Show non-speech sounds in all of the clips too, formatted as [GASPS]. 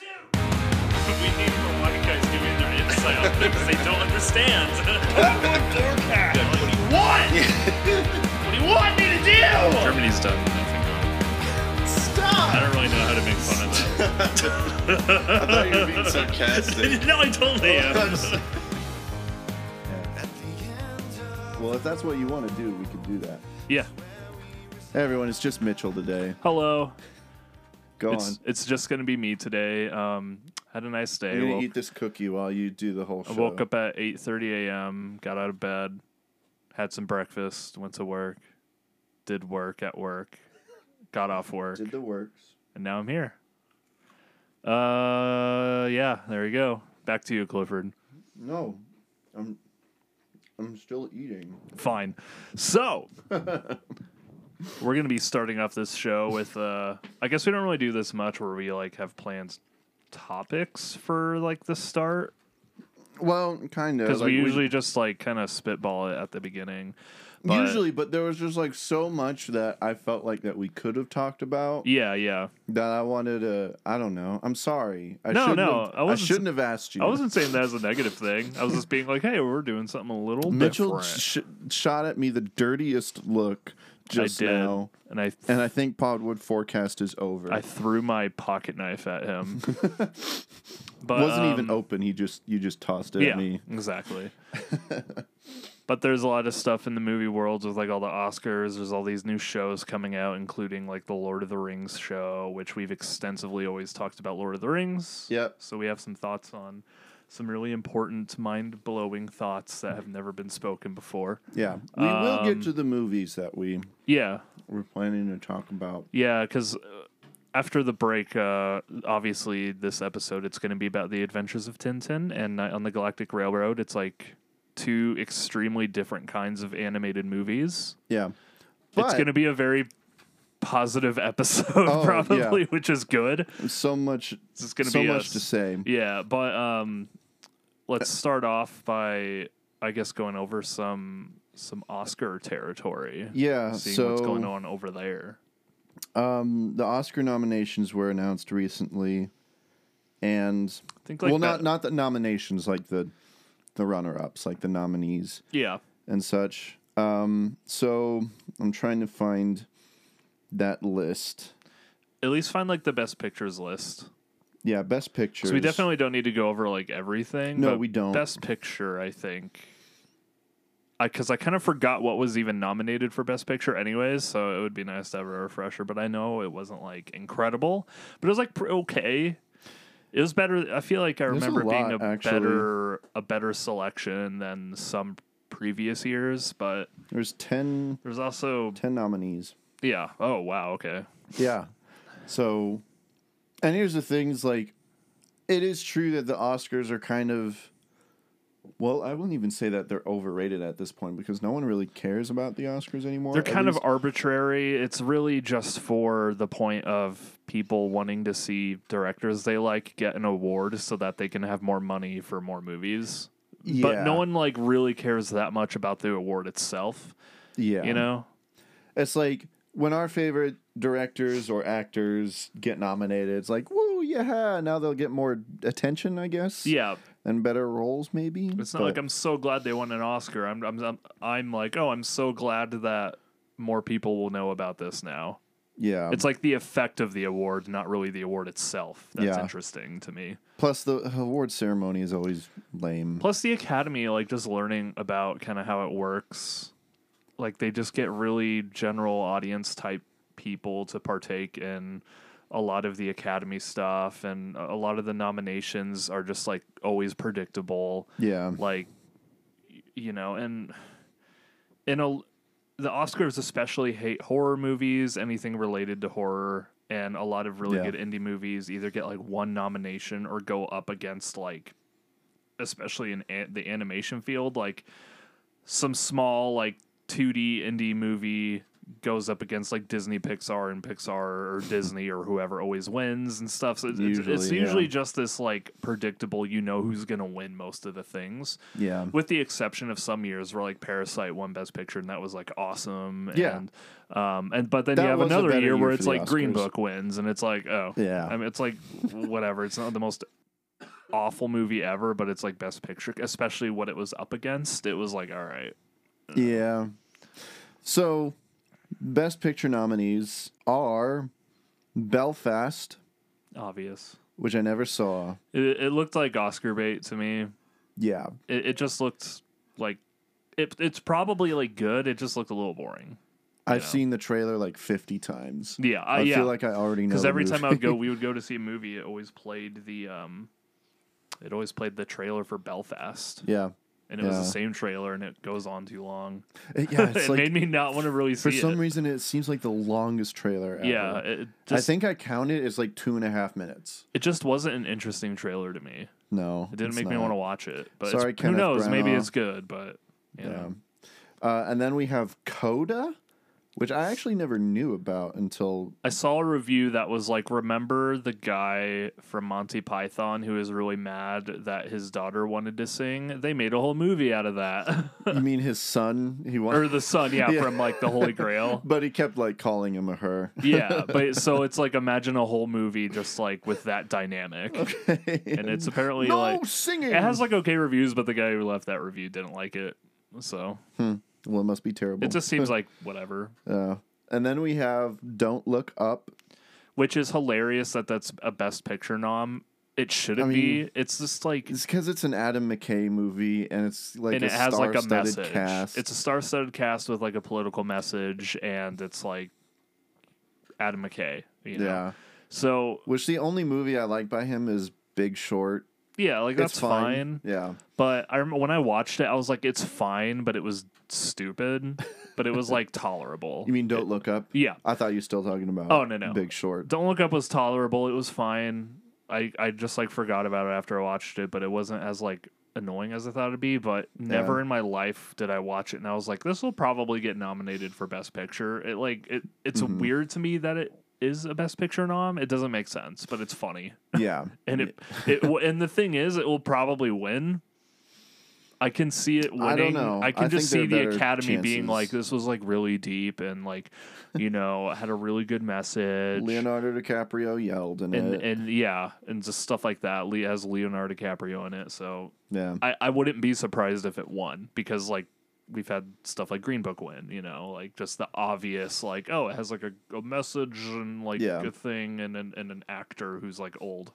to. we need more white guys giving their insight on things they don't understand. [LAUGHS] what do you want? what do you want me to do? Germany's done. I Stop! I don't really know how to make fun of that. [LAUGHS] I thought you were being sarcastic. [LAUGHS] no, I totally oh, am. Well, if that's what you want to do, we could do that. yeah. Hey, everyone, it's just Mitchell today. Hello. Go It's on. it's just gonna be me today. Um, had a nice day. I'm gonna Woke- eat this cookie while you do the whole I woke up at 8:30 a.m. Got out of bed, had some breakfast, went to work, did work at work, got off work, Did the works. and now I'm here. Uh, yeah, there you go. Back to you, Clifford. No, I'm. I'm still eating. Fine. So, [LAUGHS] we're gonna be starting off this show with. Uh, I guess we don't really do this much, where we like have planned topics for like the start Well, kind of. because we usually just like kind of spitball it at the beginning. But- usually, but there was just like so much that I felt like that we could have talked about Yeah, yeah. that I wanted to. I don't know. I'm sorry. I No, shouldn't no, have- I I, shouldn't have asked you. I wasn't saying that as a negative thing. I was just being like, hey, we're doing something a little Mitchell sh- shot at me the dirtiest look just I did, now, and I and I think Podwood forecast is over. I threw my pocket knife at him. [LAUGHS] but wasn't even um, open. He just you just tossed it Yeah, at me. exactly. [LAUGHS] but there's a lot of stuff in the movie world with like all the Oscars. There's all these new shows coming out, including like the Lord of the Rings show, which we've extensively always talked about Lord of the Rings. Yep. So we have some thoughts on some really important, mind blowing thoughts that have never been spoken before. Yeah, we will Um, get to the movies that we Yeah, we're planning to talk about. Yeah, because after the break, uh, obviously this episode it's going to be about the adventures of Tintin and Night on the Galactic Railroad. It's like two extremely different kinds of animated movies. Yeah, it's going to be a very positive episode, [LAUGHS] Oh, probably, yeah. which is good. so much, It's going to so be much us. to say. Yeah, but um, let's start off by I guess going over some some Oscar territory. Yeah, Seeing so what's going on over there. Um, the Oscar nominations were announced recently, and I think like well, that- not not the nominations, like the the runner ups, like the nominees yeah. and such. Um, so I'm trying to find that list. At least find like the best pictures list. Yeah, best picture. So we definitely don't need to go over like everything. No, but we don't. Best picture, I think. I because I kind of forgot what was even nominated for best picture, anyways. So it would be nice to have a refresher. But I know it wasn't like incredible, but it was like pr- okay. It was better. I feel like I There's a remember being a actually. better a better selection than some previous years. But There's 10, there's also 10 nominees. yeah. Oh wow. Okay. Yeah. So, and here's the things like, it is true that the Oscars are kind of, well, I wouldn't even say that they're overrated at this point because no one really cares about the Oscars anymore. They're kind of arbitrary. It's really just for the point of people wanting to see directors they like get an award so that they can have more money for more movies. Yeah. But no one like really cares that much about the award itself, yeah. you know? It's like when our favorite directors or actors get nominated, it's like, woo, yeah, now they'll get more attention, I guess. Yeah. And better roles, maybe. It's not But- like I'm so glad they won an Oscar. I'm I'm I'm, I'm like, "Oh, I'm so glad that more people will know about this now." Yeah. It's like the effect of the award, not really the award itself. That's Yeah. interesting to me. Plus, the award ceremony is always lame. Plus the academy, like just learning about kind of how it works. Like they just get really general audience type people to partake in a lot of the academy stuff and a lot of the nominations are just like always predictable yeah. like you know and in a the oscars especially hate horror movies anything related to horror and a lot of really Yeah. good indie movies either get like one nomination or go up against like especially in a- the animation field like some small like 2D indie movie goes up against like Disney, Pixar, and Pixar or Disney or whoever always wins and stuff. So it's, it's- it's Usually, yeah. just this like predictable. You know who's gonna win most of the things, Yeah. with the exception of some years where like Parasite won Best Picture and that was like awesome. Yeah. And, um, and but then That you have another year where it's like Green Book wins and it's like oh Yeah. I mean it's like whatever. It's not the most awful movie ever, but it's like Best Picture, especially what it was up against. It was like all right. Yeah. So, best picture nominees are Belfast, Obvious. which I never saw. It, it looked like Oscar bait to me. Yeah. It, it just looked like it. It's probably like good. It just looked a little boring. I've know. seen the trailer like 50 times. Yeah, I, I yeah. feel like I already know. Because every time I would go, we would go to see a movie. It always played the um, it always played the trailer for Belfast, yeah. And it was Yeah. the same trailer, and it goes on too long. [LAUGHS] It- yeah, it like made me not want to really for some it. reason it seems like the longest trailer ever. yeah, it it I think I counted it's like two and a half minutes. it just wasn't an interesting trailer to me. No, It didn't it's make me want to watch it. But Sorry, it's, who Kenneth knows? Maybe Branagh. it's good, but you Yeah. know. Uh, and then we have Coda, which I actually never knew about until I saw a review that was like, remember the guy from Monty Python who is really mad that his daughter wanted to sing? They made a whole movie out of that. you mean his son? He wanted... or the son, yeah, [LAUGHS] Yeah. from like the Holy Grail. [LAUGHS] but he kept like calling him a her. yeah, but [LAUGHS] so it's like imagine a whole movie just like with that dynamic. And it's apparently no like singing. it has like okay reviews, but the guy who left that review didn't like it. So hmm. Well, it must be terrible. it just seems [LAUGHS] like whatever. Uh, and then we have Don't Look Up. Which is hilarious that that's a best picture nom. It shouldn't I mean, be. It's just like It's because it's an Adam McKay movie, and it's like and a it has like a message. cast. It's a star-studded cast with like a political message, and it's like Adam McKay. You know? yeah. So Which the only movie I like by him is Big Short. Yeah, like that's fine. fine. Yeah. But I remember when I watched it, I was like, it's fine, but it was stupid. but it was like [LAUGHS] tolerable. You mean Don't Look Up? Yeah. I thought you were still talking about. Oh, no, no. Big Short. Don't Look Up was tolerable. It was fine. I, I just like forgot about it after I watched it, but it wasn't as like annoying as I thought it'd be. But never in my life did I watch it and I was like, this will probably get nominated for Best Picture. It like it it's Mhm. weird to me that it is a Best Picture nom. It doesn't make sense, but it's funny. Yeah. [LAUGHS] And it, it and the thing is, it will probably win. I can see it winning. I don't know. I can I just see the Academy being like, this was like really deep and like, you know, had a really good message. Leonardo DiCaprio yelled in and it. and yeah, and just stuff like that. Lee has Leonardo DiCaprio in it, so yeah. I, I wouldn't be surprised if it won because like we've had stuff like Green Book win, you know, like just the obvious like oh it has like a, a message and like Yeah. a thing and an and an actor who's like old,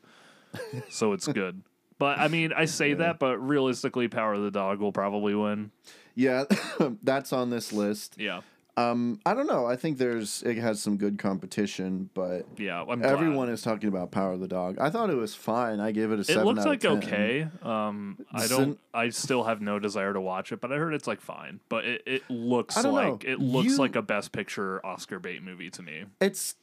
so it's [LAUGHS] good. But I mean, I say that, but realistically, Power of the Dog will probably win. Yeah. [COUGHS] that's on this list. Yeah, Um, I don't know. I think there's it has some good competition, but yeah. I'm glad. everyone is talking about Power of the Dog. I thought it was fine. I gave it a It seven. looks out like of 10. okay. Um, I don't. I still have no desire to watch it, but I heard it's like fine. But it, it looks don't know. like it looks You- like a Best Picture Oscar bait movie to me. It's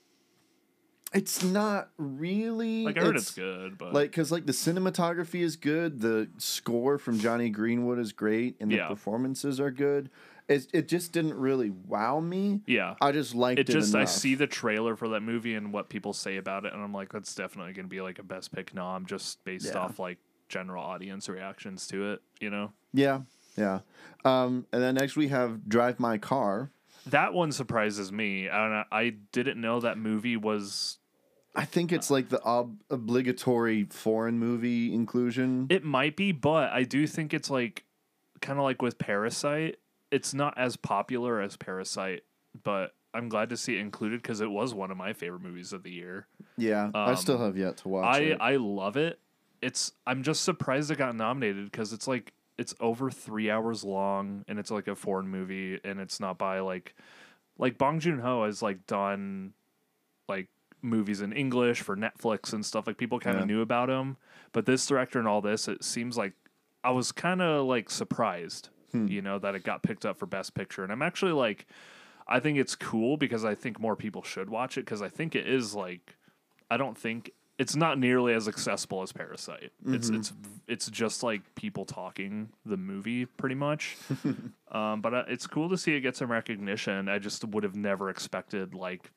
it's not really Like I heard it's, good, but like because like the cinematography is good the score from Jonny Greenwood is great and the Yeah. performances are good it, it just didn't really wow me yeah. i just liked it, It just I see the trailer for that movie and what people say about it, and I'm like, that's definitely gonna be like a Best Pick nom just based Yeah. off like general audience reactions to it. You know, yeah yeah um and then next we have drive my car that one surprises me. I don't know, I didn't know that movie was i think it's like the ob- obligatory foreign movie inclusion It might be, but I do think it's like kind of like with Parasite. It's not as popular as Parasite, but I'm glad to see it included because it was one of my favorite movies of the year. yeah i um, still have yet to watch I it I love it. It's I'm just surprised it got nominated because it's like it's over three hours long and it's like a foreign movie and it's not by like like Bong Joon Ho has like done like movies in English for Netflix and stuff. Like people kind of Yeah. knew about him, but this director and all this, it seems like I was kind of like surprised, Hmm. you know, that it got picked up for Best Picture, and I'm actually like, I think it's cool because I think more people should watch it because I think it is like, I don't think it's not nearly as accessible as Parasite. It's it's it's just like people talking the movie pretty much. [LAUGHS] um, but uh, it's cool to see it get some recognition. I just would have never expected like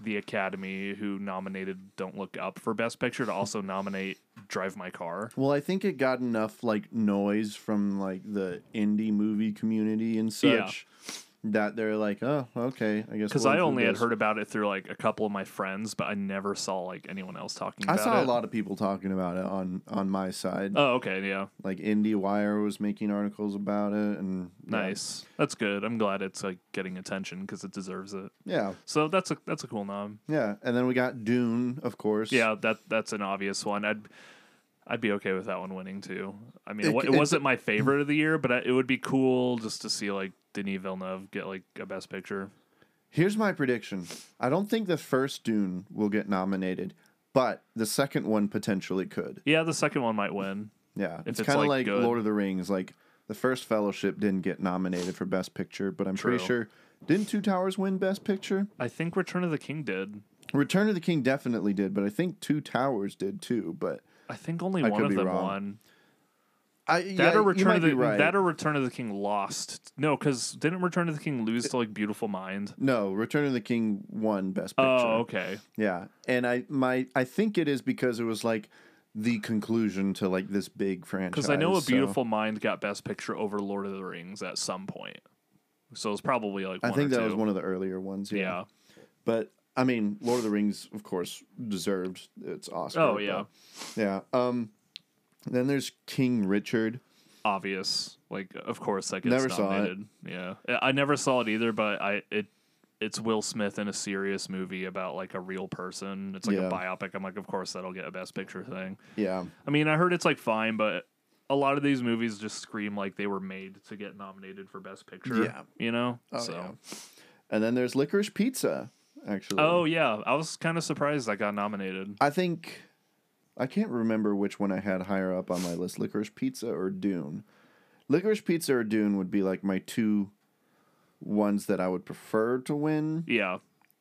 the Academy who nominated Don't Look Up for Best Picture to also nominate Drive My Car. Well, I think it got enough like noise from like the indie movie community and such Yeah. That they're like, oh, okay, I guess. Because we'll I only had this." heard about it through like a couple of my friends, but I never saw like anyone else talking I about saw it. a lot of people talking about it on on my side. Oh, okay, yeah. like IndieWire was making articles about it, and yeah. Nice. That's good. I'm glad it's like getting attention because it deserves it. Yeah, So that's a that's a cool nom. yeah, and then we got Dune, of course. Yeah, that that's an obvious one. I'd I'd be okay with that one winning too. I mean, It- it, it wasn't my favorite of the year, but I, it would be cool just to see like Denis Villeneuve get like a Best Picture. Here's my prediction. I don't think the first Dune will get nominated, but the second one potentially could. Yeah, the second one might win. Yeah, it's, it's, kind of like, like. Lord of the Rings. Like the first Fellowship didn't get nominated for Best Picture, but I'm pretty sure didn't Two Towers win Best Picture? I think Return of the King did. Return of the King definitely did, but I think Two Towers did too. But I think only I one of them wrong. won. I That yeah, or Return of the right. that or Return of the King lost. No, because didn't Return of the King lose to like Beautiful Mind? no, Return of the King won Best oh, Picture. Oh, okay. Yeah, and I my I think it is because it was like the conclusion to like this big franchise. Because I know a Beautiful Mind got Best Picture over Lord of the Rings at some point. So it's probably like I think that was one of the earlier ones. Yeah. Yeah. but I mean, Lord of the Rings, of course, deserved its Oscar. Oh, yeah. but- yeah. Um, then there's King Richard. Obvious. Like of course that gets Never saw it. nominated. Yeah. I I never saw it either, but I it it's Will Smith in a serious movie about like a real person. It's like Yeah. a biopic. I'm like, of course that'll get a Best Picture thing. Yeah, I mean, I heard it's like fine, but a lot of these movies just scream like they were made to get nominated for Best Picture. Yeah. You know? Oh, so yeah. and then there's Licorice Pizza. Actually, Oh yeah. I was kinda surprised I got nominated. I think I can't remember which one I had higher up on my list: Licorice Pizza or Dune. Licorice Pizza or Dune would be like my two ones that I would prefer to win. Yeah.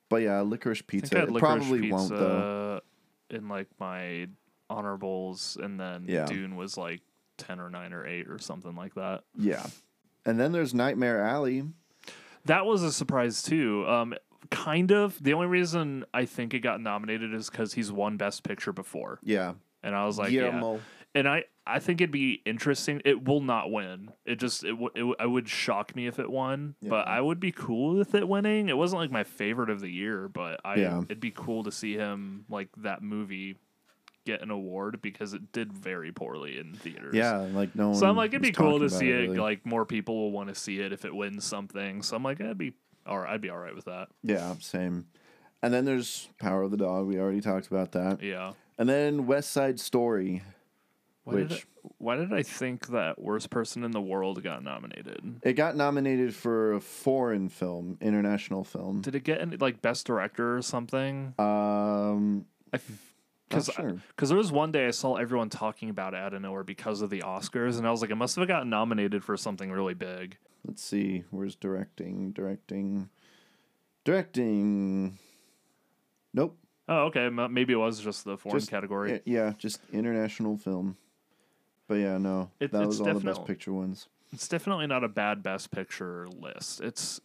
But yeah, Licorice Pizza licorice probably pizza won't though. in like my honorables, and then Yeah. Dune was like ten or nine or eight or something like that. Yeah, and then there's Nightmare Alley. That was a surprise too. Um, kind of. The only reason I think it got nominated is because he's won Best Picture before, Yeah, and I was like, yeah. And I, I think it'd be interesting. It will not win. It just, it, w- it, w- it would shock me if it won. But I would be cool with it winning. It wasn't like my favorite of the year, but I, Yeah. it'd be cool to see him like that movie get an award because it did very poorly in theaters. Yeah, like no one. So I'm like, it'd be cool to see it. really. Like more people will want to see it if it wins something. So I'm like, I'd be all right. I'd be all right with that. yeah, same. And then there's Power of the Dog. We already talked about that. Yeah. And then West Side Story. Why did, I, why did I think that worst person in the world got nominated? It got nominated for a foreign film, international film. Did it get any like best director or something? Um, I because not sure. because there was one day I saw everyone talking about it out of nowhere because of the Oscars, and I was like, it must have gotten nominated for something really big. Let's see. Where's directing? Directing. Directing. Nope. Oh, okay, maybe it was just the foreign Just- category. Eh, yeah, just international film. But yeah, no. It- that it's was all the best picture ones. it's definitely not a bad best picture list. It's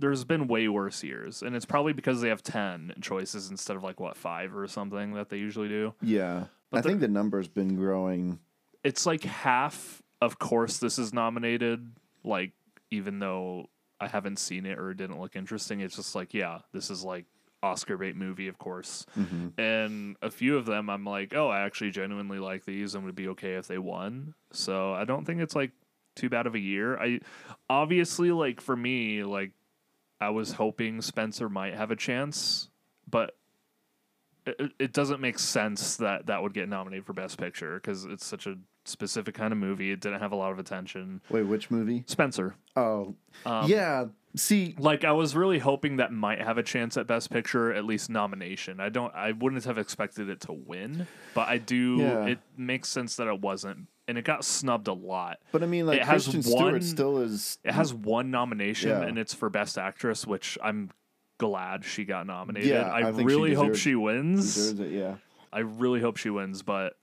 there's been way worse years, and it's probably because they have ten choices instead of like what five or something that they usually do. Yeah. But I think the number's been growing. It's like half. Of course, this is nominated. Like even though I haven't seen it or it didn't look interesting, it's just like yeah, this is like Oscar bait movie, of course. Mm-hmm. And a few of them, I'm like, oh, I actually genuinely like these and would be okay if they won. So I don't think it's like too bad of a year. I obviously like for me, like I was hoping Spencer might have a chance, but it, it doesn't make sense that that would get nominated for Best Picture because it's such a specific kind of movie. It didn't have a lot of attention. Wait, which movie? Spencer, Oh, um, yeah. See, like I was really hoping that might have a chance at Best Picture, at least nomination. I don't, I wouldn't have expected it to win, but I do. Yeah. It makes sense that it wasn't, and it got snubbed a lot. but I mean, like it has Christian one- Stewart still is. It has one nomination, Yeah. and it's for Best Actress, which I'm glad she got nominated. Yeah, I, I think she really hope she wins. It, yeah. I really hope she wins, but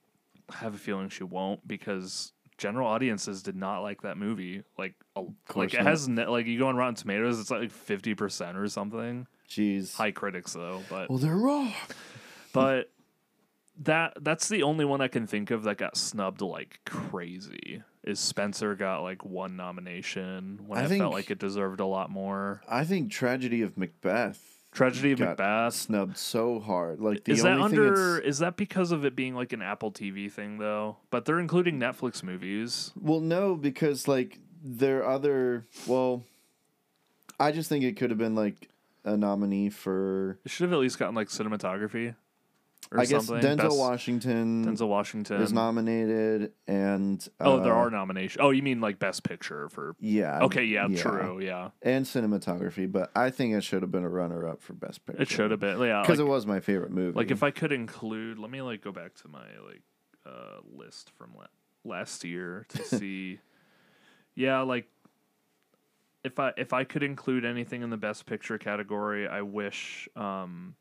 I have a feeling she won't because general audiences did not like that movie. Like, a, like it not. has ne- like you go on Rotten Tomatoes, it's like fifty percent or something. Jeez. High critics though, but Well, they're wrong. but that that's the only one I can think of that got snubbed like crazy. Is Spencer got like one nomination when I I, think- felt like it deserved a lot more. I think Tragedy of Macbeth Tragedy of got Macbeth. snubbed so hard. Like the Is that under? Is that because of it being like an Apple TV thing though? But they're including Netflix movies. well, no, because like there are other. Well, I just think it could have been like a nominee for. It should have at least gotten like cinematography I guess something. Denzel Best- Washington Denzel Washington is nominated, and Oh, there uh, are nominations. Oh, you mean like Best Picture for? Yeah. Okay, yeah, true, yeah. And cinematography, but I think it should have been a runner-up for best picture. It should have been, yeah. because Like, it was my favorite movie. like if I could include, let me like go back to my like uh list from la- last year to [LAUGHS] see. Yeah, like if I if I could include anything in the Best Picture category, I wish. um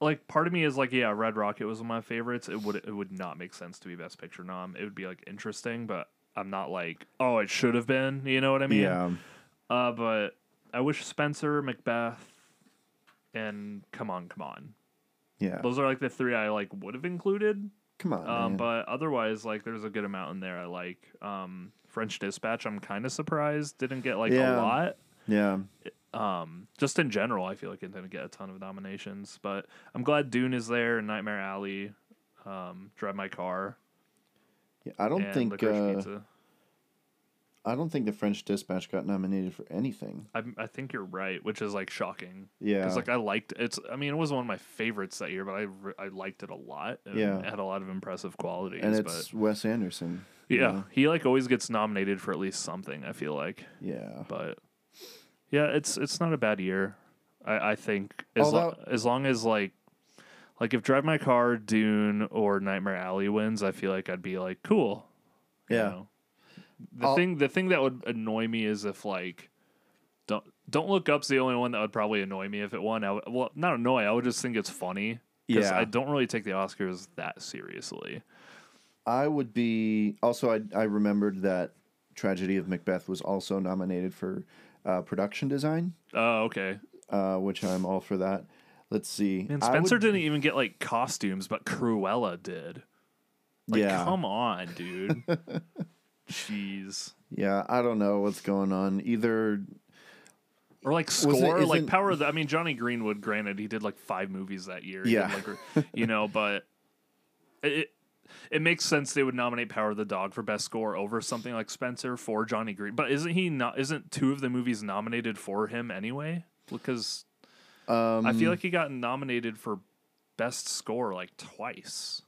like part of me is like yeah red rocket was one of my favorites. It would it would not make sense to be best picture nom. It would be like interesting but i'm not like oh it should have been you know what i mean? Yeah, uh but i wish spencer macbeth and come on come on. Yeah. those are like the three i like would have included. Come on, um but otherwise like there's a good amount in there i like. Um french dispatch i'm kind of surprised didn't get like Yeah. a lot. Yeah, um, just in general, I feel like it didn't get a ton of nominations, but I'm glad Dune is there, and Nightmare Alley, um, Drive My Car, yeah. I don't think uh. I don't think the French Dispatch got nominated for anything. I, I think you're right, which is like shocking. Yeah, Because like I liked it's. I mean, it was one of my favorites that year, but I re- I liked it a lot. and Yeah. it had a lot of impressive qualities. and but it's Wes Anderson. yeah, he like always gets nominated for at least something. I feel like, yeah. but yeah, it's it's not a bad year. I I think as lo- as long as like like if Drive My Car, Dune, or Nightmare Alley wins, I feel like I'd be like cool. you Yeah. know? The I'll- thing the thing that would annoy me is if like don't don't look up's the only one that would probably annoy me if it won. I would, well, not annoy. I would just think it's funny. Because Yeah. I don't really take the Oscars that seriously. I would be also. I I remembered that Tragedy of Macbeth was also nominated for uh, production design, Oh, okay. uh, which I'm all for that. Let's see. And I Spencer would- didn't even get like costumes, but Cruella did. Like, Yeah. come on, [LAUGHS] dude. Jeez. Yeah, I don't know what's going on. Either Or like it- score, like isn't- Power of the. I mean, Jonny Greenwood. Granted, he did like five movies that year. He did, Yeah. like, you know, but [LAUGHS] it it makes sense they would nominate Power of the Dog for best score over something like Spencer for Jonny Green. But isn't he not? Isn't two of the movies nominated for him anyway? Because um, I feel like he got nominated for best score like twice,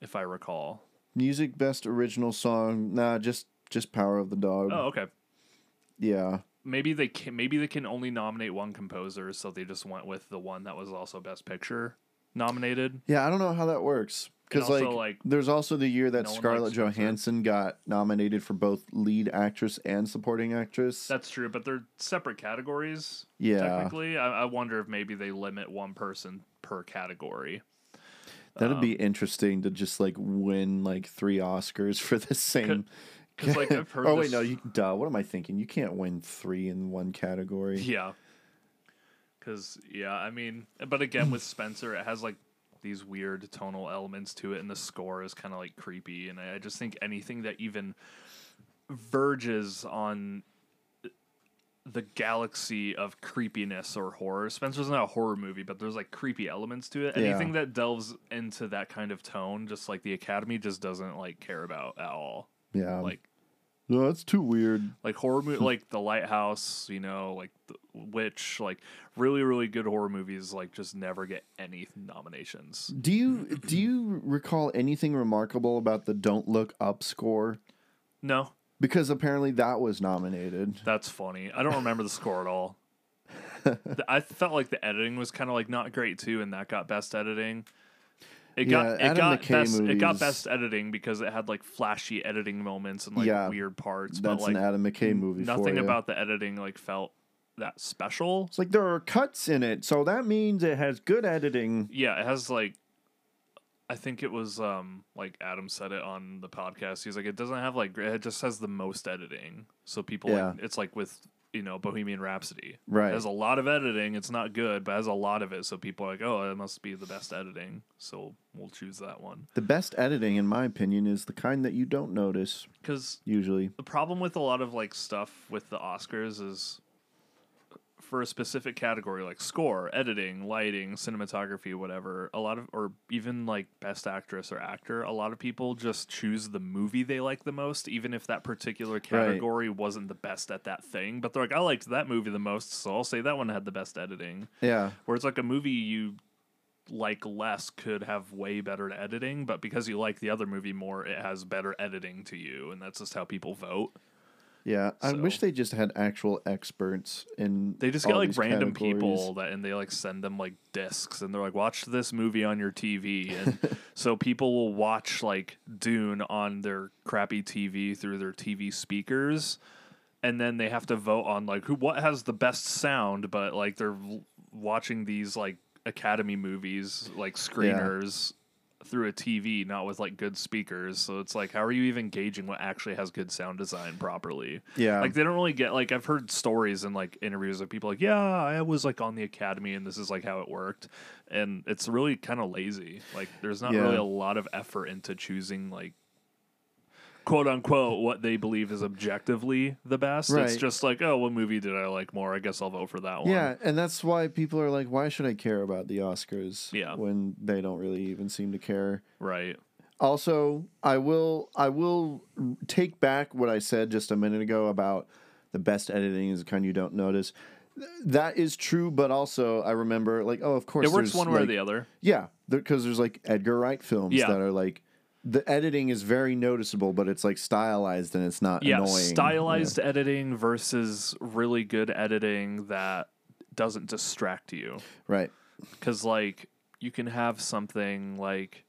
if I recall. music best original song. Nah, just just Power of the Dog. Oh, okay. Yeah, Maybe they can. Maybe they can only nominate one composer, so they just went with the one that was also best picture nominated. yeah. I don't know how that works because like, like, there's also the year that no Scarlett. Johansson got nominated for both lead actress and supporting actress. That's true, but they're separate categories. Yeah. Technically, I, I wonder if maybe they limit one person per category. That'd Um, be interesting to just like win like three Oscars for the same. Because like I've heard. [LAUGHS] oh wait, this- no, you duh. What am I thinking? You can't win three in one category. Yeah. Because yeah, I mean, but again with Spencer, it has like these weird tonal elements to it, and the score is kind of like creepy, and I I just think anything that even verges on uh, the galaxy of creepiness or horror. Spencer's not a horror movie, but there's like creepy elements to it. Yeah. Anything that delves into that kind of tone, just like the Academy just doesn't like care about at all. Yeah, Like no, that's too weird. like horror movie hmm. like the lighthouse you know like the witch like really really good horror movies like just never get any nominations Do you do you recall anything remarkable about the Don't Look Up score? no Because apparently that was nominated. that's funny i don't remember the score at all [LAUGHS] i felt like the editing was kind of like not great too and that got best editing it got Yeah, it Adam got McKay best it got best editing because it had like flashy editing moments and like Yeah, weird parts That's but like an Adam McKay movie. for nothing about the editing like felt that special. It's like there are cuts in it, so that means it has good editing. Yeah, it has like I think it was um like Adam said it on the podcast. He's like it doesn't have like it just has the most editing. So people Yeah. like, it's like with you know Bohemian Rhapsody. Right. It has a lot of editing. It's not good, but it has a lot of it. So people are like, oh, it must be the best editing. So we'll choose that one The best editing, in my opinion, is the kind that you don't notice because usually. the problem with a lot of like stuff with the Oscars is for a specific category like score, editing, lighting, cinematography, whatever, a lot of or even like best actress or actor, a lot of people just choose the movie they like the most even if that particular category wasn't the best at that thing, but they're like I liked that movie the most, so I'll say that one had the best editing. Yeah. Where it's like a movie you like less could have way better editing, but because you like the other movie more, it has better editing to you, and that's just how people vote. Yeah. I So- wish they just had actual experts in They just get like random categories. people that and they like send them like discs and they're like watch this movie on your TV and [LAUGHS] so people will watch like Dune on their crappy TV through their TV speakers and then they have to vote on like who what has the best sound but like they're watching these like academy movies like screeners through a TV not with like good speakers so it's like how are you even gauging what actually has good sound design properly Yeah. like they don't really get like I've heard stories and like interviews of people like, yeah, I was like on the academy and this is like how it worked, and it's really kind of lazy. Like there's not Yeah. really a lot of effort into choosing like quote unquote what they believe is objectively the best. It's just like, oh, what movie did I like more? I guess I'll vote for that one. Yeah, and that's why people are like, why should I care about the Oscars? Yeah. When they don't really even seem to care. right. Also, I will I will take back what I said just a minute ago about the best editing is the kind you don't notice. That is true, but also I remember like, oh, of course, It works one way or the other. Yeah, because there's like Edgar Wright films Yeah. that are like the editing is very noticeable, but it's like stylized and it's not Yeah, annoying. stylized editing versus really good editing that doesn't distract you. Right? because like you can have something like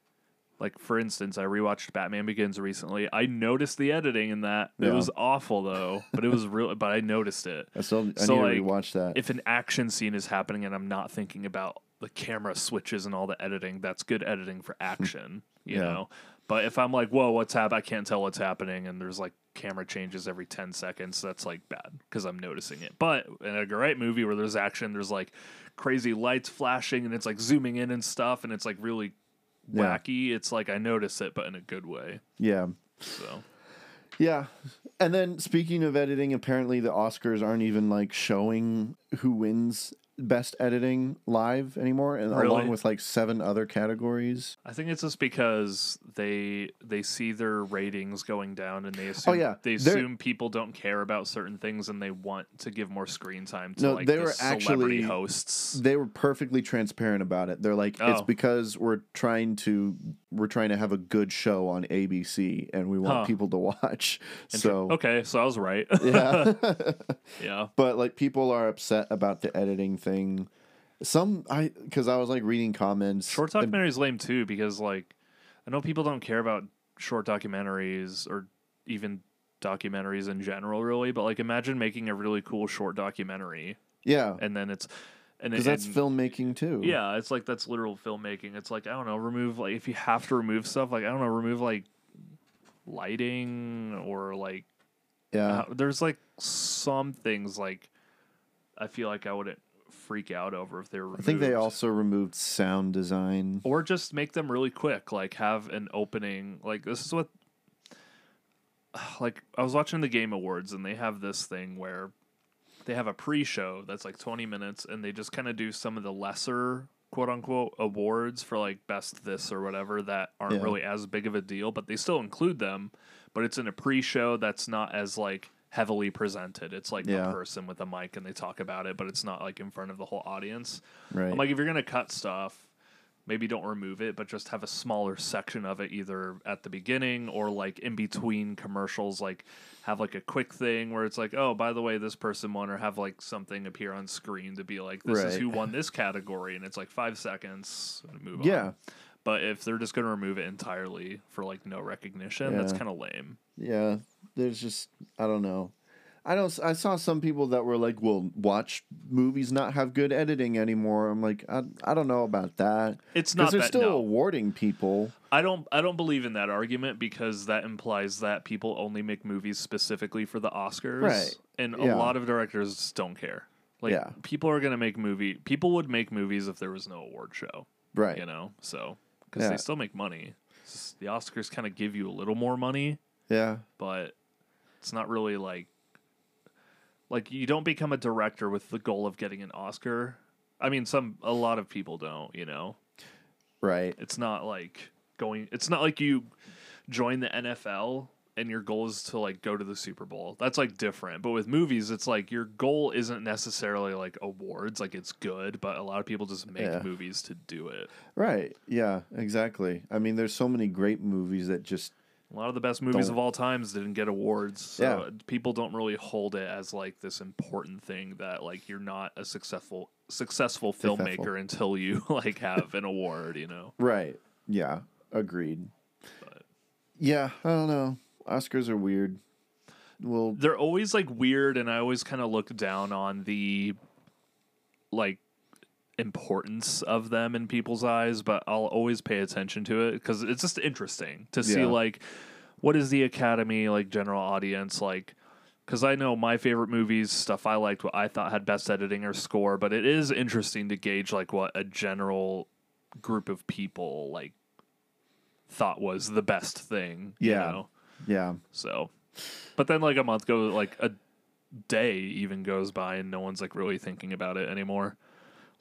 like for instance i rewatched batman begins recently i noticed the editing in that it was awful though but it was real but i noticed it I still I So, need like, to rewatch that. if an action scene is happening and i'm not thinking about the camera switches and all the editing that's good editing for action you Yeah. know but if i'm like whoa what's happening i can't tell what's happening and there's like camera changes every 10 seconds that's like bad because i'm noticing it but in a great movie where there's action there's like crazy lights flashing and it's like zooming in and stuff and it's like really Yeah. wacky it's like i notice it but in a good way yeah. so Yeah. And then speaking of editing, apparently the Oscars aren't even like showing who wins best editing live anymore and Really? along with like seven other categories. I think it's just because they they see their ratings going down and they oh, assume Oh, yeah. they They're- assume people don't care about certain things and they want to give more screen time to No, like they the were celebrity actually- hosts. They were perfectly transparent about it. They're like it's Oh. because we're trying to we're trying to have a good show on ABC and we want Huh. people to watch. So okay, so I was right. [LAUGHS] yeah. [LAUGHS] yeah. but like people are upset about the editing thing. Some I because I was like reading comments. Short and- documentaries lame too because like I know people don't care about short documentaries or even documentaries in general really, but like imagine making a really cool short documentary yeah, and then it's and because that's and- filmmaking too. Yeah, it's like that's literal filmmaking. It's like I don't know, remove like if you have to remove stuff, like I don't know, remove like lighting or like yeah. uh, there's like some things like I feel like I wouldn't freak out over if they were I think they also removed sound design. or just make them really quick, like have an opening. Like this is what [SIGHS] like I was watching the Game Awards and they have this thing where they have a pre-show that's like 20 minutes and they just kind of do some of the lesser quote unquote awards for like best this or whatever that aren't Yeah. really as big of a deal but they still include them but it's in a pre-show that's not as like heavily presented it's like Yeah. a person with a mic and they talk about it but it's not like in front of the whole audience Right. I'm like, if you're gonna cut stuff, maybe don't remove it, but just have a smaller section of it either at the beginning or like in between commercials. Like, have like a quick thing where it's like, oh, by the way, this person won, or have like something appear on screen to be like, this is who won this category, and it's like five seconds. And move yeah. on. But if they're just gonna remove it entirely for like no recognition, that's kind of lame. Yeah. There's just I don't know. I don't. I saw some people that were like, "Well, watch movies not have good editing anymore." I'm like, I, I don't know about that. It's not they're that still no. awarding people. I don't I don't believe in that argument because that implies that people only make movies specifically for the Oscars. Right. And Yeah. a lot of directors don't care. Like Yeah. people are going to make movie people would make movies if there was no award show, Right. you know. So cuz Yeah. they still make money. Just- the Oscars kind of give you a little more money, Yeah. but it's not really like like you don't become a director with the goal of getting an Oscar. I mean, some a lot of people don't, you know. Right. It's not like going. It's not like you join the NFL and your goal is to like go to the Super Bowl. That's like different. But with movies, it's like your goal isn't necessarily like awards. Like it's good, but a lot of people just make Yeah. movies to do it. Right. Yeah. Exactly. I mean, there's so many great movies that just A lot of the best movies Don't- of all times didn't get awards. So Yeah. people don't really hold it as like this important thing that like you're not a successful successful Successful. filmmaker until you [LAUGHS] like have an award, you know. right. Yeah. Agreed. But- Yeah. I don't know. Oscars are weird. Well, they're always like weird and i always kind of look down on the like importance of them in people's eyes but i'll always pay attention to it because it's just interesting to see Yeah. like what is the academy like general audience like because i know my favorite movies stuff i liked what i thought had best editing or score but it is interesting to gauge like what a general group of people like thought was the best thing you Yeah. know? yeah. So, but then like a month goes, like a day even goes by, and no one's like really thinking about it anymore.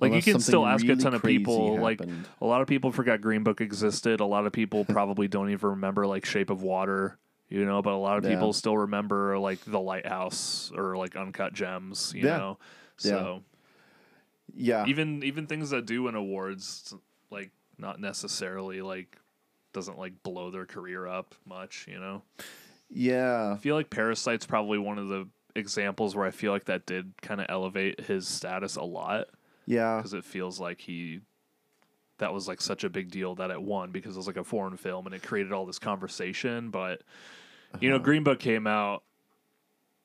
Like Unless you can still ask a ton of people. Like a lot of people forgot Green Book existed. A lot of people probably don't even remember like Shape of Water. You know, but a lot of Yeah. people still remember like The Lighthouse or like Uncut Gems. You Yeah. know, Yeah. so Yeah. even even things that do win awards, like not necessarily like doesn't like blow their career up much. You know. yeah. I feel like Parasite's probably one of the examples where I feel like that did kind of elevate his status a lot Yeah. because it feels like he that was like such a big deal that it won because it was like a foreign film and it created all this conversation. But you know, Uh-huh. Green Book came out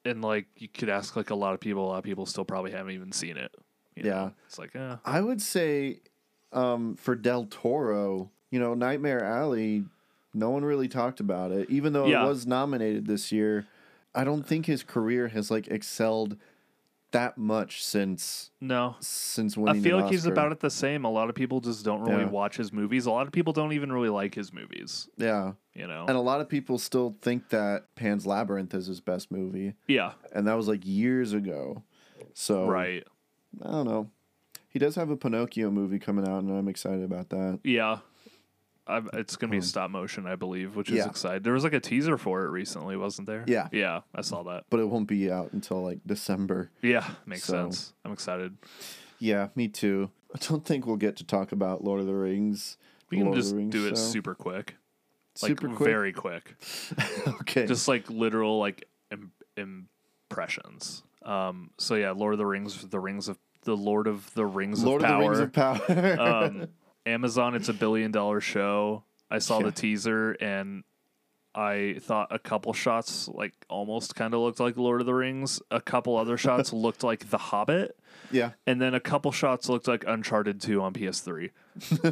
and like you could ask like a lot of people, a lot of people still probably haven't even seen it. you know? Yeah. it's like eh. I would say um, for Del Toro, you know, Nightmare Alley, no one really talked about it, even though Yeah. it was nominated this year. I don't think his career has like excelled that much since no. since when I feel like he's about it the same. A lot of people just don't really Yeah. watch his movies. A lot of people don't even really like his movies. Yeah, You know, and a lot of people still think that Pan's Labyrinth is his best movie, yeah, and that was like years ago. So right. I don't know. He does have a Pinocchio movie coming out, and I'm excited about that. Yeah. I've, it's going to be stop motion, I believe, which is Yeah. exciting. There was like a teaser for it recently, wasn't there? Yeah. Yeah, I saw that. But it won't be out until like December. Yeah, makes So- sense. I'm excited. Yeah, me too. I don't think we'll get to talk about Lord of the Rings. We can Lord of just Rings do it show. super quick. Like super quick. very quick. [LAUGHS] okay. Just like literal like Im- impressions. Um so yeah, Lord of the Rings, the Rings of the Lord of the Rings Lord of of Power. the Rings of Power. um, [LAUGHS] Amazon, it's a billion dollar show. I saw Yeah. the teaser and I thought a couple shots like almost kind of looked like Lord of the Rings. A couple other [LAUGHS] shots looked like The Hobbit, yeah. and then a couple shots looked like Uncharted Two on PS3.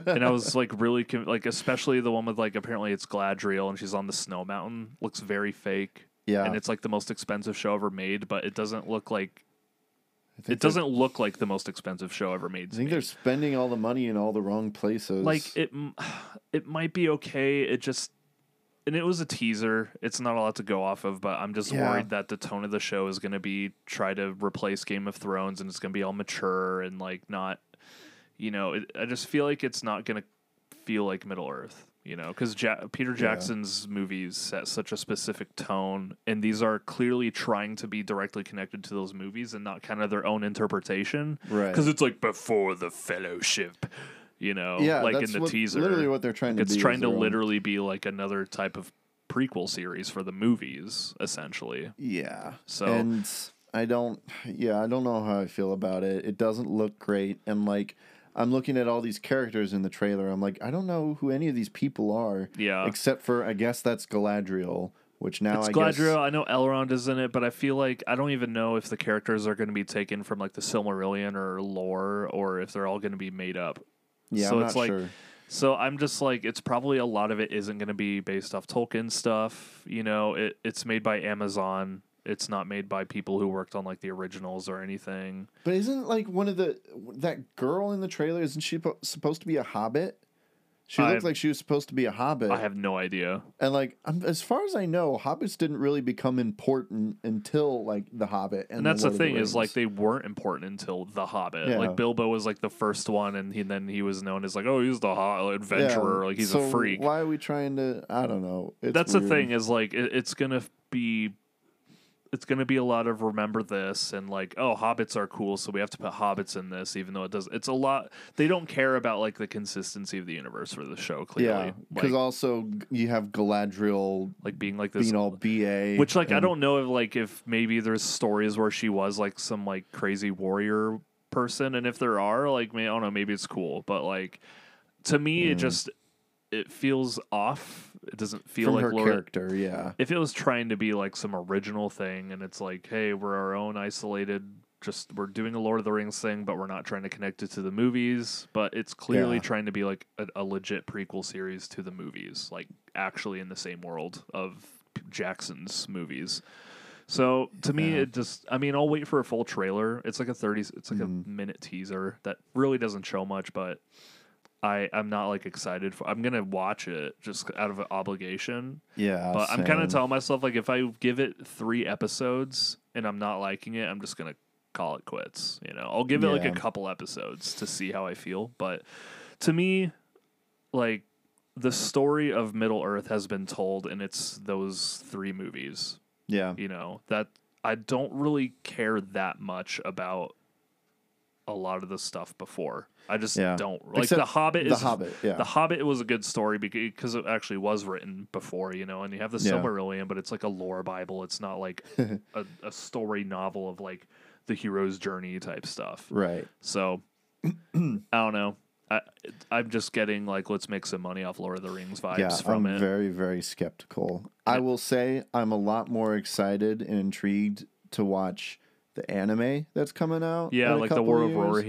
and I was like really like, especially the one with like apparently it's Galadriel and she's on the snow mountain. Looks very fake, Yeah. and it's like the most expensive show ever made, but it doesn't look like it doesn't look like the most expensive show ever made. I think me they're spending all the money in all the wrong places. like it [SIGHS] it might be okay it just and it was a teaser it's not a lot to go off of but i'm just Yeah. worried that the tone of the show is going to be try to replace game of thrones and it's going to be all mature and like not you know it, i just feel like it's not going to feel like middle earth you know because ja- peter jackson's movies set such a specific tone and these are clearly trying to be directly connected to those movies and not kind of their own interpretation Right. because it's like before the fellowship you know yeah, like in the what- teaser Literally what they're trying to it's trying to their own- literally be like another type of prequel series for the movies essentially Yeah. So- and I don't yeah, I don't know how I feel about it. It doesn't look great and like I'm looking at all these characters in the trailer. I'm like, I don't know who any of these people are. Yeah. Except for I guess that's Galadriel, which now it's I guess Galadriel. I know Elrond is in it, but I feel like I don't even know if the characters are going to be taken from like the Silmarillion or lore, or if they're all going to be made up. yeah, so I'm it's not like sure. So I'm just like, it's probably a lot of it isn't going to be based off Tolkien stuff. You know, it, it's made by Amazon. It's not made by people who worked on like the originals or anything. But isn't like one of the that girl in the trailer? Isn't she po- supposed to be a hobbit? She looked I've- like she was supposed to be a hobbit. I have no idea. and like I'm, as far as I know, hobbits didn't really become important until like the Hobbit. And, And that's the, of thing is like they weren't important until The Hobbit. Yeah. Like Bilbo was like the first one, and he, then he was known as like, oh, he's the ho- Yeah, adventurer. like he's so a freak. Why are we trying to? I don't know. It's that's the thing is like it, it's gonna be it's gonna be a lot of remember this and like oh hobbits are cool so we have to put hobbits in this even though it does it's a lot they don't care about like the consistency of the universe for the show clearly Yeah, because like, also you have Galadriel like being like this being all BA, which like I don't know if like if maybe there's stories where she was like some like crazy warrior person and if there are like may I don't know maybe it's cool but like to me Mm. it just it feels off it doesn't feel from like her Lord, character. Yeah, if it was trying to be like some original thing and it's like hey we're our own isolated just we're doing a lord of the rings thing but we're not trying to connect it to the movies but it's clearly Yeah. trying to be like a, a legit prequel series to the movies like actually in the same world of jackson's movies so to me Yeah. it just i mean i'll wait for a full trailer it's like a 30 it's like Mhm. a minute teaser that really doesn't show much but I, I'm not like excited for. I'm gonna watch it just out of obligation, yeah. but I'm kind of telling myself like if I give it three episodes and I'm not liking it, I'm just gonna call it quits. You know, I'll give it like a couple episodes to see how I feel. But to me, like the story of Middle Earth has been told, and it's those three movies. Yeah, You know that I don't really care that much about a lot of the stuff before. I just Yeah. don't like Except the Hobbit. The Hobbit. Yeah, the Hobbit was a good story because it actually was written before, you know, and you have the Yeah. Silmarillion, but it's like a lore Bible. It's not like [LAUGHS] a, a story novel of like the hero's journey type stuff. right. So I don't know. I I'm just getting like let's make some money off Lord of the Rings vibes Yeah, from I'm it. very, very skeptical. I will say I'm a lot more excited and intrigued to watch the anime that's coming out. yeah, like the War of. Rohirrim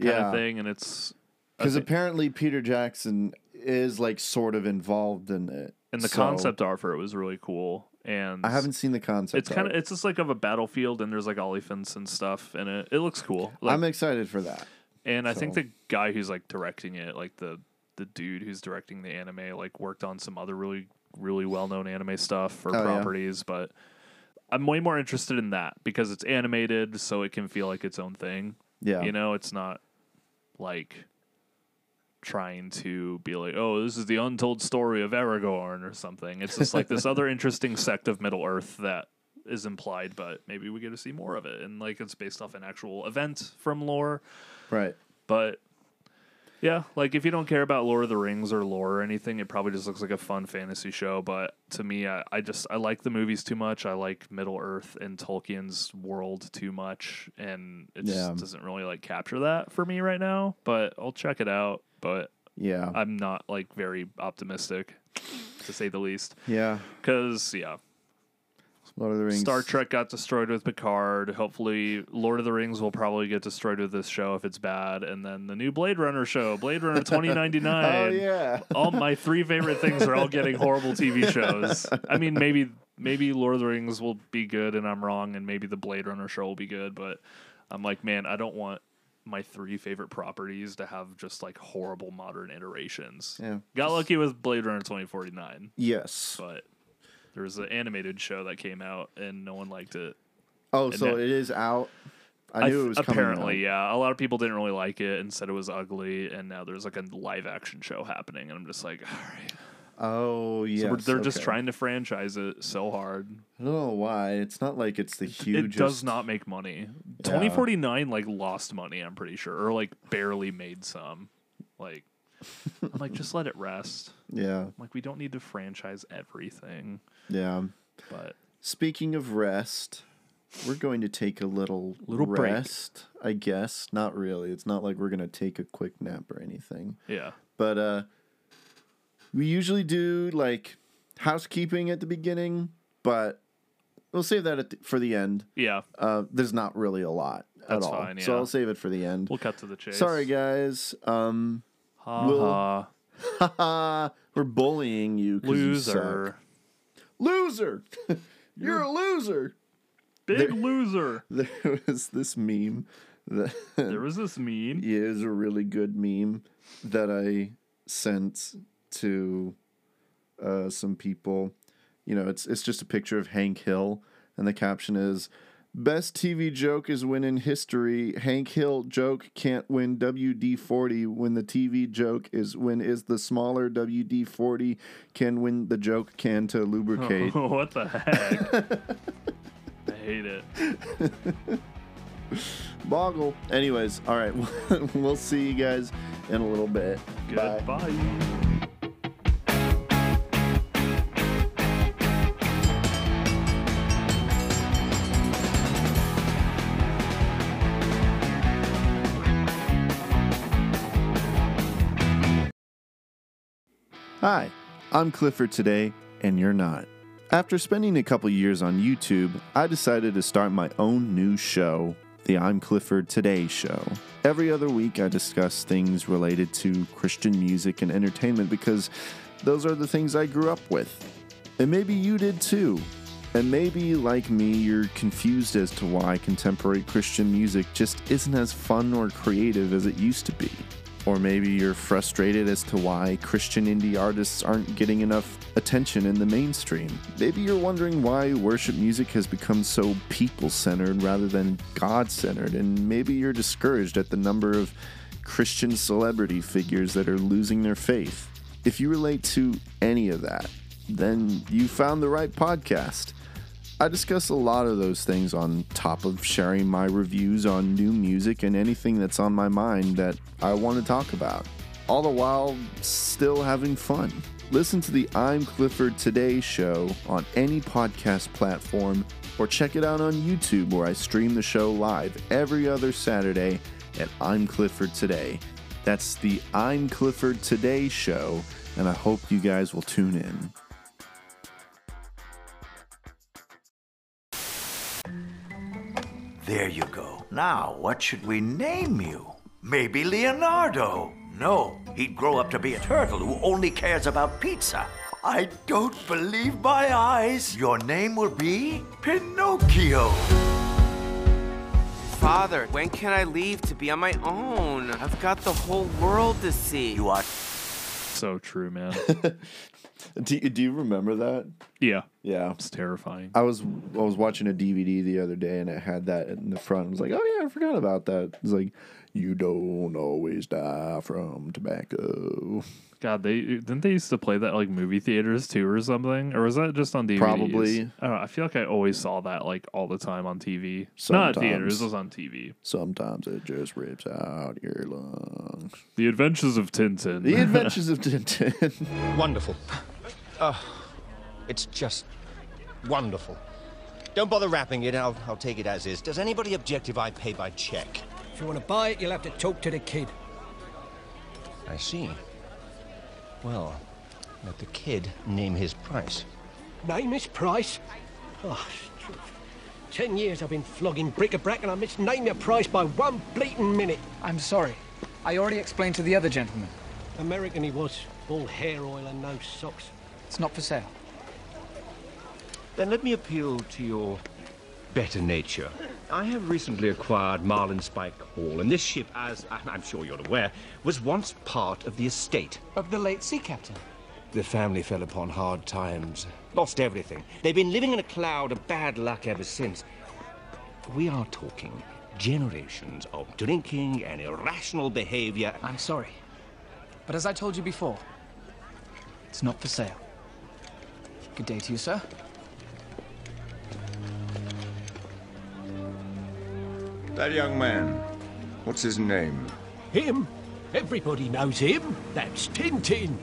kind Yeah. of thing, and it's Because apparently Peter Jackson is like sort of involved in it. and the So, concept art for it was really cool. And I haven't seen the concept. It's kind of it's just like of a battlefield, and there's like elephants and stuff in it. It looks cool. Like, I'm excited for that. And I think the guy who's like directing it, like the the dude who's directing the anime, like worked on some other really really well known anime stuff or Oh, yeah. properties. But I'm way more interested in that because it's animated, so it can feel like its own thing. Yeah. You know, it's not like trying to be like, oh, this is the untold story of Aragorn or something. It's just like this other [LAUGHS] interesting sect of Middle Earth that is implied, but maybe we get to see more of it. And like it's based off an actual event from lore. Right. But yeah, like if you don't care about Lord of the Rings or lore or anything, it probably just looks like a fun fantasy show. But to me, I, I just I like the movies too much. I like Middle Earth and Tolkien's world too much, and it just doesn't really like capture that for me right now. But I'll check it out. But Yeah. I'm not like very optimistic, to say the least. yeah. Because yeah, Lord of the Rings. Star Trek got destroyed with Picard. Hopefully, Lord of the Rings will probably get destroyed with this show if it's bad. And then the new Blade Runner show, Blade Runner [LAUGHS] 2099. Oh yeah. All my three favorite things are all getting horrible TV shows. I mean, maybe maybe Lord of the Rings will be good and I'm wrong, and maybe the Blade Runner show will be good. But I'm like, man, I don't want my three favorite properties to have just like horrible modern iterations. Yeah. Got lucky with Blade Runner 2049, Yes. but there was an animated show that came out and no one liked it. Oh, so that- it is out. I knew th- it was apparently, yeah. A lot of people didn't really like it and said it was ugly, and now there's like a live action show happening, and I'm just like, all right. Oh yes. So they're just trying to franchise it so hard. I don't know why. It's not like it's the huge. It does not make money. Yeah. 2049 like lost money, I'm pretty sure, or like barely made some. Like, I'm like, just let it rest. [LAUGHS] Yeah. I'm like, we don't need to franchise everything, Yeah. but Speaking of rest, we're going to take a little Little break. rest. I guess not really. It's not like we're gonna take a quick nap or anything. yeah, But uh, we usually do like housekeeping at the beginning. but we'll save that at the, for the end. Yeah, Uh, there's not really a lot That's at all, fine, so. I'll save it for the end. we'll cut to the chase. Sorry, guys. Um, Ha we'll- ha. [LAUGHS] we're bullying you, 'cause you. Loser. [LAUGHS] You're a loser. big loser. [LAUGHS] There was this meme that [LAUGHS] There was this meme. Yeah, it was a really good meme that I sent to uh, some people. You know, it's it's just a picture of Hank Hill, and the caption is Best TV joke is when in history Hank Hill joke can't win WD 40 when the TV joke is when is the smaller WD 40 can win the joke can to lubricate. [LAUGHS] what the heck? [LAUGHS] I hate it. Boggle. Anyways, all right. [LAUGHS] we'll see you guys in a little bit. Bye. Hi, I'm Clifford today, and you're not. After spending a couple years on YouTube, I decided to start my own new show, The I'm Clifford Today Show. Every other week, I discuss things related to Christian music and entertainment because those are the things I grew up with. And maybe you did too. And maybe, like me, you're confused as to why contemporary Christian music just isn't as fun or creative as it used to be. Or maybe you're frustrated as to why Christian indie artists aren't getting enough attention in the mainstream. Maybe you're wondering why worship music has become so people centered rather than God centered. And maybe you're discouraged at the number of Christian celebrity figures that are losing their faith. If you relate to any of that, then you found the right podcast. I discuss a lot of those things on top of sharing my reviews on new music and anything that's on my mind that I want to talk about, all the while still having fun. Listen to the I'm Clifford Today show on any podcast platform or check it out on YouTube where I stream the show live every other Saturday at I'm Clifford Today. That's the I'm Clifford Today show, and I hope you guys will tune in. There you go. Now, what should we name you? Maybe Leonardo. No, he'd grow up to be a turtle who only cares about pizza. I don't believe my eyes. Your name will be Pinocchio. Father, when can I leave to be on my own? I've got the whole world to see. You are So true, man. [LAUGHS] [LAUGHS] Do, do you remember that? yeah, Yeah. it's terrifying. I was I was watching a DVD the other day and it had that in the front. I was like, oh yeah, I forgot about that. It's like, you don't always die from tobacco. God, they didn't they used to play that like movie theaters too or something, or was that just on DVDs? Probably. I don't know. I feel like I always saw that like all the time on TV. Not theaters. It was on TV. Sometimes it just rips out your lungs. The Adventures of Tintin. The [LAUGHS] Adventures of Tintin. Wonderful. Oh, it's just wonderful. Don't bother wrapping it. I'll, I'll take it as is. Does anybody object if I pay by check? If you want to buy it, you'll have to talk to the kid. I see. Well, let the kid name his price. Name his price. Oh, ten years I've been flogging bric-a-brac and I misnamed your price by one bleating minute. I'm sorry. I already explained to the other gentleman. American he was, all hair oil and no socks. It's not for sale. Then let me appeal to your better nature. I have recently acquired Marlinspike Hall, and this ship, as I'm sure you're aware, was once part of the estate. Of the late sea captain. The family fell upon hard times, lost everything. They've been living in a cloud of bad luck ever since. We are talking generations of drinking and irrational behavior. I'm sorry. But as I told you before, it's not for sale. Good day to you, sir. That young man, what's his name? Him? Everybody knows him. That's Tintin.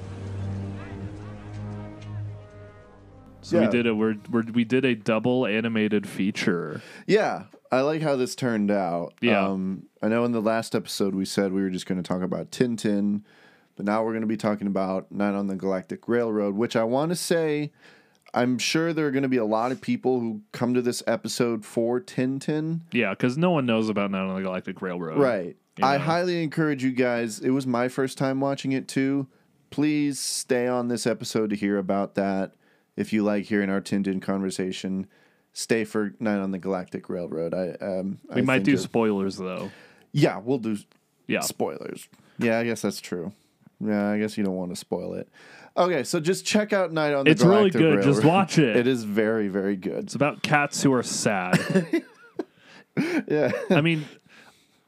So Yeah. we did a we're, we're, we did a double animated feature. yeah, I like how this turned out. Yeah. Um, I know in the last episode we said we were just going to talk about Tintin, but now we're going to be talking about Night on the Galactic Railroad, which I want to say I'm sure there are going to be a lot of people who come to this episode for Tintin. Yeah, because no one knows about Night on the Galactic Railroad. Right. you I highly encourage you guys. It was my first time watching it too. Please stay on this episode to hear about that. If you like hearing our Tintin conversation, stay for Night on the Galactic Railroad. I um We I might do it- spoilers though. yeah, we'll do Yeah. spoilers. Yeah, I guess that's true. Yeah, I guess you don't want to spoil it. Okay, so just check out Night on the It's really Galactic good. Just watch it. [LAUGHS] It is very, very good. It's about cats who are sad. [LAUGHS] Yeah, I mean,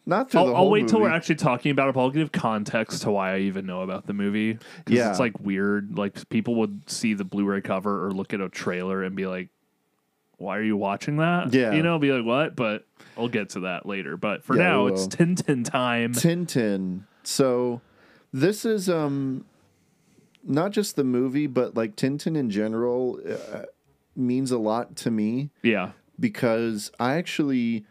not through I'll, the I'll wait till we're movie. actually talking about it. But I'll give context to why I even know about the movie. 'Cause Yeah. it's like weird. Like people would see the Blu-ray cover or look at a trailer and be like, "Why are you watching that?" Yeah. you know, be like, "What?" But I'll get to that later. But for Yeah, now, we it's will. Tintin time. Tintin. So this is um not just the movie, but like Tintin in general uh, means a lot to me. Yeah, because I actually,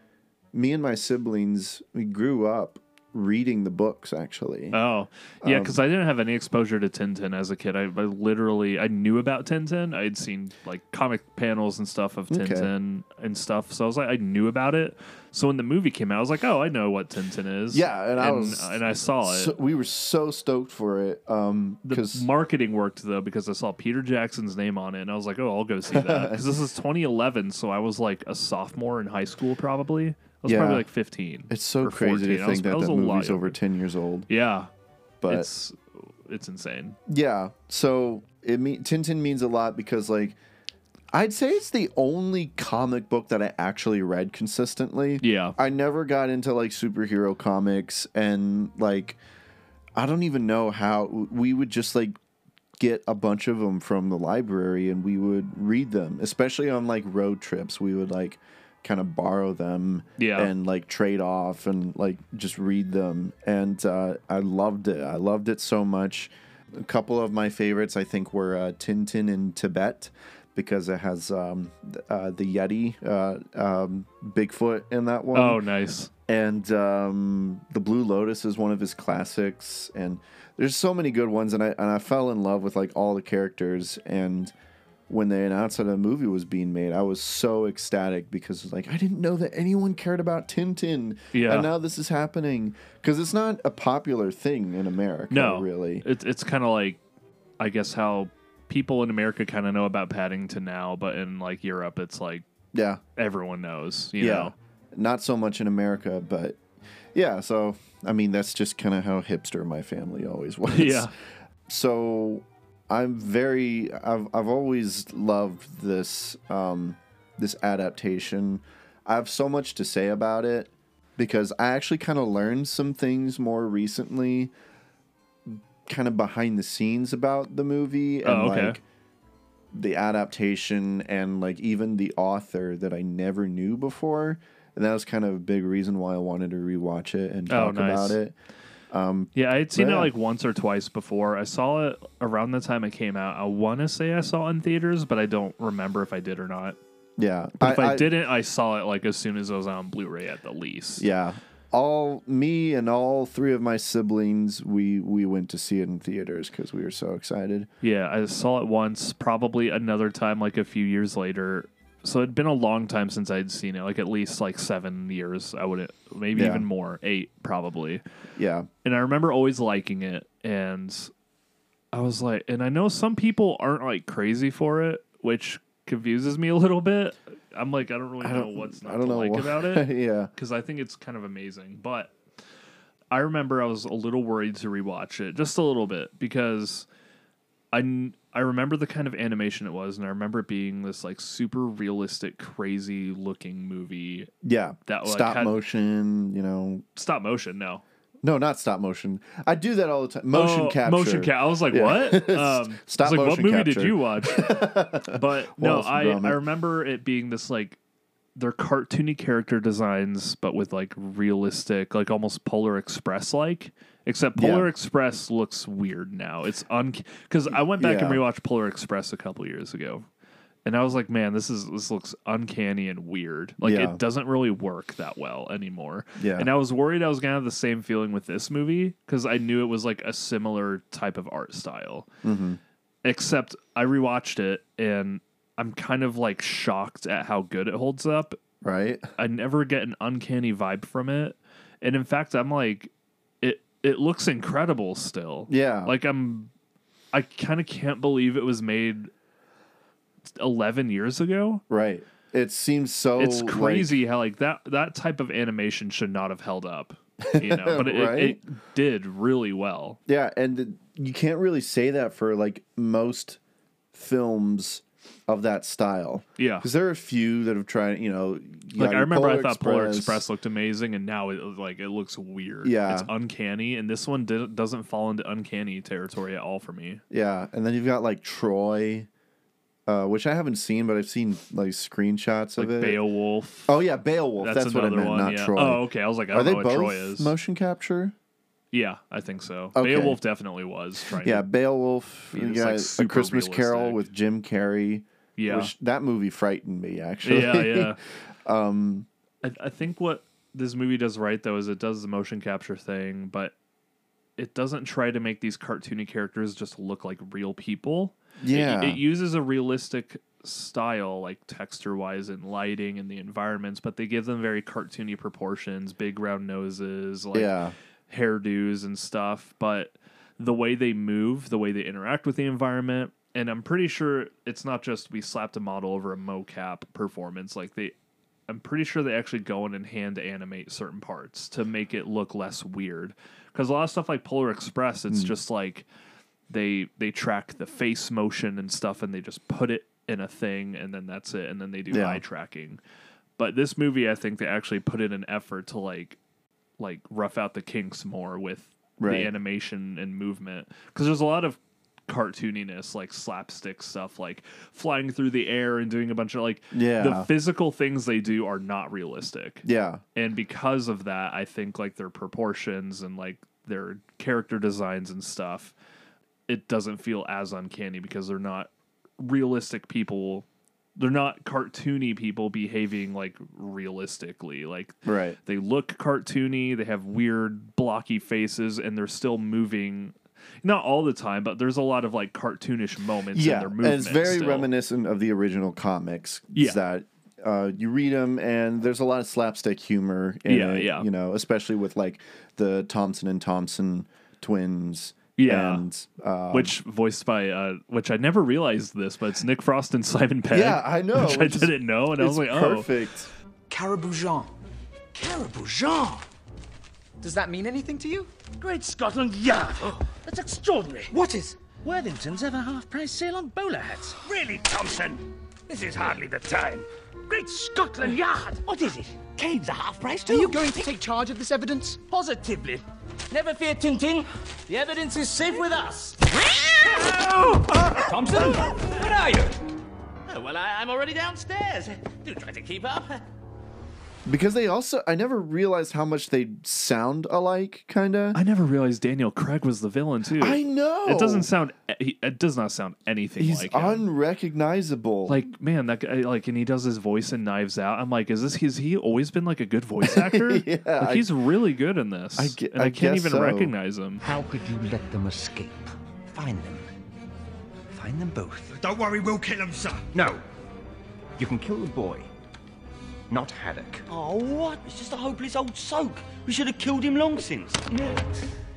me and my siblings, we grew up reading the books actually. Oh, yeah, Um, because I didn't have any exposure to Tintin as a kid. I, I literally I knew about Tintin. I'd seen like comic panels and stuff of Okay. Tintin and stuff. So I was like, I knew about it. So when the movie came out, I was like, oh, I know what Tintin is. Yeah, and I and, was and I saw it. So, we were so stoked for it um the because marketing worked though because I saw Peter Jackson's name on it, and I was like, "Oh, I'll go see that." [LAUGHS] Because this is 2011, so I was like a sophomore in high school, probably. Was Yeah. probably like 15. it's so crazy 14. to was- think that was that a movie's over 10 years old. Yeah, But it's it's insane. Yeah. So it mean Tintin means a lot because like I'd say it's the only comic book that I actually read consistently. Yeah. I never got into like superhero comics and like I don't even know how we would just like get a bunch of them from the library and we would read them, especially on like road trips. We would like kind of borrow them Yeah. and like trade off and like just read them. And uh, i loved it. I loved it so much. A couple of my favorites i think were uh, tintin in tibet because it has um, uh, the yeti uh, um, bigfoot in that one. Oh, nice. and um, the Blue Lotus is one of his classics, and there's so many good ones, and I and I fell in love with like all the characters, and when they announced that a movie was being made, I was so ecstatic because like I didn't know that anyone cared about Tintin, Yeah. and now this is happening because it's not a popular thing in America, No, really. It's it's kind of like, I guess how people in America kind of know about Paddington now, but in like Europe, it's like Yeah, everyone knows. You yeah, know. not so much in America, but yeah. So I mean, that's just kind of how hipster my family always [LAUGHS] was. Yeah. so I'm very I've I've always loved this um this adaptation. I have so much to say about it because I actually kind of learned some things more recently kind of behind the scenes about the movie and Oh, okay. like the adaptation and like even the author that I never knew before. And that was kind of a big reason why I wanted to rewatch it and Oh, talk nice. about it. Um, yeah, I had seen Yeah. it like once or twice before. I saw it around the time it came out. I want to say I saw it in theaters, but I don't remember if I did or not. Yeah. But if I, didn't, I saw it like as soon as it was on Blu-ray at the least. Yeah. All me and all three of my siblings, we we went to see it in theaters because we were so excited. Yeah, I saw it once, probably another time like a few years later. So it'd been a long time since I'd seen it, like at least like seven years. I would maybe Yeah. even more, eight probably. Yeah. And I remember always liking it, and I was like, and I know some people aren't like crazy for it, which confuses me a little bit. I'm like, I don't really know what's not I don't to know like about it [LAUGHS] yeah. because I think it's kind of amazing. But I remember I was a little worried to rewatch it, just a little bit, because I I remember the kind of animation it was, and I remember it being this like super realistic, crazy looking movie. Yeah. That, like, stop had- motion, you know. Stop motion, no No, not stop motion. I do that all the time. Motion Oh, capture. Motion capture. I was like, Yeah. what? [LAUGHS] Um, Stop I was like, what movie capture. did you watch? [LAUGHS] but no, I, Gromit. I remember it being this like they're cartoony character designs, but with like realistic, like almost Polar Express like. Except Yeah. Polar Express looks weird now. It's un because I went back and rewatched Polar Express a couple years ago, and I was like, man, this is this looks uncanny and weird. Like Yeah. it doesn't really work that well anymore. Yeah. And I was worried I was gonna have the same feeling with this movie because I knew it was like a similar type of art style. Mm-hmm. Except I rewatched it and I'm kind of like shocked at how good it holds up. Right? I never get an uncanny vibe from it. And in fact, I'm like it looks incredible still. Yeah. Like I'm I kind of can't believe it was made 11 years ago. Right. It seems so it's like- crazy how like that that type of animation should not have held up, you know, [LAUGHS] but it, Right? it, it did really well. Yeah, and you can't really say that for like most films of that style. Yeah. Because there are a few that have tried, you know, you Like I remember, I Polar thought Polar Express looked amazing, and now it like it looks weird. Yeah. it's uncanny, and this one did, doesn't fall into uncanny territory at all for me. Yeah, and then you've got like Troy, uh, which I haven't seen, but I've seen like screenshots Like of it. Beowulf. Oh yeah, Beowulf. That's, That's what I meant, one, not yeah. Troy. Oh, okay. I was like, I are don't they know what both Troy is. motion capture? Yeah, I think so. Okay. Beowulf definitely was. Trying Yeah, Beowulf. be You got like, a Christmas Carol with Jim Carrey. Yeah. which that movie frightened me actually. Yeah, yeah. [LAUGHS] um, I, I think what this movie does right though is it does the motion capture thing, but it doesn't try to make these cartoony characters just look like real people. It- Yeah. it, uses a realistic style, like texture wise and lighting and the environments, but they give them very cartoony proportions, big round noses, like Yeah. hairdos and stuff. But the way they move, the way they interact with the environment, and I'm pretty sure it's not just we slapped a model over a mocap performance. Like they, I'm pretty sure they actually go in and hand animate certain parts to make it look less weird. Because a lot of stuff like Polar Express, it's Hmm. just like they they track the face motion and stuff, and they just put it in a thing, and then that's it, and then they do Yeah. eye tracking. But this movie, I think they actually put in an effort to like like rough out the kinks more with Right. the animation and movement because there's a lot of cartooniness like slapstick stuff like flying through the air and doing a bunch of like Yeah. the physical things they do are not realistic Yeah. and because of that i think like their proportions and like their character designs and stuff it doesn't feel as uncanny because they're not realistic people they're not cartoony people behaving like realistically like Right. they look cartoony they have weird blocky faces and they're still moving not all the time but there's a lot of like cartoonish moments in yeah, their and movement it's very still. reminiscent of the original comics. Yeah. that uh, you read them, and there's a lot of slapstick humor. In Yeah, it, yeah. You know, especially with like the Thompson and Thompson twins. Yeah. and uh, which voiced by uh which I never realized this, but it's Nick Frost and Simon Pegg. Yeah, I know, Which I which is- didn't know, and I was like, it's oh, perfect. Karaboudjan. Caribou Jean! Does that mean anything to you? Great Scotland Yard! Oh. That's extraordinary! What is? Worthington's have a half price sale on bowler hats. Really, Thompson? This is hardly the time. Great Scotland Yard! What is it? Cane's a half price too? Are you going to take charge of this evidence? Positively. Never fear, Tintin. The evidence is safe with us. [LAUGHS] Thompson, where are you? Oh, well, I, I'm already downstairs. Do try to keep up. Because they also, I never realized how much they sound alike, kind of. I never realized Daniel Craig was the villain too. I know. It doesn't sound. Eh, it does not sound anything He's like him. unrecognizable. like man, that guy, like, and he does his voice in Knives Out. I'm like, is this? Has he always been like a good voice [LAUGHS] actor? Yeah, like, I- he's really good in this. I ge- and I, I can't guess even so. recognize him. How could you let them escape? Find them. Find them both. Don't worry, we'll kill him, sir. No. You can kill the boy, not Haddock. Oh, what? It's just a hopeless old soak. We should have killed him long since.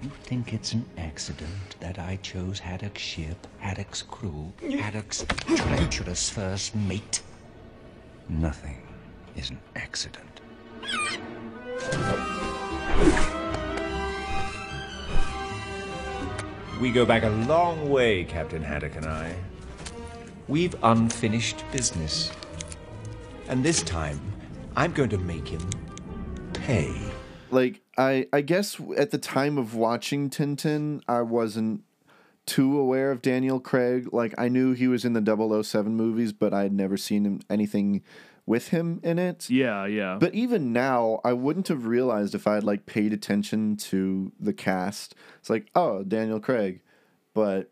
You think it's an accident that I chose Haddock's ship, Haddock's crew, Haddock's treacherous first mate? Nothing is an accident. We go back a long way, Captain Haddock and I. We've unfinished business. And this time, I'm going to make him pay. like I I guess at the time of watching Tintin, I wasn't too aware of Daniel Craig. Like I knew he was in the 007 movies, but I had never seen him anything with him in it. Yeah, yeah. But even now, I wouldn't have realized if I had like paid attention to the cast. It's like, oh, Daniel Craig. But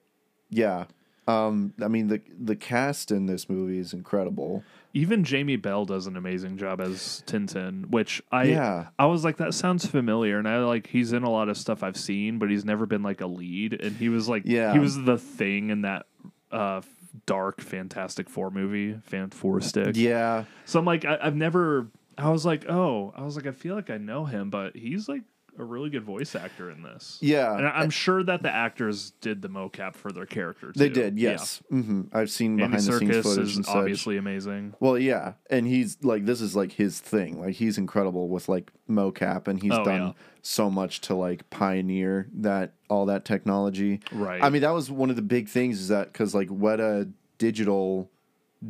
yeah. Um, I mean the the cast in this movie is incredible. Even Jamie Bell does an amazing job as Tintin, which I Yeah. I was like that sounds familiar, and I like he's in a lot of stuff I've seen, but he's never been like a lead, and he was like Yeah. he was the thing in that uh dark Fantastic Four movie, Fan Four Stick. Yeah. So I'm like, I, I've never. I was like, oh, I was like, I feel like I know him, but he's like a really good voice actor in this. Yeah. and I'm sure that the actors did the mocap for their character. They too. did, Yeah. yes. hmm I've seen Andy behind the scenes footage is and such. obviously amazing. Well, yeah, and he's like this is like his thing. Like he's incredible with like mocap, and he's Oh, done yeah. so much to like pioneer that all that technology. Right. I mean, that was one of the big things is that because like Weta Digital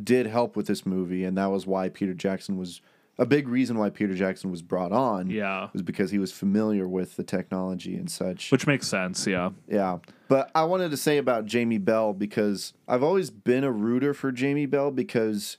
did help with this movie, and that was why Peter Jackson was a big reason why Peter Jackson was brought on. Yeah. was because he was familiar with the technology and such. Which makes sense, yeah. Yeah. But I wanted to say about Jamie Bell because I've always been a rooter for Jamie Bell because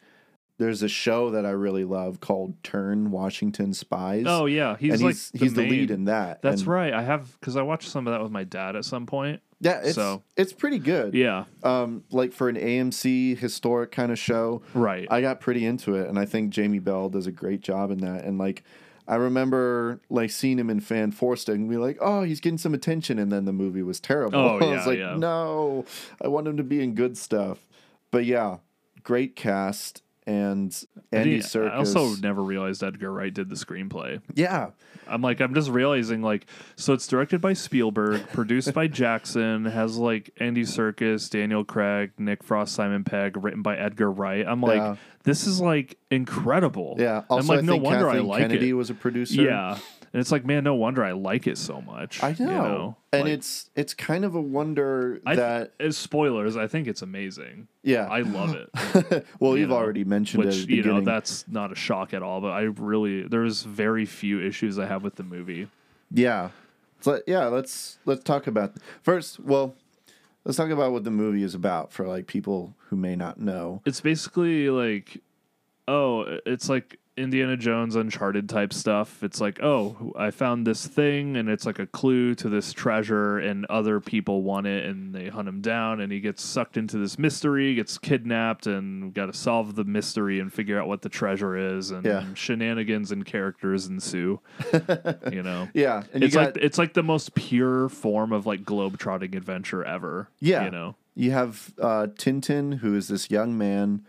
there's a show that I really love called Turn Washington Spies. Oh yeah, he's and like he's, he's the lead in that. That's And right. I have because I watched some of that with my dad at some point. Yeah, it's so it's pretty good. Yeah. Um, like for an AMC historic kind of show. Right. I got pretty into it and I think Jamie Bell does a great job in that. And like I remember like seeing him in Fan Forced and be like, oh, he's getting some attention, and then the movie was terrible. Oh, [LAUGHS] I yeah, was like, yeah. no, I want him to be in good stuff. But yeah, great cast and Andy Serkis. I also never realized Edgar Wright did the screenplay. Yeah. I'm like, I'm just realizing, like, so it's directed by Spielberg, [LAUGHS] produced by Jackson, has like Andy Serkis, Daniel Craig, Nick Frost, Simon Pegg, written by Edgar Wright. I'm like, Yeah. this is like incredible. Yeah. I'm like, I no wonder Kathleen I like Kennedy it. was a producer. Yeah. And it's like, man, no wonder I like it so much. I know. You know? And Like, it's it's kind of a wonder I th- that as spoilers, I think it's amazing. Yeah. I love it. [LAUGHS] well, you you've know, already mentioned which it you know that's not a shock at all. But I really there's very few issues I have with the movie. Yeah. So yeah, let's let's talk about first. Well, let's talk about what the movie is about for like people who may not know. It's basically like, oh, it's like Indiana Jones Uncharted type stuff. It's like, oh, I found this thing, and it's like a clue to this treasure, and other people want it, and they hunt him down, and he gets sucked into this mystery, gets kidnapped, and got to solve the mystery and figure out what the treasure is, and Yeah. shenanigans and characters ensue. [LAUGHS] you know, Yeah, and it's like got- it's like the most pure form of like globe-trotting adventure ever. Yeah, you know. you have uh, Tintin, who is this young man.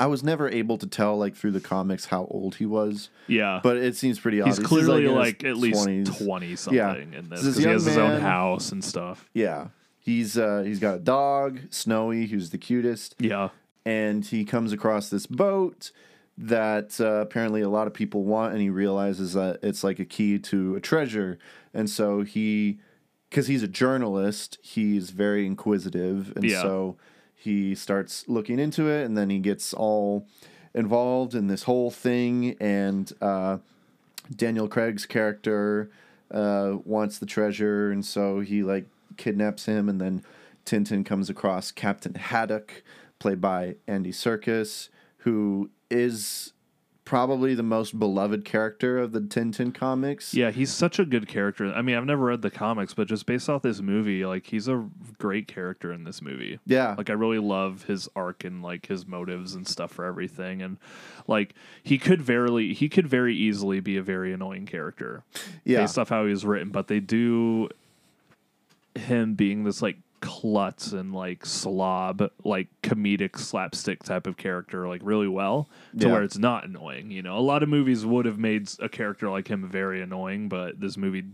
I was never able to tell like through the comics how old he was. Yeah. but it seems pretty obvious. He's clearly in his like, at least 20s. 20 something Yeah. in this because he has his own house and stuff. Yeah, he's uh, he's got a dog, Snowy, who's the cutest. Yeah, and he comes across this boat that uh, apparently a lot of people want, and he realizes that it's like a key to a treasure, and so he, because he's a journalist, he's very inquisitive, and Yeah. so he starts looking into it, and then he gets all involved in this whole thing, and uh, Daniel Craig's character uh, wants the treasure, and so he like kidnaps him, and then Tintin comes across Captain Haddock, played by Andy Serkis, who is probably the most beloved character of the Tintin comics. Yeah, he's such a good character. I mean, I've never read the comics, but just based off this movie, like he's a great character in this movie. Yeah. Like I really love his arc and like his motives and stuff for everything and like he could very he could very easily be a very annoying character. Yeah. Based off how he's written, but they do him being this like klutz and like slob, like comedic slapstick type of character, like really well to Yeah. where it's not annoying. You know, a lot of movies would have made a character like him very annoying, but this movie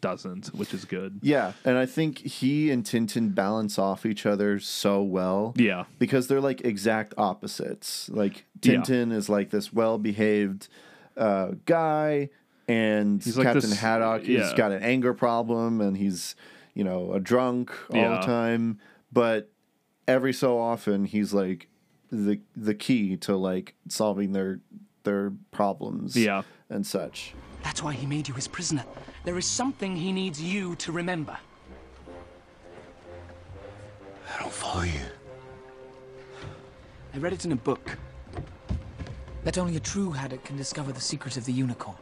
doesn't, which is good. Yeah, and I think he and Tintin balance off each other so well. Yeah. Because they're like exact opposites. Like Yeah. Tintin is like this well-behaved uh, guy and He's like Captain this- Haddock he's yeah. got an anger problem and he's, you know, a drunk all Yeah. the time, but every so often he's like the the key to like solving their their problems Yeah. and such. That's why he made you his prisoner. There is something he needs you to remember. I don't follow you. I read it in a book. That only a true Haddock can discover the secret of the unicorn.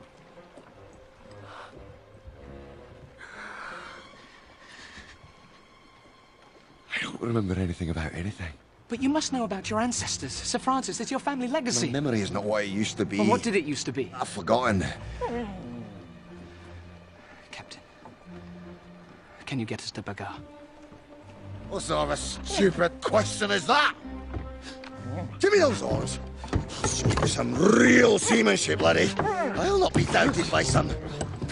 Don't remember anything about anything. But you must know about your ancestors. Sir Francis, it's your family legacy. My memory is not what it used to be. Well, what did it used to be? I've forgotten. Captain, can you get us to Bagghar? What sort of a stupid question is that? Give me those oars. I'll show you some real seamanship, laddie. I'll not be doubted by some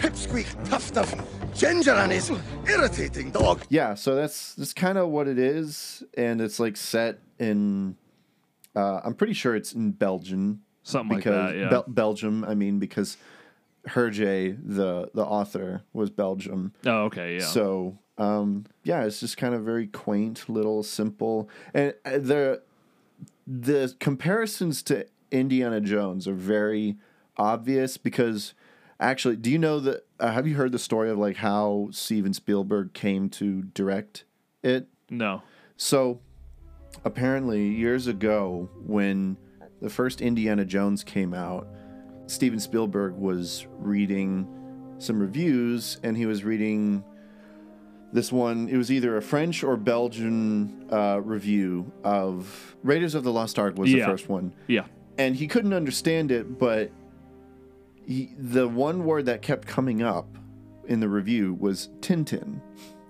pipsqueak tuft of Ginger and his irritating dog. Yeah, so that's that's kind of what it is, and it's like set in. Uh, I'm pretty sure it's in Belgium. Something like that, yeah. Bel- Belgium. I mean, because Hergé, the the author, was Belgium. Oh, okay, yeah. So, um, yeah, it's just kind of very quaint, little, simple, and uh, the the comparisons to Indiana Jones are very obvious because actually, do you know that? Uh, have you heard the story of like how Steven Spielberg came to direct it? No. So, apparently, years ago, when the first Indiana Jones came out, Steven Spielberg was reading some reviews and he was reading this one. It was either a French or Belgian uh, review of Raiders of the Lost Ark was Yeah. the first one. Yeah. And he couldn't understand it, but he, the one word that kept coming up in the review was Tintin.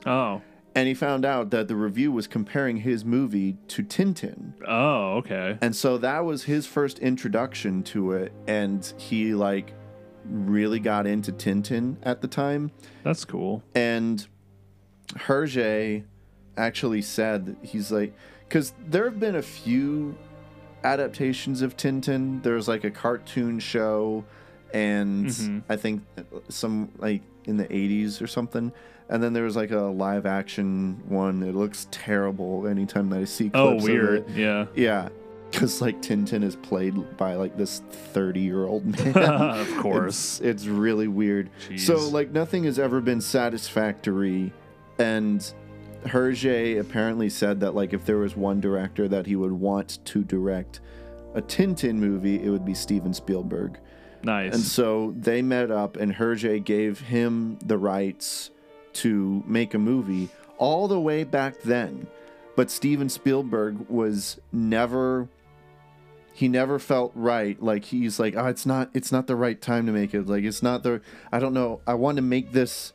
Oh. And he found out that the review was comparing his movie to Tintin. Oh, okay. And so that was his first introduction to it. And he, like, really got into Tintin at the time. That's cool. And Hergé actually said that he's like, because there have been a few adaptations of Tintin. There's like a cartoon show, and Mhm. I think some like in the 80s or something. And then there was like a live action one. It looks terrible anytime that I see clips Oh, of weird. it. Yeah. Yeah. Because like Tintin is played by like this 30 year old [LAUGHS] man. Of course. It's, it's really weird. So like nothing has ever been satisfactory. And Hergé apparently said that like if there was one director that he would want to direct a Tintin movie, it would be Steven Spielberg. Nice. And so they met up, and Hergé gave him the rights to make a movie all the way back then. But Steven Spielberg was never. He never felt right. Like he's like, oh, it's not. It's not the right time to make it. Like it's not the. I don't know. I want to make this.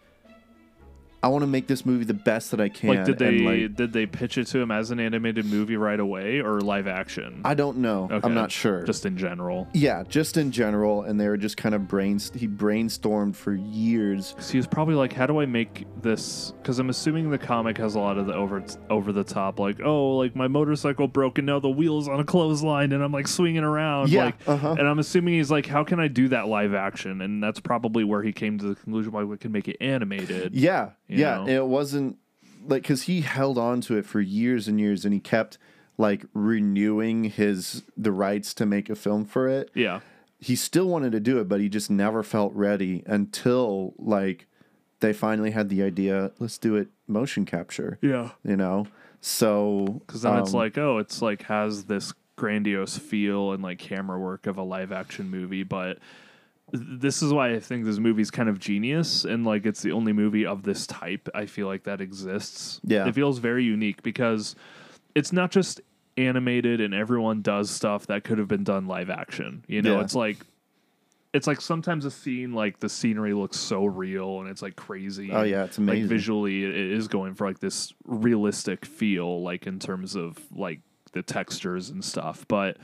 I want to make this movie the best that I can. like, did they like, did they pitch it to him as an animated movie right away or live action? I don't know. Okay. I'm not sure. Just in general. yeah, just in general, and they were just kind of brains. He brainstormed for years. So he was probably like, "How do I make this?" Because I'm assuming the comic has a lot of the over over the top, like, "Oh, like my motorcycle broke and now the wheels on a clothesline and I'm like swinging around." Yeah, like, uh-huh. and I'm assuming he's like, "How can I do that live action?" And that's probably where he came to the conclusion why we can make it animated. Yeah, yeah. It wasn't like because he held on to it for years and years, and he kept like renewing his the rights to make a film for it. Yeah. He still wanted to do it, but he just never felt ready until like they finally had the idea. Let's do it motion capture. Yeah. you know. So Because then it's um, like, oh, it's like has this grandiose feel and like camera work of a live action movie, but this is why I think this movie's kind of genius and like it's the only movie of this type I feel like that exists. Yeah. It feels very unique because it's not just animated and everyone does stuff that could have been done live action. You know, Yeah. it's like it's like sometimes a scene like the scenery looks so real and it's like crazy. Oh, yeah, it's Like amazing. visually it it is going for like this realistic feel like in terms of like the textures and stuff. But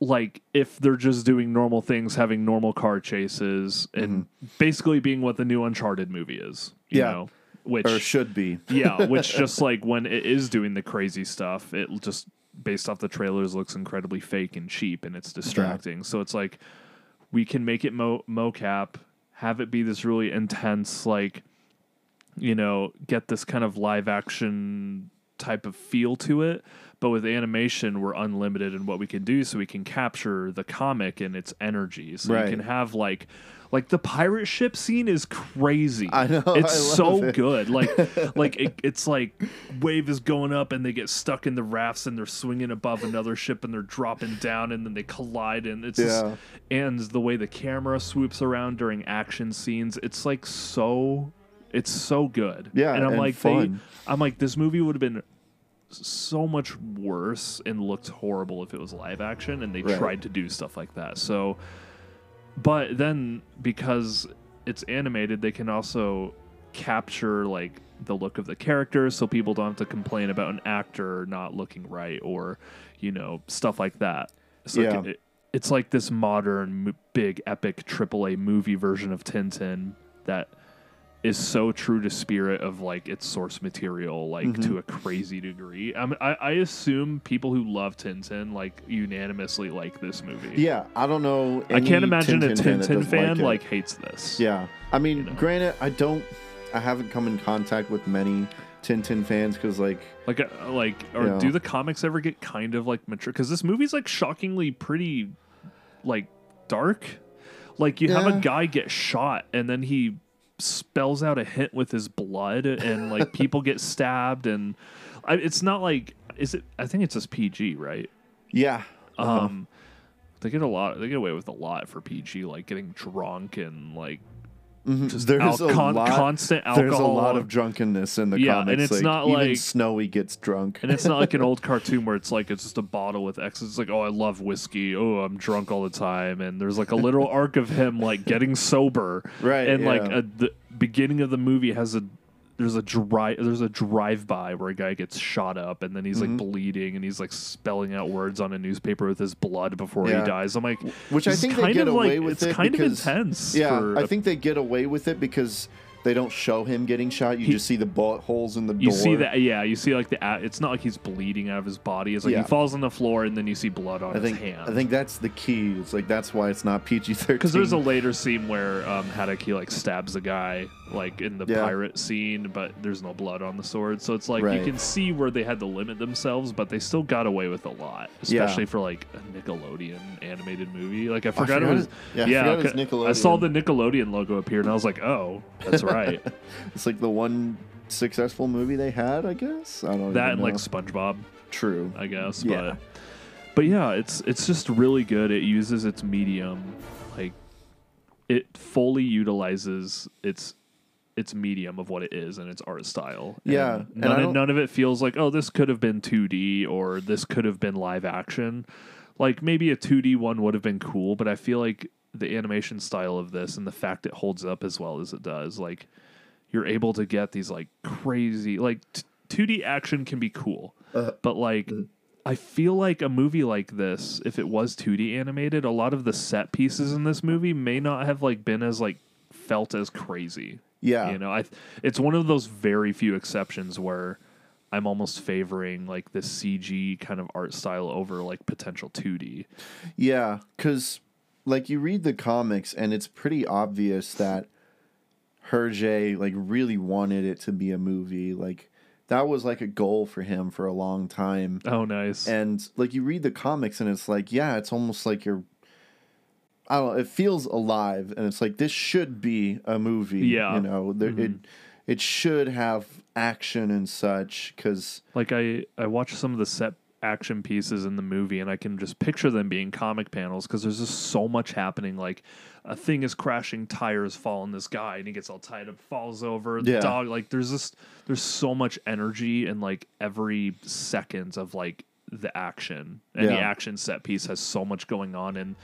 like if they're just doing normal things, having normal car chases and basically being what the new Uncharted movie is. You Mm-hmm. Yeah. know? Which or should be. yeah, [LAUGHS] which just like when it is doing the crazy stuff, it just based off the trailers looks incredibly fake and cheap and it's distracting. So it's like we can make it mo- mocap, have it be this really intense like you know, get this kind of live action type of feel to it. But with animation, we're unlimited in what we can do, so we can capture the comic and its energy. So Right. you can have like, like the pirate ship scene is crazy. I know, [LAUGHS] it's I so it. good. Like, [LAUGHS] like it, it's like wave is going up and they get stuck in the rafts and they're swinging above another ship and they're dropping down and then they collide and it's just, Yeah. and the way the camera swoops around during action scenes, it's like so it's so good. Yeah, and I'm and like fun. they I'm like this movie would have been so much worse and looked horrible if it was live action and they Right. tried to do stuff like that. So but then because it's animated, they can also capture like the look of the characters so people don't have to complain about an actor not looking right or you know stuff like that like Yeah. it- it's like this modern big epic AAA movie version of Tintin that is so true to spirit of like its source material like Mhm. to a crazy degree I, mean, I I assume people who love Tintin like unanimously like this movie Yeah, I don't know. I can't imagine a that Tintin doesn't fan it. like, hates this. Yeah, I mean, granted, I don't, I haven't come in contact with many Tintin fans because, like, Like, uh, like, or Yeah. do the comics ever get kind of like mature? Because this movie's like shockingly pretty, like dark. Like you have a guy get shot and then he spells out a hint with his blood, and like [LAUGHS] people get stabbed, and I, it's not like is it? I think it's just PG, right? yeah, uh-huh. Um, they get a lot. They get away with a lot for PG, like getting drunk and like Mhm. just there's al- a con- lot, constant There's a lot of drunkenness in the Yeah, comics. and it's like, not even like- Snowy gets drunk, And it's not like an old [LAUGHS] cartoon where it's like it's just a bottle with X. It's like, oh, I love whiskey. Oh, I'm drunk all the time. And there's like a little [LAUGHS] arc of him like getting sober. Right, And like a, the beginning of the movie has a there's a drive there's a drive by where a guy gets shot up and then he's Mhm. like bleeding and he's like spelling out words on a newspaper with his blood before Yeah. he dies. I'm like, which I think they get away like, with it's it kind because, of intense. Yeah, I think they get away with it because they don't show him getting shot. You He- just see the bullet holes in the door. You see that, yeah. You see like the. a- It's not like he's bleeding out of his body. It's like Yeah. he falls on the floor and then you see blood on I think his hand. I think that's the key. It's like that's why it's not PG thirteen. Because there's a later scene where um, Haddock he like stabs a guy like in the Yeah. pirate scene, but there's no blood on the sword. So it's like Right. you can see where they had to limit themselves, but they still got away with a lot, Yeah. especially for like a Nickelodeon animated movie. Like I I forgot, forgot it was it- yeah, I forgot it was 'cause I saw Nickelodeon. the Nickelodeon logo appear, and I was like, oh, that's [LAUGHS] right. [LAUGHS] it's like the one successful movie they had, I guess. I don't that and like SpongeBob. True. I guess. Yeah. But but yeah, it's it's just really good. It uses its medium, like it fully utilizes its its medium of what it is and its art style. Yeah, And and none, of, none of it feels like oh this could have been 2D or this could have been live action. Like maybe a 2D one would have been cool, but I feel like the animation style of this and the fact it holds up as well as it does, like you're able to get these like crazy like t- 2D action can be cool, Uh, but like mm. I feel like a movie like this, if it was 2D animated, a lot of the set pieces in this movie may not have like been as like felt as crazy. Yeah. you know, I it's one of those very few exceptions where I'm almost favoring like this CG kind of art style over like potential 2D. Yeah, because like you read the comics and it's pretty obvious that Hergé like really wanted it to be a movie. Like that was like a goal for him for a long time. Oh, nice. And like you read the comics and it's like, yeah, it's almost like you're. I don't know. It feels alive, and it's like this should be a movie. Yeah. you know, there, it Mhm. it should have action and such. Because Like I I watched some of the set action pieces in the movie and I can just picture them being comic panels because there's just so much happening like a thing is crashing tires fall on this guy and he gets all tied up falls over the Yeah. dog like there's just there's so much energy in like every second of like the action and the action set piece has so much going on and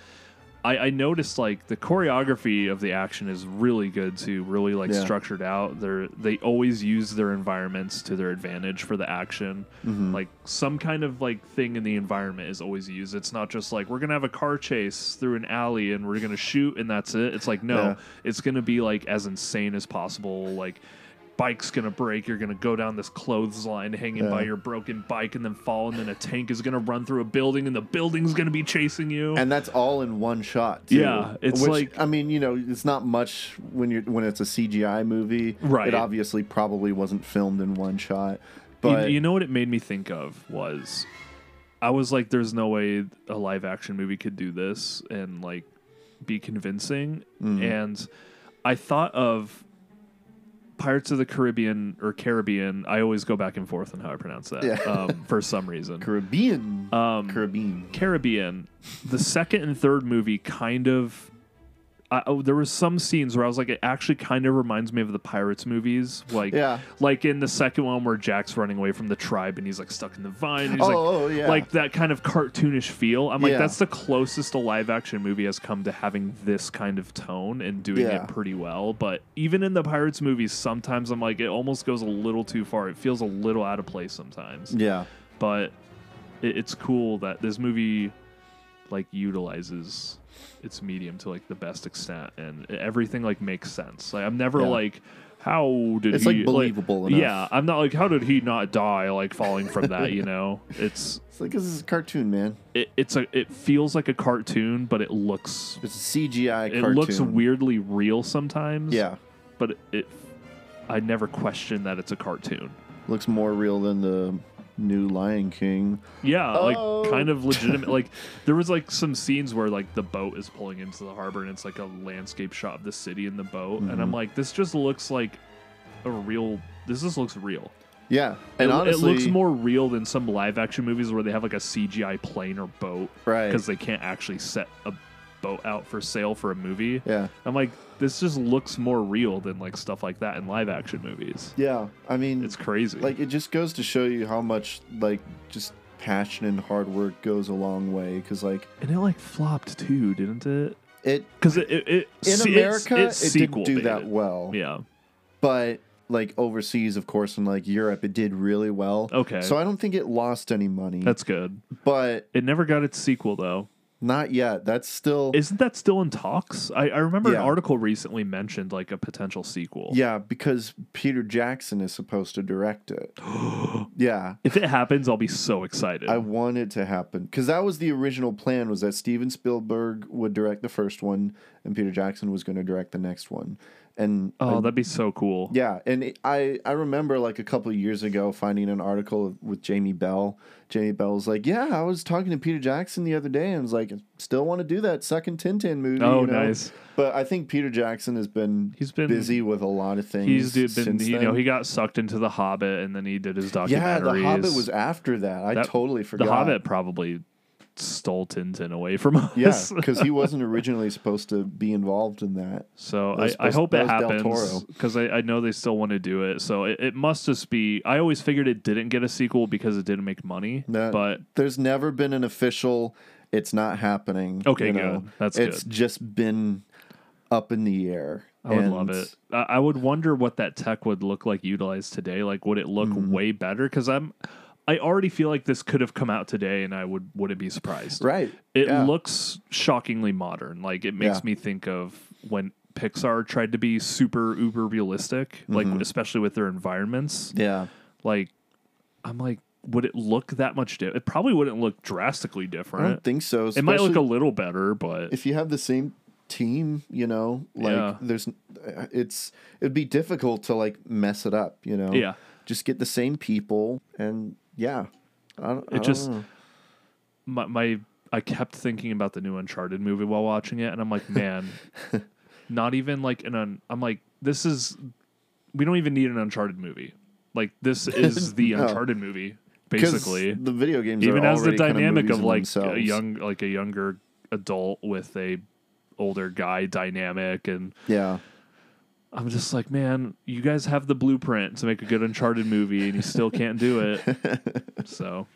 I, I noticed like the choreography of the action is really good too, really like Yeah. structured out. They're they always use their environments to their advantage for the action. Mhm. Like some kind of like thing in the environment is always used. It's not just like we're gonna have a car chase through an alley and we're gonna shoot and that's it. It's like no, Yeah. it's gonna be like as insane as possible. Like bike's gonna break, you're gonna go down this clothesline hanging by your broken bike and then fall, and then a tank is gonna run through a building and the building's gonna be chasing you. and that's all in one shot. Too, Yeah, it's Which, like- I mean, you know, it's not much when you're when it's a CGI movie. Right. It obviously probably wasn't filmed in one shot. But you, know what it made me think of was I was like, there's no way a live action movie could do this and like be convincing. Mhm. And I thought of Pirates of the Caribbean or Caribbean. I always go back and forth on how I pronounce that Yeah. um, for some reason. Caribbean. Um, Caribbean. Caribbean. The second and third movie kind of. I, oh, there was some scenes where I was like, it actually kind of reminds me of the Pirates movies, like Yeah. like in the second one where Jack's running away from the tribe and he's like stuck in the vine. And he's Oh, like, oh, yeah. like that kind of cartoonish feel. I'm like, Yeah. that's the closest a live action movie has come to having this kind of tone and doing Yeah. it pretty well. But even in the Pirates movies, sometimes I'm like, it almost goes a little too far. It feels a little out of place sometimes. Yeah. But it, it's cool that this movie like utilizes its medium to like the best extent and everything like makes sense. Like I'm never Yeah. like how did It's, he like, believable enough. Yeah, I'm not like how did he not die like falling from that, you know? [LAUGHS] It's It's like this is a cartoon, man. it, it's a it feels like a cartoon, but it looks It's a CGI it cartoon. looks weirdly real sometimes. Yeah. But it, it I never question that it's a cartoon. Looks more real than the new Lion King. Yeah, Oh. like kind of legitimate. like [LAUGHS] there was like some scenes where like the boat is pulling into the harbor and it's like a landscape shot of the city in the boat, and I'm Mhm. like, this just looks like a real. This just looks real. Yeah, and it, honestly, it looks more real than some live action movies where they have like a CGI plane or boat, Right. Because they can't actually set a boat out for sale for a movie. Yeah. I'm like, this just looks more real than like stuff like that in live action movies. Yeah, I mean, it's crazy. Like it just goes to show you how much like just passion and hard work goes a long way. Because like And it like flopped too, didn't it? It because it, it, it in se- America it's- it didn't sequel do that well. Yeah. but like overseas, of course, in like Europe, it did really well. Okay. so I don't think it lost any money. That's good. but It never got its sequel though. Not yet. That's still Isn't that still in talks? I, I remember Yeah. an article recently mentioned like a potential sequel. yeah because Peter Jackson is supposed to direct it. [GASPS] yeah. If it happens, I'll be so excited. I want it to happen because that was the original plan. Was that Steven Spielberg would direct the first one and Peter Jackson was going to direct the next one, and oh, I- that'd be so cool. yeah, and it, I I remember like a couple of years ago finding an article with Jamie Bell. Jamie Bell was like, "Yeah, I was talking to Peter Jackson the other day, and was like, still want to do that second Tintin movie." Oh, you know? nice. But I think Peter Jackson has been He's been- busy with a lot of things. He's did- been, since you know, he got sucked into The Hobbit and then he did his documentaries. yeah, the Hobbit was after that. I That- totally forgot. The Hobbit probably stole Tintin away from [LAUGHS] us. Yeah, because he wasn't originally supposed to be involved in that. So That I, I hope that it happens because I, I know they still want to do it. So it, it must just be. I always figured it didn't get a sequel because it didn't make money. That- but there's never been an official. It's not happening. Okay, you know? good. That's it's good. just been up in the air. I would love it. I, I would wonder what that tech would look like utilized today. Like, would it look Mm-hmm. way better? Because I'm. I already feel like this could have come out today, and I would wouldn't be surprised. Right. It Yeah. looks shockingly modern. Like it makes Yeah. me think of when Pixar tried to be super uber realistic, like Mhm. especially with their environments. Yeah. Like I'm like, would it look that much different? It probably wouldn't look drastically different. I don't think so. It might look a little better, but if you have the same team, you know, like Yeah. there's, it's it'd be difficult to like mess it up, you know. Yeah. Just get the same people, and yeah, I don't, I it don't just know. my, my I kept thinking about the new Uncharted movie while watching it, and I'm like, man, [LAUGHS] not even like an un, I'm like, this is we don't even need an Uncharted movie. Like this [LAUGHS] is the No. Uncharted movie basically. the video games are even has the kind of dynamic of in like a young like a younger adult with a older guy dynamic and yeah. I'm just like, man, you guys have the blueprint to make a good Uncharted movie, and you still can't do it. [LAUGHS] so,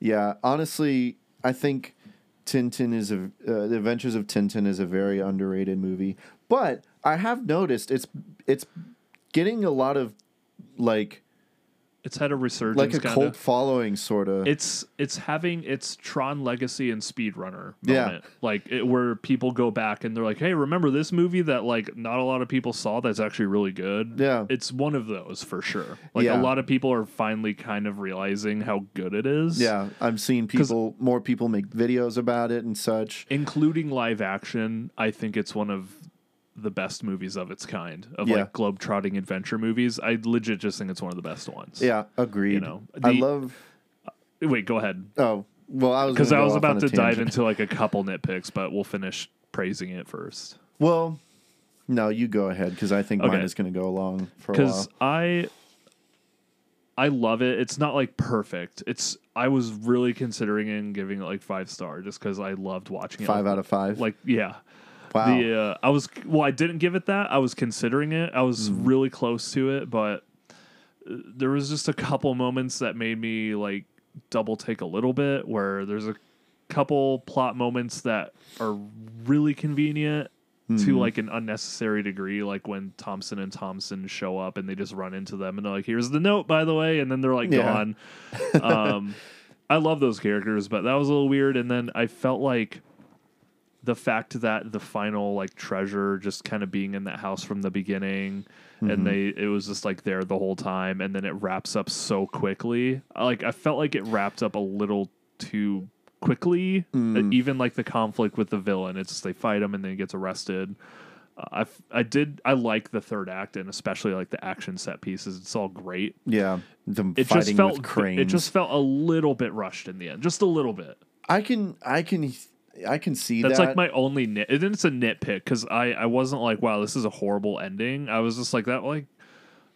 Yeah, honestly, I think Tintin is a uh, The Adventures of Tintin is a very underrated movie. But I have noticed it's it's getting a lot of like it's had a resurgence, like a kinda. cult following sort of. It's it's having its Tron Legacy and Speed Racer Yeah. moment, like it, where people go back and they're like, "Hey, remember this movie that like not a lot of people saw? That's actually really good." Yeah. it's one of those for sure. Like Yeah. a lot of people are finally kind of realizing how good it is. yeah, I'm seeing people more people make videos about it and such. including live action. I think it's one of the best movies of its kind of Yeah. like globe-trotting adventure movies. I legit just think it's one of the best ones. Yeah, agreed. You know, I the- love uh, Wait, go ahead. Oh, well, I was because I was about to dive into like a couple nitpicks, but we'll finish praising it first. Well, no, you go ahead because I think mine is going to go along for a while. Because I, I love it. It's not like perfect. It's I was really considering and giving it like five star just because I loved watching it. Five like- out of five. Like yeah, Wow. The uh, I was well, I didn't give it that. I was considering it. I was Mm. really close to it, but uh, there was just a couple moments that made me like double take a little bit. Where there's a couple plot moments that are really convenient to Mhm. like an unnecessary degree, like when Thomson and Thompson show up and they just run into them and they're like, "Here's the note, by the way," and then they're like Yeah. gone. um, [LAUGHS] I love those characters, but that was a little weird. And then I felt like the fact that the final like treasure just kind of being in that house from the beginning Mhm. and they it was just like there the whole time and then it wraps up so quickly like i felt like it wrapped up a little too quickly Mm. Even like the conflict with the villain it's just they fight him and then he gets arrested uh, I, f- I did I like the third act and especially like the action set pieces. It's all great. Yeah, them It just felt it just felt a little bit rushed in the end, just a little bit. I can I can I can see That's that. like my only nit. And it's a nitpick because I I wasn't like wow this is a horrible ending. I was just like that like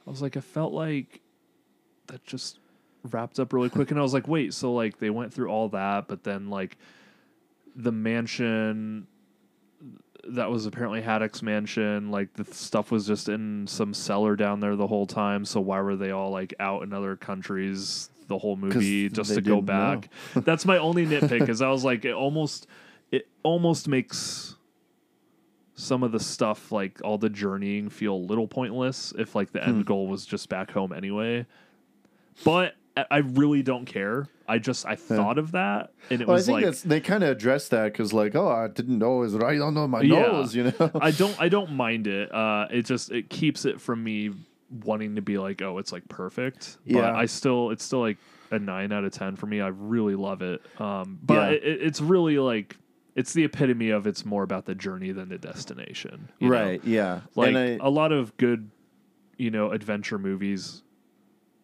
I was like I felt like that just wrapped up really quick and I was like wait so like they went through all that but then like the mansion that was apparently Haddock's mansion like the stuff was just in some cellar down there the whole time so why were they all like out in other countries the whole movie just to go back that's my only nitpick because I was like it almost it almost makes some of the stuff like all the journeying feel a little pointless if like the Hmm. end goal was just back home anyway but I- I really don't care I just I thought of that and it well, I was think like they kind of addressed that because like oh I didn't know it was right on my Yeah. nose you know I don't I don't mind it. Uh it just it keeps it from me wanting to be like, oh, it's like perfect. But Yeah. I still it's still like a nine out of ten for me. I really love it. Um but Yeah. it, it's really like it's the epitome of it's more about the journey than the destination. you know? right yeah Like and I, a lot of good, you know, adventure movies,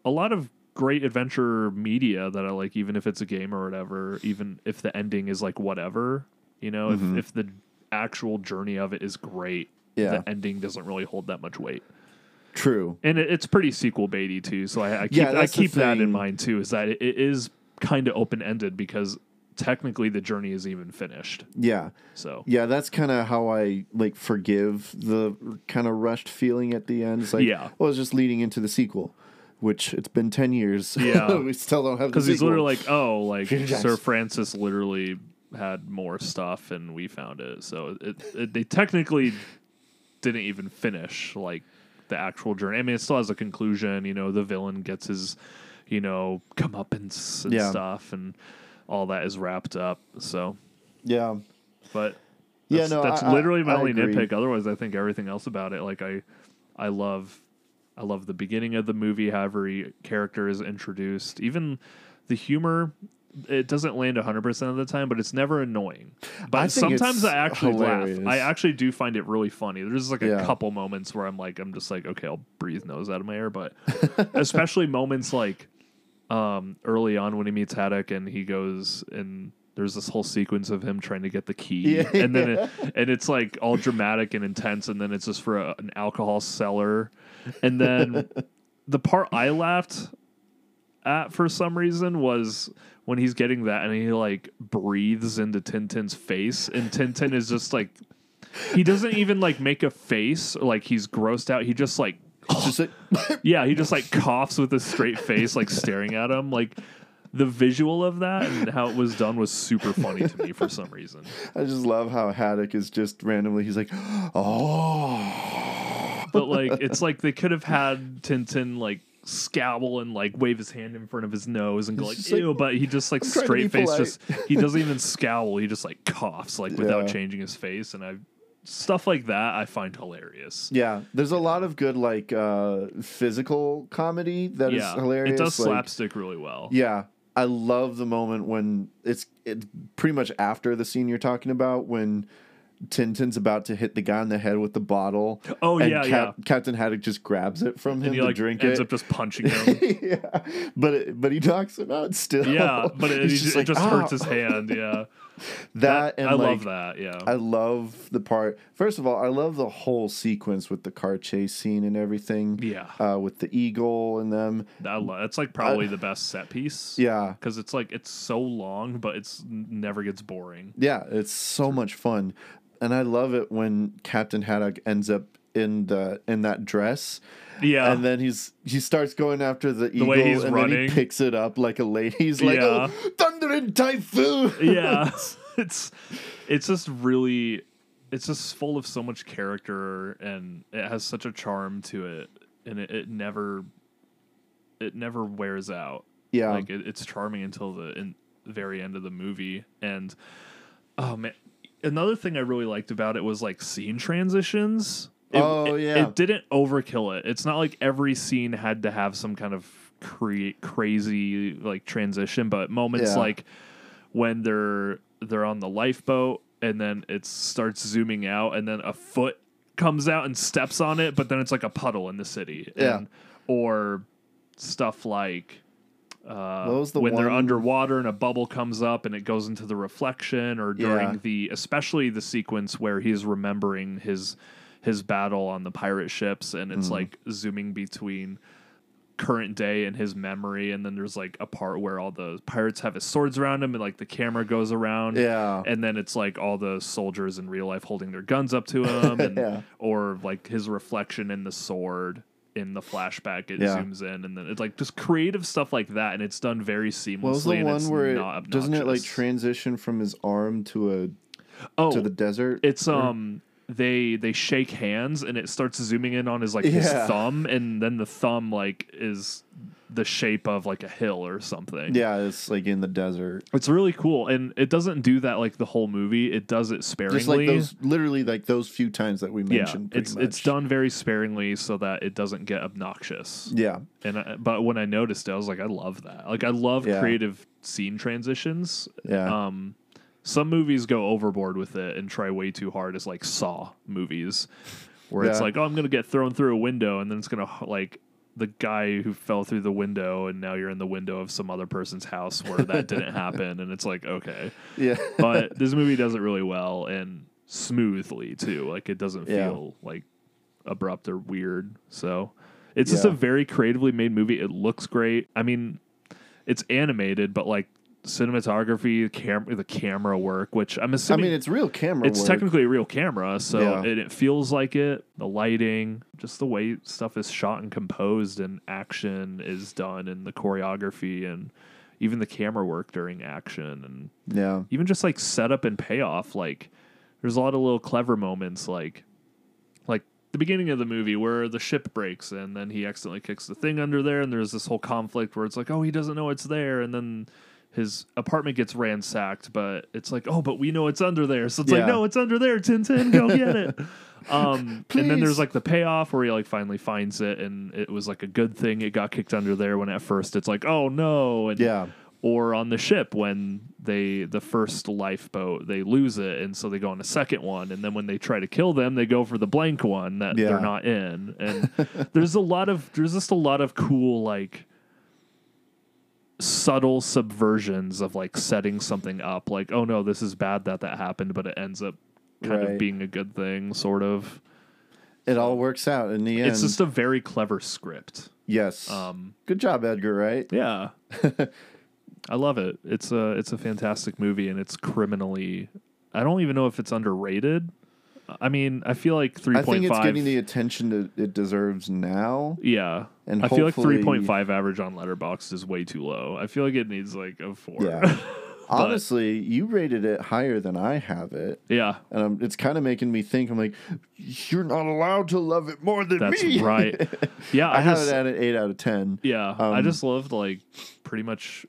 a lot of great adventure media that I like, even if it's a game or whatever, even if the ending is like whatever, you know, Mhm. if, if the actual journey of it is great, Yeah. the ending doesn't really hold that much weight. true And it, it's pretty sequel baity too. So I, I keep, Yeah, I keep that in mind too, is that it, it is kind of open ended because technically the journey is even finished. yeah So yeah that's kind of how I like forgive the kind of rushed feeling at the end it's like Yeah. well it's just leading into the sequel which it's been 10 years [LAUGHS] Yeah. we still don't have the because he's literally like, oh, like Sir Francis literally had more stuff and we found it. So it, it they technically didn't even finish like the actual journey. I mean, it still has a conclusion. You know, the villain gets his, you know, comeuppance and Yeah. stuff, and all that is wrapped up. So, yeah but Yeah, that's, no, that's I- I- literally my I only agree. nitpick. Otherwise, I think everything else about it, like I, I love, I love the beginning of the movie. How every character is introduced, even the humor. It doesn't land 100% of the time, but it's never annoying. But sometimes I actually hilarious. laugh. I actually do find it really funny. There's like a Yeah. couple moments where I'm like, I'm just like, okay, I'll breathe nose out of my air. But [LAUGHS] especially moments like um, early on when he meets Haddock and he goes and there's this whole sequence of him trying to get the key, Yeah. [LAUGHS] and then it, and it's like all dramatic and intense, and then it's just for a, an alcohol cellar and then the part I laughed at for some reason was when he's getting that and he like breathes into Tintin's face, and Tintin is just like he doesn't even like make a face or like he's grossed out. He just like just like [LAUGHS] yeah, he just like coughs with a straight face, like staring at him. Like the visual of that and how it was done was super funny to me for some reason. [LAUGHS] I just love how Haddock is just randomly he's like oh But like it's like they could have had Tintin like scowl and like wave his hand in front of his nose and go like like, ew, but he just like [LAUGHS] "I'm straight face polite." just he doesn't even scowl, he just like coughs like without Yeah. changing his face and I stuff like that I find hilarious. Yeah, there's a lot of good like uh physical comedy that is yeah, hilarious. It does like- slapstick really well. Yeah, I love the moment when it's it's pretty much after the scene you're talking about when Tintin's about to hit the guy on the head with the bottle. Oh, and yeah, yeah. Captain Haddock just grabs it from him And he to like drink ends it. up just punching [LAUGHS] him. yeah, but it, but he knocks him out still. Yeah, but [LAUGHS] it, He's he ju- it like, just "Ah." hurts his hand. Yeah, [LAUGHS] that, That- and I like, love that, yeah. I love the part. First of all, I love the whole sequence with the car chase scene and everything. Yeah. uh, with the eagle and them. It's like probably the best set piece. Yeah. because it's like it's so long, but it's never gets boring. Yeah, it's so much fun, and I love it when Captain Haddock ends up in the in that dress. Yeah. and then he's he starts going after the, The eagle, way he's and then he picks it up like a lady. [LAUGHS] He's like, Yeah. "Oh, thunder and typhoon!" [LAUGHS] yeah [LAUGHS] it's it's just really it's just full of so much character and it has such a charm to it and it, it never it never wears out Yeah. like it, it's charming until the in, very end of the movie and oh man another thing i really liked about it was like scene transitions It- Oh, yeah. it didn't overkill it it's not like every scene had to have some kind of create crazy like transition but moments Yeah. like when they're they're on the lifeboat and then it starts zooming out and then a foot comes out and steps on it but then it's like a puddle in the city Yeah. and, or stuff like uh, What was the when they're underwater and a bubble comes up and it goes into the reflection or during Yeah. the especially the sequence where he's remembering his his battle on the pirate ships and it's Mhm. like zooming between current day and his memory and then there's like a part where all the pirates have his swords around him and like the camera goes around Yeah. and then it's like all the soldiers in real life holding their guns up to [LAUGHS] him and Yeah. or like his reflection in the sword in the flashback it Yeah. zooms in and then it's like just creative stuff like that and it's done very seamlessly What was the and one it's where not it, doesn't it like transition from his arm to a oh to the desert? it's Or- um they they shake hands and it starts zooming in on his like Yeah. his thumb and then the thumb like is the shape of like a hill or something yeah, it's like in the desert. it's really cool and it doesn't do that like the whole movie it does it sparingly Just like those, literally like those few times that we mentioned. yeah, it's it's much. done very sparingly so that it doesn't get obnoxious. Yeah. And I, but when I noticed it, I was like, I love that. Like I love Yeah. creative scene transitions. Yeah. Um, some movies go overboard with it and try way too hard, as like Saw movies, where it's like, oh, I'm gonna get thrown through a window, and then it's gonna like the guy who fell through the window, and now you're in the window of some other person's house where that didn't happen, and it's like, okay, Yeah. but [LAUGHS] this movie does it really well and smoothly too. Like it doesn't Yeah. feel like abrupt or weird. So it's just a very creatively made movie. It looks great. I mean, it's animated, but like cinematography, cam- the camera work, which I'm assuming. I mean, it's real camera. it's work. technically a real camera, so Yeah. it, it feels like it. The lighting, just the way stuff is shot and composed, and action is done, and the choreography, and even the camera work during action, and Yeah. even just like setup and payoff. Like, there's a lot of little clever moments, like, like the beginning of the movie where the ship breaks and then he accidentally kicks the thing under there, and there's this whole conflict where it's like, oh, he doesn't know it's there, and then his apartment gets ransacked, but it's like, oh, but we know it's under there, so it's like, no, it's under there, Tintin, go get it. [LAUGHS] Um, and then there's like the payoff where he like finally finds it, and it was like a good thing it got kicked under there. When at first it's like, oh no, and Yeah. or on the ship when they the first lifeboat they lose it and so they go on a second one and then when they try to kill them they go for the blank one that Yeah. they're not in and there's a lot of there's just a lot of cool like subtle subversions of like setting something up like oh no this is bad that that happened but it ends up kind Right. of being a good thing sort of It all works out in the end. it's just a very clever script yes. um Good job, Edgar. Right? yeah. [LAUGHS] I love it. It's a it's a fantastic movie and it's criminally I don't even know if it's underrated. I mean, I feel like three I think it's 3.5 getting the attention that it deserves now. Yeah. And I feel like hopefully- 3.5 average on Letterboxd is way too low. I feel like it needs like a 4. Yeah. [LAUGHS] But- Honestly, you rated it higher than I have it. Yeah. And um, it's kind of making me think. I'm like, you're not allowed to love it more than That's me. right. [LAUGHS] Yeah, I, I have just- it at an eight out of ten. Yeah, I Um, just loved like pretty much.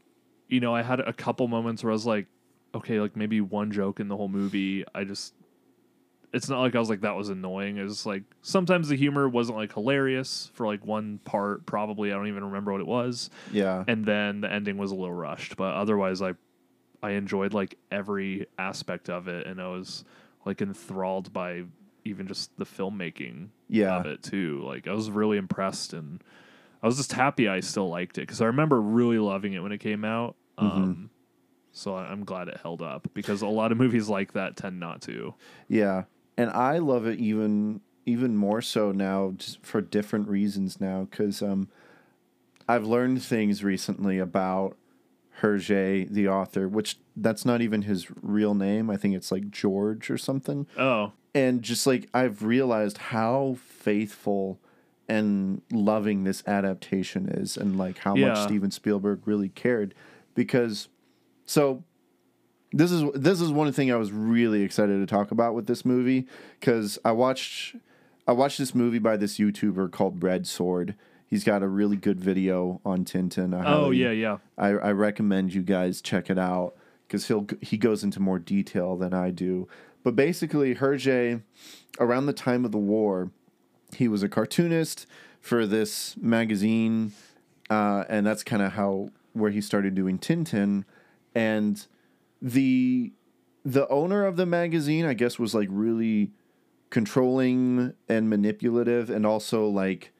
You know, I had a couple moments where I was like, okay, like maybe one joke in the whole movie. I just, it's not like I was like that was annoying. It was like sometimes the humor wasn't like hilarious for like one part. Probably I don't even remember what it was. Yeah. and then the ending was a little rushed, but otherwise I, I enjoyed like every aspect of it, and I was like enthralled by even just the filmmaking Yeah. of it too. Like I was really impressed and I was just happy I still liked it because I remember really loving it when it came out. Mm-hmm. Um, So I'm glad it held up because a lot of movies like that tend not to. Yeah, and I love it even even more so now, just for different reasons now, because um, I've learned things recently about Hergé, the author, which that's not even his real name. I think it's like George or something. Oh, and just like I've realized how faithful and loving this adaptation is, and like how much Steven Spielberg really cared, because so this is this is one thing I was really excited to talk about with this movie because I watched I watched this movie by this YouTuber called Red Sword. He's got a really good video on Tintin. I Oh, highly- yeah, yeah. I, I recommend you guys check it out because he'll he goes into more detail than I do. But basically, Hergé, around the time of the war, he was a cartoonist for this magazine, uh, and that's kind of how where he started doing Tintin. And the the owner of the magazine, I guess, was like really controlling and manipulative, and also like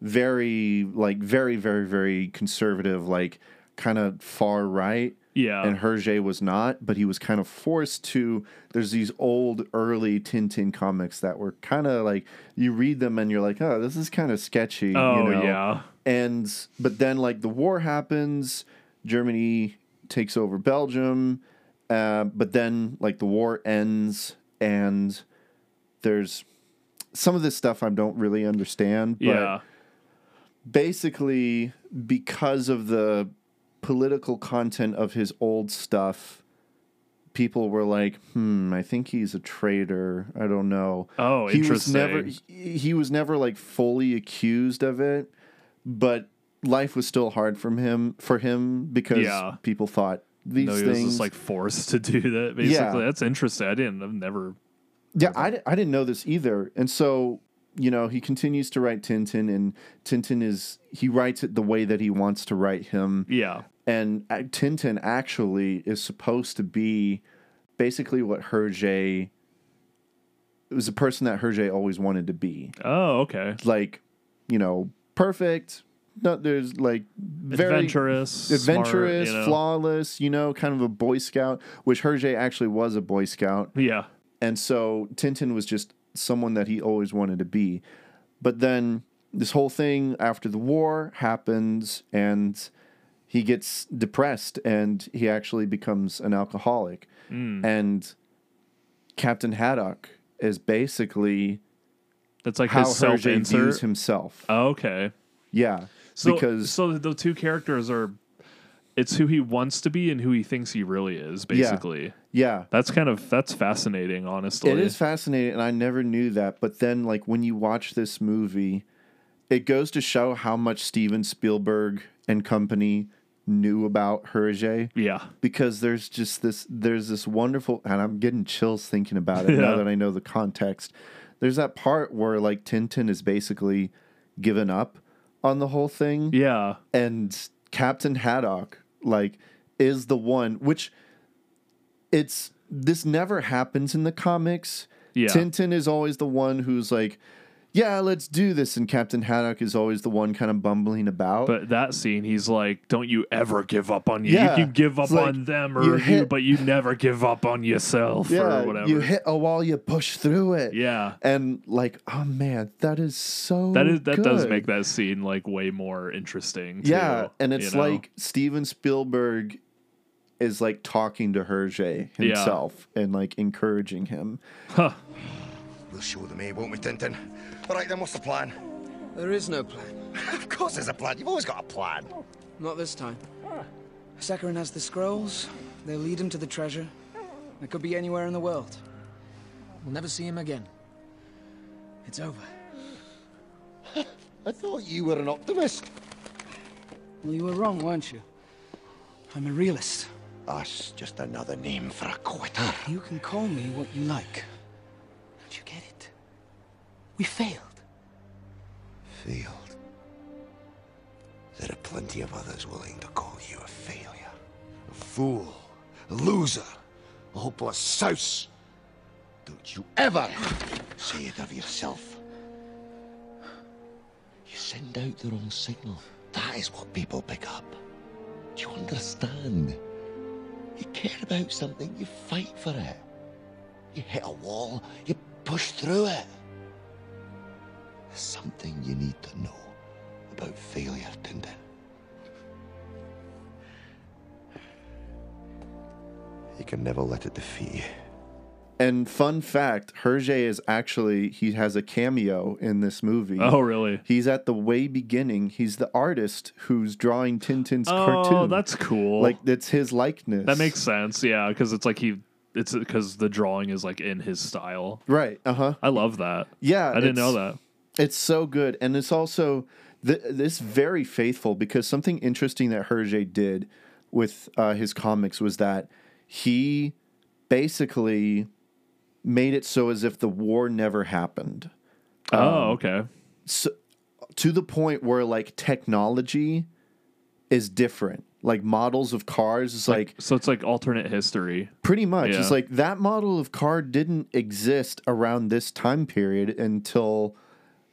very like very very very conservative, like kind of far right. Yeah. And Hergé was not, but he was kind of forced to. There's these old early Tintin comics that were kind of like you read them and you're like, oh, this is kind of sketchy. Oh, you know? yeah. And but then like the war happens, Germany takes over Belgium, uh, but then like the war ends and there's some of this stuff I don't really understand. But Yeah. basically because of the political content of his old stuff people were like hmm i think he's a traitor i don't know Oh, he was never he, he was never like fully accused of it but life was still hard from him for him because Yeah. people thought these no, he was things just like forced to do that. Basically, that's interesting. I didn't. I've never. Yeah, I, di- I didn't know this either. And so, you know, he continues to write Tintin, and Tintin is, he writes it the way that he wants to write him. Yeah. And uh, Tintin actually is supposed to be basically what Hergé, it was a person that Hergé always wanted to be. Oh, okay. Like, you know, perfect. No, there's like very Adventurous, adventurous, smart, you know. flawless. You know, kind of a Boy Scout, which Hergé actually was a Boy Scout. Yeah. And so Tintin was just someone that he always wanted to be. But then this whole thing after the war happens and he gets depressed and he actually becomes an alcoholic. Mm. And Captain Haddock is basically That's like how his Hergé views himself. Oh, okay. Yeah. So, because so the two characters are, it's who he wants to be and who he thinks he really is. Yeah. Basically. Yeah. That's kind of that's fascinating. Honestly, It is fascinating, and I never knew that. But then, like when you watch this movie, it goes to show how much Steven Spielberg and company knew about Hergé. Yeah, because there's just this there's this wonderful, and I'm getting chills thinking about it [LAUGHS] Yeah. now that I know the context. There's that part where like Tintin is basically given up on the whole thing. Yeah, and Captain Haddock like is the one which it's this never happens in the comics. Yeah. Tintin is always the one who's like, "Yeah, let's do this," and Captain Haddock is always the one kind of bumbling about. But that scene, he's like, "Don't you ever give up on you. Yeah. You can give up It's like, on them or you you, but you never give up on yourself yeah, or whatever." you hit a wall, you push through it. Yeah. and like, oh man, that is so. that is that does make that scene like way more interesting. Too, Yeah, and you it's know? like Steven Spielberg is like talking to Hergé Yeah. himself and like encouraging him. Huh. We'll show them, eh, won't we, Tintin? All right, then, what's the plan? There is no plan. [LAUGHS] of course there's a plan. You've always got a plan. Not this time. Sakharine has the scrolls. They'll lead him to the treasure. It could be anywhere in the world. We'll never see him again. It's over. [LAUGHS] I thought you were an optimist. Well, you were wrong, weren't you? I'm a realist. That's just another name for a quitter. You can call me what you like. Don't you get it? We failed. Failed. There are plenty of others willing to call you a failure. A fool. A loser. A hopeless souse. Don't you ever say it of yourself. You send out the wrong signal. That is what people pick up. Do you understand? You care about something, you fight for it. You hit a wall, you push through it. There's something you need to know about failure, Tintin. You can never let it defeat you. And fun fact, Hergé is actually he has a cameo in this movie. Oh, really? He's at the way beginning. He's the artist who's drawing Tintin's Oh, cartoon. Oh, that's cool. Like it's his likeness. That makes sense. Yeah, because it's like he. It's because the drawing is like in his style. right. Uh huh. I love that. Yeah, I didn't know that. It's so good, and it's also th- this very faithful because something interesting that Hergé did with uh, his comics was that he basically made it so as if the war never happened. Oh, Um, okay. So, to the point where like technology is different. Like models of cars is like So it's like alternate history. Pretty much. Yeah. It's like that model of car didn't exist around this time period until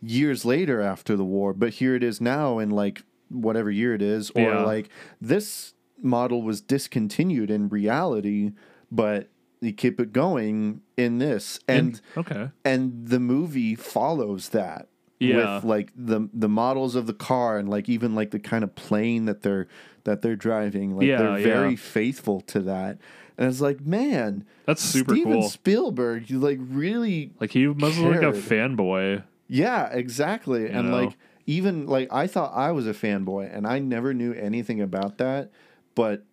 years later after the war. But here it is now in like whatever year it is. Or Yeah. like this model was discontinued in reality, but you keep it going in this. And okay. and the movie follows that. Yeah. With like the the models of the car and like even like the kind of plane that they're that they're driving. Like Yeah, they're yeah. very faithful to that. And it's like, man, That's super Steven cool. Spielberg, you like really Like he must look like a fanboy. Yeah, exactly. and know? like even like I thought I was a fanboy and I never knew anything about that, but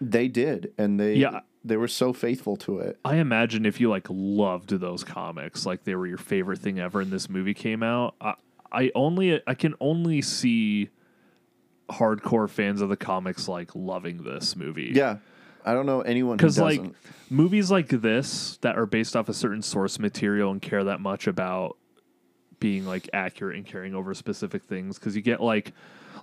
they did and they Yeah. they were so faithful to it. I imagine if you like loved those comics, like they were your favorite thing ever, and this movie came out, I, I only I can only see hardcore fans of the comics like loving this movie. Yeah. I don't know anyone because like movies like this that are based off a certain source material and care that much about being like accurate and carrying over specific things because you get like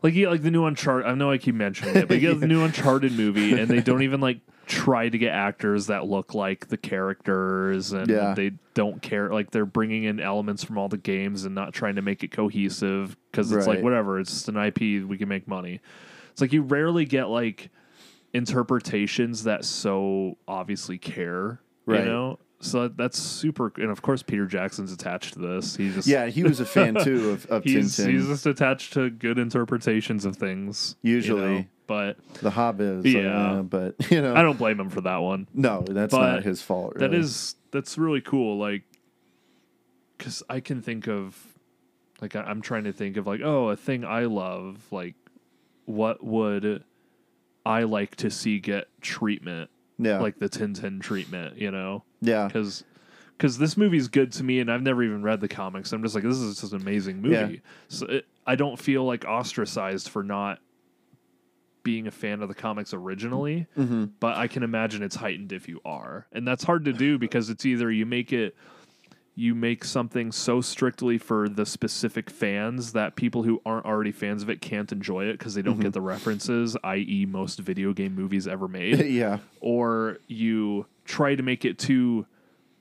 like you get like the new uncharted i know i keep mentioning it but you get [LAUGHS] the new uncharted movie and they don't even like try to get actors that look like the characters and Yeah. they don't care like they're bringing in elements from all the games and not trying to make it cohesive because it's like whatever it's just an ip we can make money it's like you rarely get like interpretations that so obviously care Right. you know so that's super and of course peter jackson's attached to this he just Yeah, he was a fan, [LAUGHS] too, of- of he's, Tintin. he's just attached to good interpretations of things you Usually. know, but the Hobbit, yeah uh, but [LAUGHS] you know, i don't blame him for that one No, that's But not his fault. that really. is that's really cool like because i can think of like I- i'm trying to think of like oh a thing i love like what would i like to see get treatment Yeah. like the Tintin treatment you know Yeah. because because this movie's good to me and i've never even read the comics i'm just like this is just an amazing movie Yeah. so it, i don't feel like ostracized for not being a fan of the comics originally Mhm. but i can imagine it's heightened if you are and that's hard to do because it's either you make it you make something so strictly for the specific fans that people who aren't already fans of it can't enjoy it because they don't Mhm. get the references, i.e., most video game movies ever made. [LAUGHS] Yeah. Or you try to make it too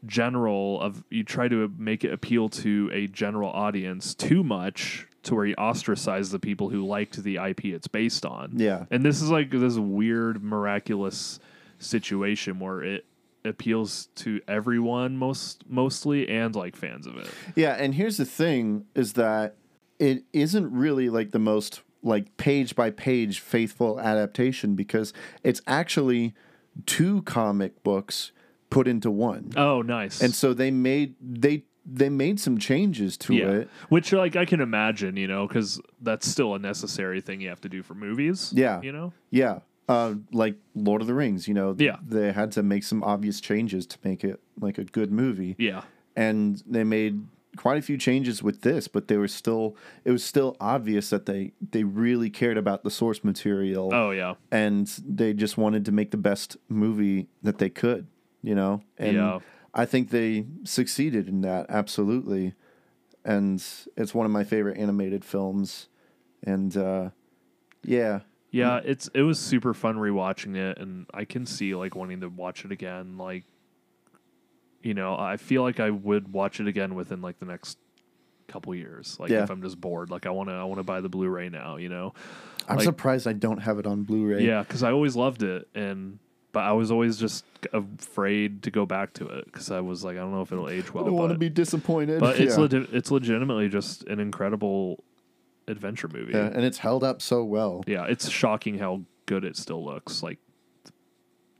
general of you try to make it appeal to a general audience too much to where you ostracize the people who liked the IP it's based on. Yeah. And this is like this weird miraculous situation where it appeals to everyone most mostly and like fans of it. Yeah, and here's the thing is that it isn't really like the most like page by page faithful adaptation because it's actually two comic books put into one. Oh, nice. And so they made they they made some changes to yeah. it. Which like I can imagine, you know, cuz that's still a necessary thing you have to do for movies. Yeah. You know? Yeah. Uh, like Lord of the Rings, you know, Yeah. they had to make some obvious changes to make it like a good movie. Yeah. And they made quite a few changes with this, but they were still it was still obvious that they they really cared about the source material. Oh, yeah. And they just wanted to make the best movie that they could, you know? And Yeah. I think they succeeded in that absolutely. And it's one of my favorite animated films. And uh yeah. Yeah, it's it was super fun rewatching it and I can see like wanting to watch it again like you know, I feel like I would watch it again within like the next couple years. Like Yeah. if I'm just bored, like I want to I want to buy the Blu-ray now, you know. I'm Like, surprised I don't have it on Blu-ray. Yeah, cuz I always loved it and but I was always just afraid to go back to it because I was like, I don't know if it'll age well. I don't want to be disappointed. But it's yeah. legi- it's legitimately just an incredible adventure movie. yeah, and it's held up so well. Yeah, it's shocking how good it still looks. Like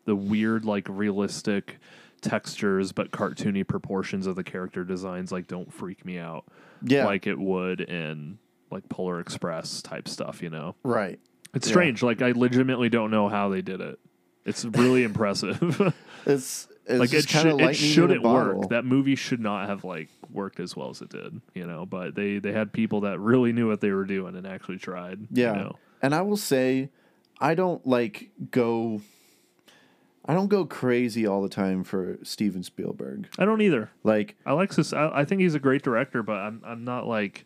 the weird, like realistic textures but cartoony proportions of the character designs like don't freak me out. Yeah. Like it would in like Polar Express type stuff, you know. Right. It's Yeah. strange. Like I legitimately don't know how they did it. It's really [LAUGHS] impressive. It's, it's like it, should, it lightning in a shouldn't work. That movie should not have like worked as well as it did, you know. But they they had people that really knew what they were doing and actually tried. Yeah. You know? And I will say, I don't like go. I don't go crazy all the time for Steven Spielberg. I don't either. Like Alexis, I, I think he's a great director, but I'm I'm not like.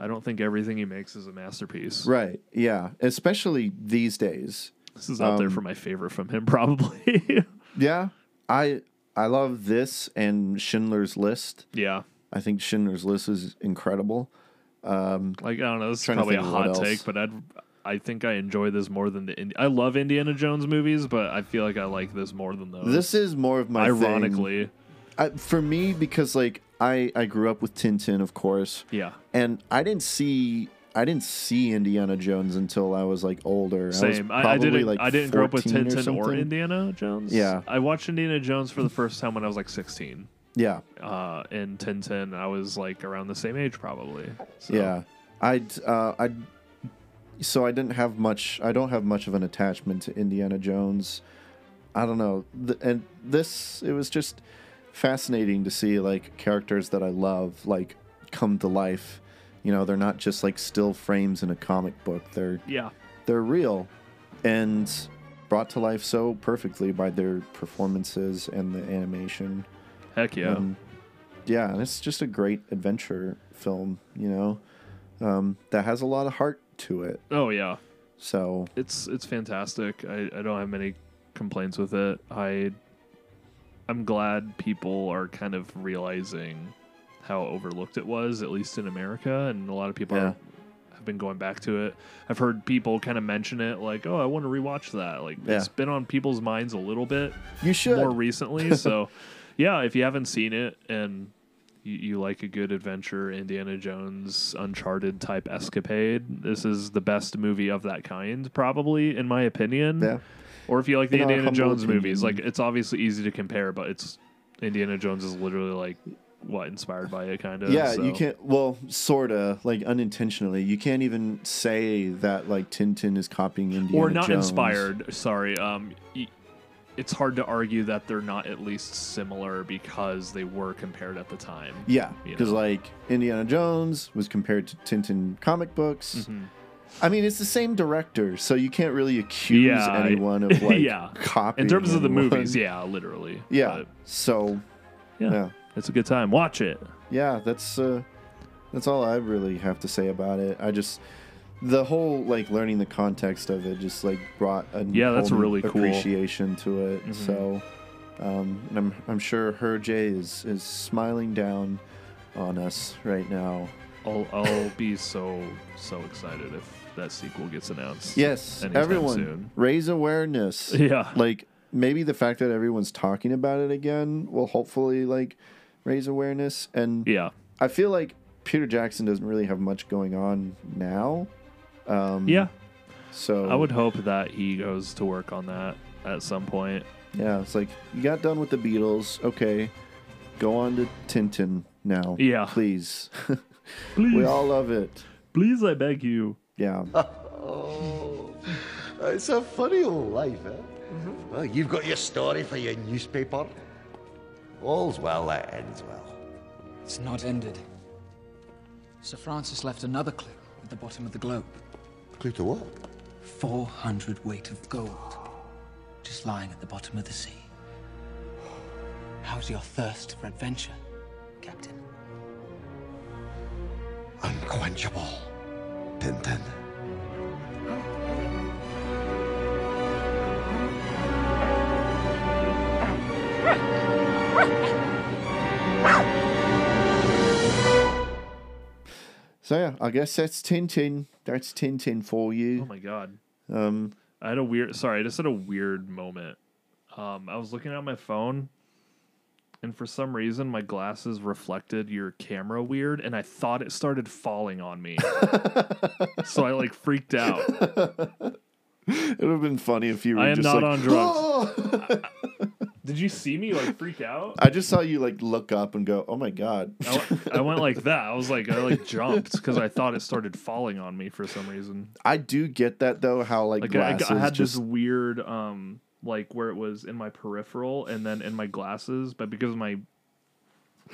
I don't think everything he makes is a masterpiece. Right. Yeah. Especially these days. This is out there Um, for my favorite from him, [LAUGHS] probably. Yeah. I I love this and Schindler's List. Yeah. I think Schindler's List is incredible. Um, like I don't know, this is probably a think of what hot take, but I'd I think I enjoy this more than the. Indi- I love Indiana Jones movies, but I feel like I like this more than those. This is more of my ironically. I, for me because like I I grew up with Tintin, of course. Yeah. And I didn't see I didn't see Indiana Jones until I was like older. Same. I, I, I didn't. Like I didn't grow up with Tintin or, something. Indiana Jones. Yeah. I watched Indiana Jones for the first time when I was like 16. Yeah. Uh, and Tintin, I was like around the same age probably. So. Yeah. I'd uh I so I didn't have much I don't have much of an attachment to Indiana Jones. I don't know. Th- and this it was just fascinating to see like characters that I love like come to life. You know, they're not just like still frames in a comic book. They're Yeah. they're real and brought to life so perfectly by their performances and the animation. Heck yeah. Um, yeah, and it's just a great adventure film, you know, um, that has a lot of heart to it. Oh yeah. So it's it's fantastic. I, I don't have many complaints with it. I I'm glad people are kind of realizing how overlooked it was, at least in America, and a lot of people Yeah. are, have been going back to it. I've heard people kind of mention it, like, "Oh, I want to rewatch that." Like, Yeah. it's been on people's minds a little bit. You should. more recently. [LAUGHS] so, yeah, if you haven't seen it and you, you like a good adventure, Indiana Jones, Uncharted type escapade, this is the best movie of that kind, probably in my opinion. Yeah. Or if you like the In Indiana Jones movies, like it's obviously easy to compare, but it's Indiana Jones is literally like what inspired by it, kind of. yeah, so. you can't. Well, sorta like unintentionally. You can't even say that like Tintin is copying Indiana or not Jones. inspired. Sorry. Um, it's hard to argue that they're not at least similar because they were compared at the time. Yeah, you because know? like Indiana Jones was compared to Tintin comic books. Mm-hmm. I mean, it's the same director, so you can't really accuse Yeah, anyone of [LAUGHS] like yeah. copying. In terms of the anyone. movies, yeah, literally. Yeah. But, So, yeah, yeah. It's a good time. Watch it. yeah, that's uh, that's all I really have to say about it. I just the whole like learning the context of it just like brought a Yeah, that's really cool. appreciation to it. Mhm. So, um, and I'm I'm sure Hergé is is smiling down on us right now. I'll I'll be so so excited if that sequel gets announced. Yes, everyone soon. raise awareness. [LAUGHS] Yeah. like maybe the fact that everyone's talking about it again will hopefully like raise awareness. And Yeah. I feel like Peter Jackson doesn't really have much going on now. Um, Yeah. So I would hope that he goes to work on that at some point. Yeah, it's like you got done with the Beatles. Okay, go on to Tintin now. Yeah. please. [LAUGHS] Please. we all love it. Please, I beg you. Yeah. [LAUGHS] Oh, it's a funny old life, eh? Well, you've got your story for your newspaper. All's well that ends well. It's not ended. Sir Francis left another clue at the bottom of the globe. Clue to what? 400 weight of gold. Just lying at the bottom of the sea. How's your thirst for adventure, Captain? Unquenchable. Tintin. So yeah, I guess that's Tintin. That's Tintin for you. Oh my god. Um, I had a weird. Sorry, I just had a weird moment. Um, I was looking at my phone, and for some reason, my glasses reflected your camera weird, and I thought it started falling on me. [LAUGHS] so I like freaked out. [LAUGHS] It would have been funny if you were I am just not like, on drugs. "Oh!" [GASPS] Did you see me like freak out? I just saw you like look up and go, "Oh my god!" I went, I went like [LAUGHS] that. I was like, I like jumped because I thought it started falling on me for some reason. I do get that though. How like, Like I, glasses I had just this weird, um, like where it was in my peripheral and then in my glasses, but because my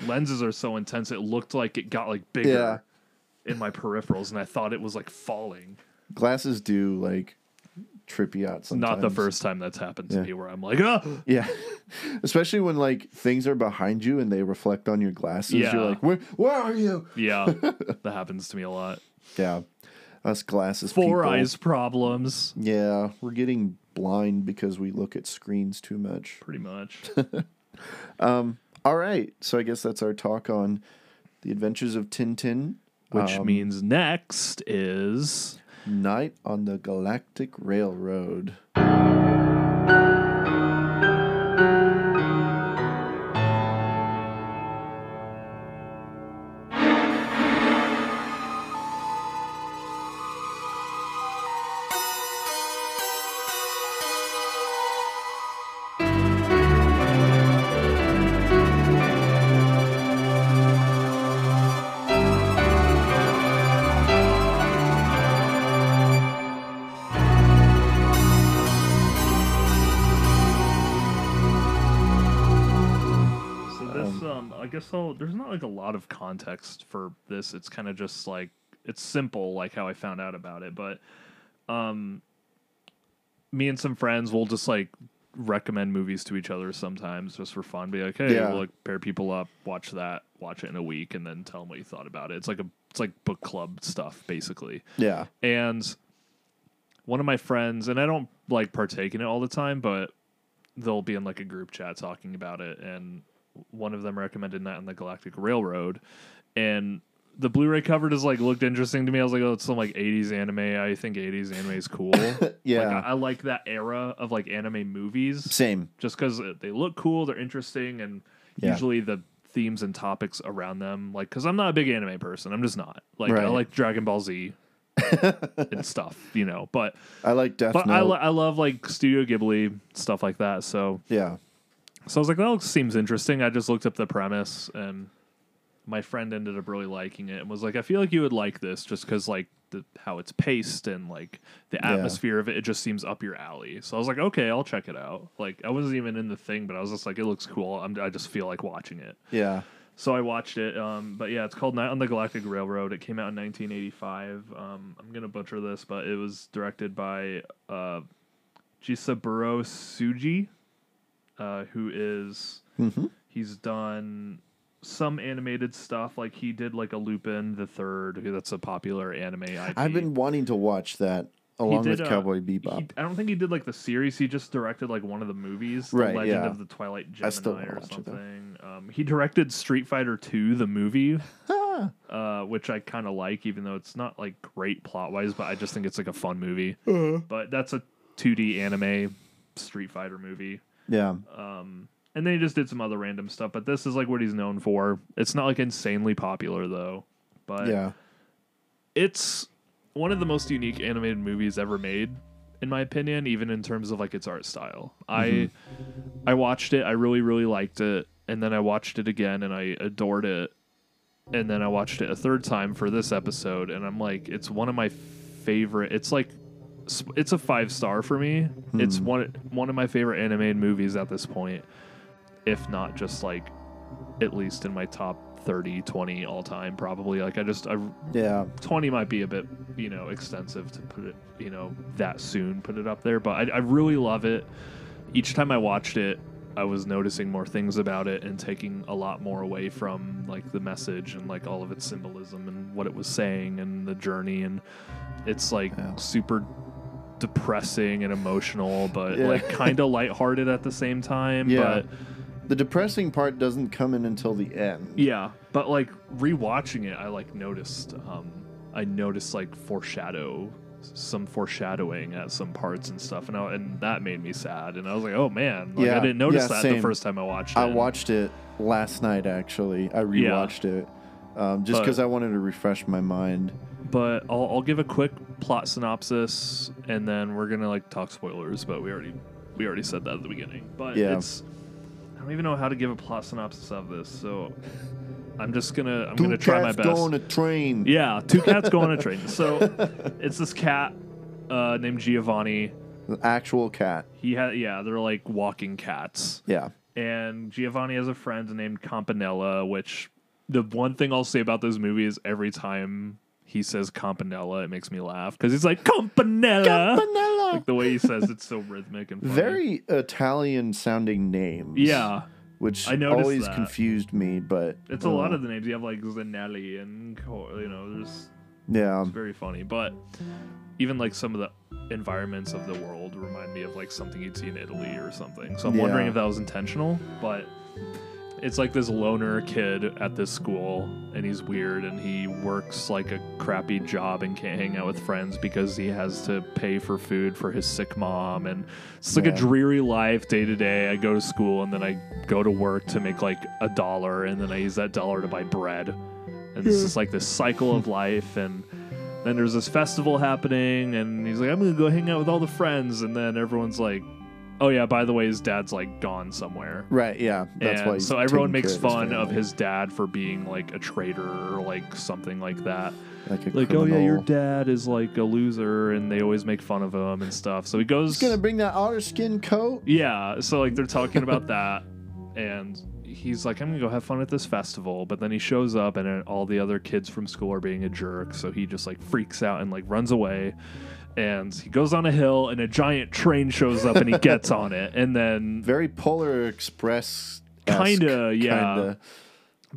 lenses are so intense, it looked like it got like bigger Yeah. in my peripherals, and I thought it was like falling. glasses do like trip you out sometimes. Not the first time that's happened to Yeah. me where I'm like, ah, Yeah, [LAUGHS] especially when like things are behind you and they reflect on your glasses. Yeah. You're like, where, where are you? yeah, [LAUGHS] that happens to me a lot. Yeah, us glasses. Four people. eyes problems, Yeah, we're getting blind because we look at screens too much. pretty much. [LAUGHS] Um, all right, so I guess that's our talk on the Adventures of Tintin, Which Um, means next is Night on the Galactic Railroad. Guess there's not like a lot of context for this. It's kind of just like it's simple, like how I found out about it. But, um, me and some friends will just like recommend movies to each other sometimes just for fun. Be like, hey, Yeah. we'll like pair people up, watch that, watch it in a week, and then tell them what you thought about it. It's like a, it's like book club stuff basically. Yeah, And one of my friends, and I don't like partake in it all the time, but they'll be in like a group chat talking about it. And one of them recommended Night on the Galactic Railroad. And the Blu-ray cover just like looked interesting to me. I was like, oh, it's some like '80s anime. I think '80s anime is cool. Yeah. [LAUGHS] like, I, I like that era of like anime movies. Same. just because they look cool, they're interesting, and Yeah. usually the themes and topics around them. Like, because I'm not a big anime person. I'm just not. Like, I like Dragon Ball Z [LAUGHS] and stuff, you know. But I like Death but I, lo- I love like Studio Ghibli stuff like that. So yeah, so I was like, that looks, seems interesting. I just looked up the premise, and my friend ended up really liking it, and was like, I feel like you would like this just because like the how it's paced and like the Yeah. atmosphere of it. It just seems up your alley. So I was like, okay, I'll check it out. Like I wasn't even in the thing, but I was just like, it looks cool. I'm, I just feel like watching it. yeah. So I watched it. Um, but yeah, it's called Night on the Galactic Railroad. It came out in 1985. Um, I'm gonna butcher this, but it was directed by uh, Gisaburo Sugii, uh, who is Mhm. he's done some animated stuff. Like he did like a Lupin the Third. That's a popular anime IP. I've been wanting to watch that along did, with uh, Cowboy Bebop. he- I don't think he did like the series. He just directed like one of the movies, The Right, Legend yeah. of the Twilight Gemini or something. Um, he directed Street Fighter Two, the movie, [LAUGHS] uh, which I kind of like, even though it's not like great plot wise. But I just think it's like a fun movie. Uh-huh. But that's a 2D anime Street Fighter movie. Yeah, Um, and then he just did some other random stuff. But this is like what he's known for. It's not like insanely popular though. But yeah. it's one of the most unique animated movies ever made in my opinion even in terms of like its art style i i watched it i really really liked it and then i watched it again and i adored it and then i watched it a third time for this episode and i'm like it's one of my favorite it's like it's a five star for me it's Hmm. one one of my favorite animated movies at this point if not just like at least in my top 30 20 all time probably like i just i Yeah. 20 might be a bit you know extensive to put it you know that soon put it up there but I, I really love it each time i watched it i was noticing more things about it and taking a lot more away from like the message and like all of its symbolism and what it was saying and the journey and it's like super depressing and emotional but Yeah. like kind of lighthearted at the same time Yeah. but The depressing part doesn't come in until the end. yeah, but like rewatching it, I like noticed, um, I noticed like foreshadow some foreshadowing at some parts and stuff, and I, and that made me sad. And I was like, oh man, like, Yeah, I didn't notice yeah, that the first time I watched it. I watched it last night. Actually, I rewatched it um, just because I wanted to refresh my mind. But I'll, I'll give a quick plot synopsis, and then we're gonna like talk spoilers. But we already we already said that at the beginning. But Yeah. it's I don't even know how to give a plot synopsis of this, so I'm just gonna I'm gonna try my cats best. go on a train. Yeah, two [LAUGHS] cats go on a train. So it's this cat uh, named Giovanni. The actual cat. He had yeah, they're like walking cats. Yeah. And Giovanni has a friend named Campanella, which the one thing I'll say about this movie is every time he says Campanella, it makes me laugh because he's like Campanella. Campanella. Like the way he says it's so rhythmic and funny. Very Italian sounding names. Yeah. Which I noticed always that. confused me, but It's a lot uh, of the names. You have like Zanelli and Co- you know, there's Yeah. it's very funny. But even like some of the environments of the world remind me of like something you'd see in Italy or something. So I'm wondering if that was intentional. But it's like this loner kid at this school, and he's weird, and he works like a crappy job and can't hang out with friends because he has to pay for food for his sick mom, and it's like a dreary life day to day. I go to school and then I go to work to make like a dollar, and then I use that dollar to buy bread, and it's just like this cycle of [LAUGHS] life, and then there's this festival happening, and he's like, I'm gonna go hang out with all the friends, and then everyone's like. Oh yeah, by the way, his dad's like gone somewhere. Right, yeah. That's And why he's so everyone makes fun of his dad for being like a traitor or like something like that. Like a Like, oh yeah, your dad is like a loser, and they always make fun of him and stuff. So he goes. He's gonna bring that otter skin coat. Yeah, so like they're talking about [LAUGHS] that, and he's like, I'm gonna go have fun at this festival. But then he shows up, and all the other kids from school are being a jerk. So he just like freaks out and like runs away. And he goes on a hill, and a giant train shows up, and he [LAUGHS] gets on it, and then Very Polar Express. kinda, yeah, Kinda.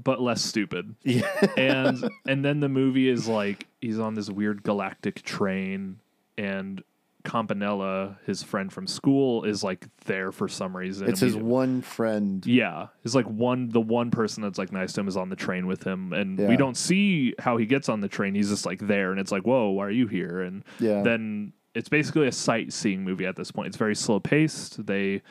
but less stupid. Yeah. and [LAUGHS] and then the movie is like he's on this weird galactic train, and Campanella, his friend from school, is like there for some reason. It's his one friend. Yeah, it's like one the one person that's like nice to him is on the train with him, and Yeah. we don't see how he gets on the train. He's just like there, and it's like, whoa, why are you here? And Yeah. then it's basically a sightseeing movie at this point. It's very slow paced. They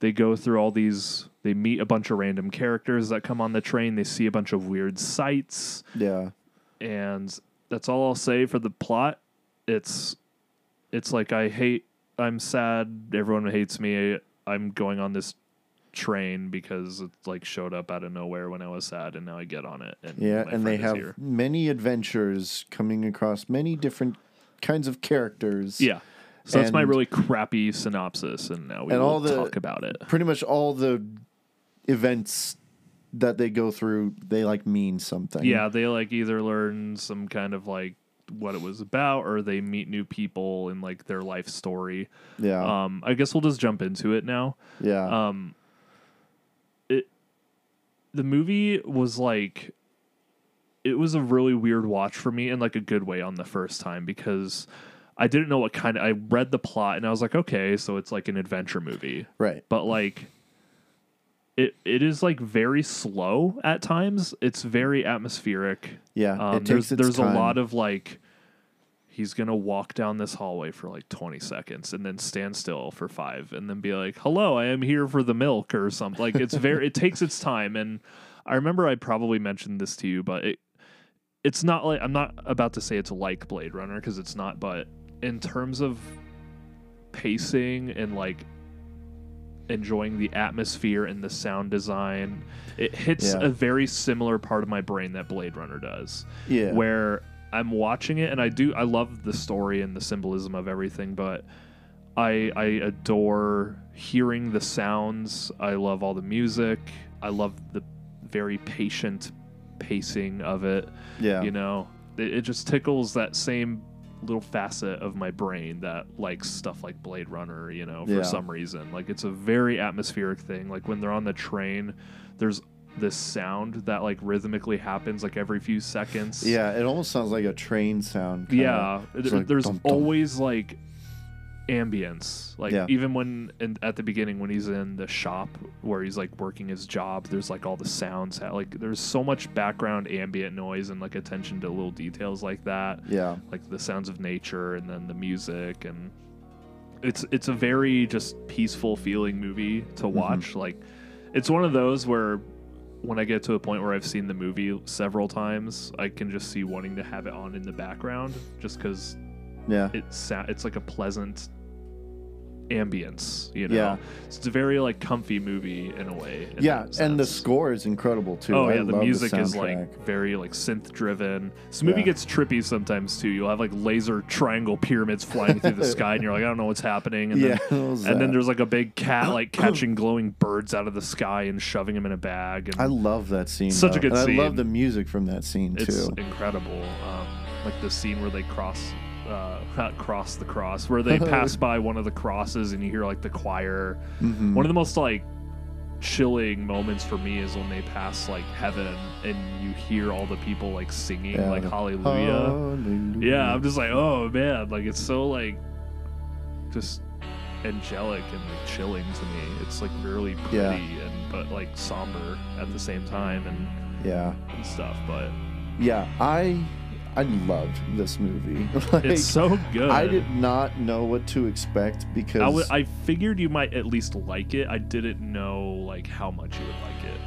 they go through all these. They meet a bunch of random characters that come on the train. They see a bunch of weird sights, Yeah. and that's all I'll say for the plot. It's it's like I hate. I'm sad. Everyone hates me. I'm going on this train because it like showed up out of nowhere when I was sad, and now I get on it. And Yeah, and they have here. many adventures coming across many different kinds of characters. yeah. So that's my really crappy synopsis, and now we and all the talk about it. Pretty much all the events that they go through, they like mean something. Yeah, they like either learn some kind of like what it was about, or they meet new people in like their life story. Yeah. Um, I guess we'll just jump into it now. Yeah. Um, it the movie was like it was a really weird watch for me in like a good way on the first time because I didn't know what kind of I read the plot and I was like, okay, so it's like an adventure movie. Right. But like it it is like very slow at times. It's very atmospheric. Yeah, Um, it there's there's time. a lot of like he's gonna walk down this hallway for like 20 seconds and then stand still for five and then be like hello i am here for the milk or something like it's very it takes its time and i remember i probably mentioned this to you but it it's not like i'm not about to say it's like blade runner because it's not but in terms of pacing and like enjoying the atmosphere and the sound design it hits Yeah. a very similar part of my brain that blade runner does Yeah. where I'm watching it and I do I love the story and the symbolism of everything, but I I adore hearing the sounds. I love all the music. I love the very patient pacing of it. Yeah. You know, it, it just tickles that same little facet of my brain that likes stuff like Blade Runner, you know, for Yeah. some reason. Like it's a very atmospheric thing. Like when they're on the train, there's this sound that like rhythmically happens like every few seconds. Yeah, it almost sounds like a train sound. Yeah, like there's dum, dum. always like ambience. Like Yeah. even when in, at the beginning when he's in the shop where he's like working his job, there's like all the sounds. Like there's so much background ambient noise and like attention to little details like that. Yeah. Like the sounds of nature and then the music and it's it's a very just peaceful feeling movie to Mm-hmm. watch. Like it's one of those where when I get to a point where I've seen the movie several times, I can just see wanting to have it on in the background just because Yeah. it's sa- it's like a pleasant ambience, you know. Yeah. It's a very like comfy movie in a way. in Yeah, and the score is incredible too. Oh I yeah, the music is like very like synth driven. This movie Yeah. gets trippy sometimes too. You'll have like laser triangle pyramids flying through the sky, and you're like, I don't know what's happening. And [LAUGHS] Yeah, then, and then there's like a big cat like [COUGHS] catching glowing birds out of the sky and shoving them in a bag. And I love that scene. Such a good and I love the music from that scene it's too. incredible. Um, like the scene where they cross, uh, [LAUGHS] cross the cross, where they [LAUGHS] pass by one of the crosses and you hear like the choir. Mhm. One of the most like chilling moments for me is when they pass like heaven and you hear all the people like singing Yeah, like hallelujah. Hallelujah. Yeah, I'm just like, oh man, like it's so like just angelic and like chilling to me. It's like really pretty Yeah. and but like somber at the same time and Yeah. and stuff. But Yeah, I I loved this movie. [LAUGHS] Like, it's so good. I did not know what to expect because I, w- I figured you might at least like it. I didn't know like how much you would like it.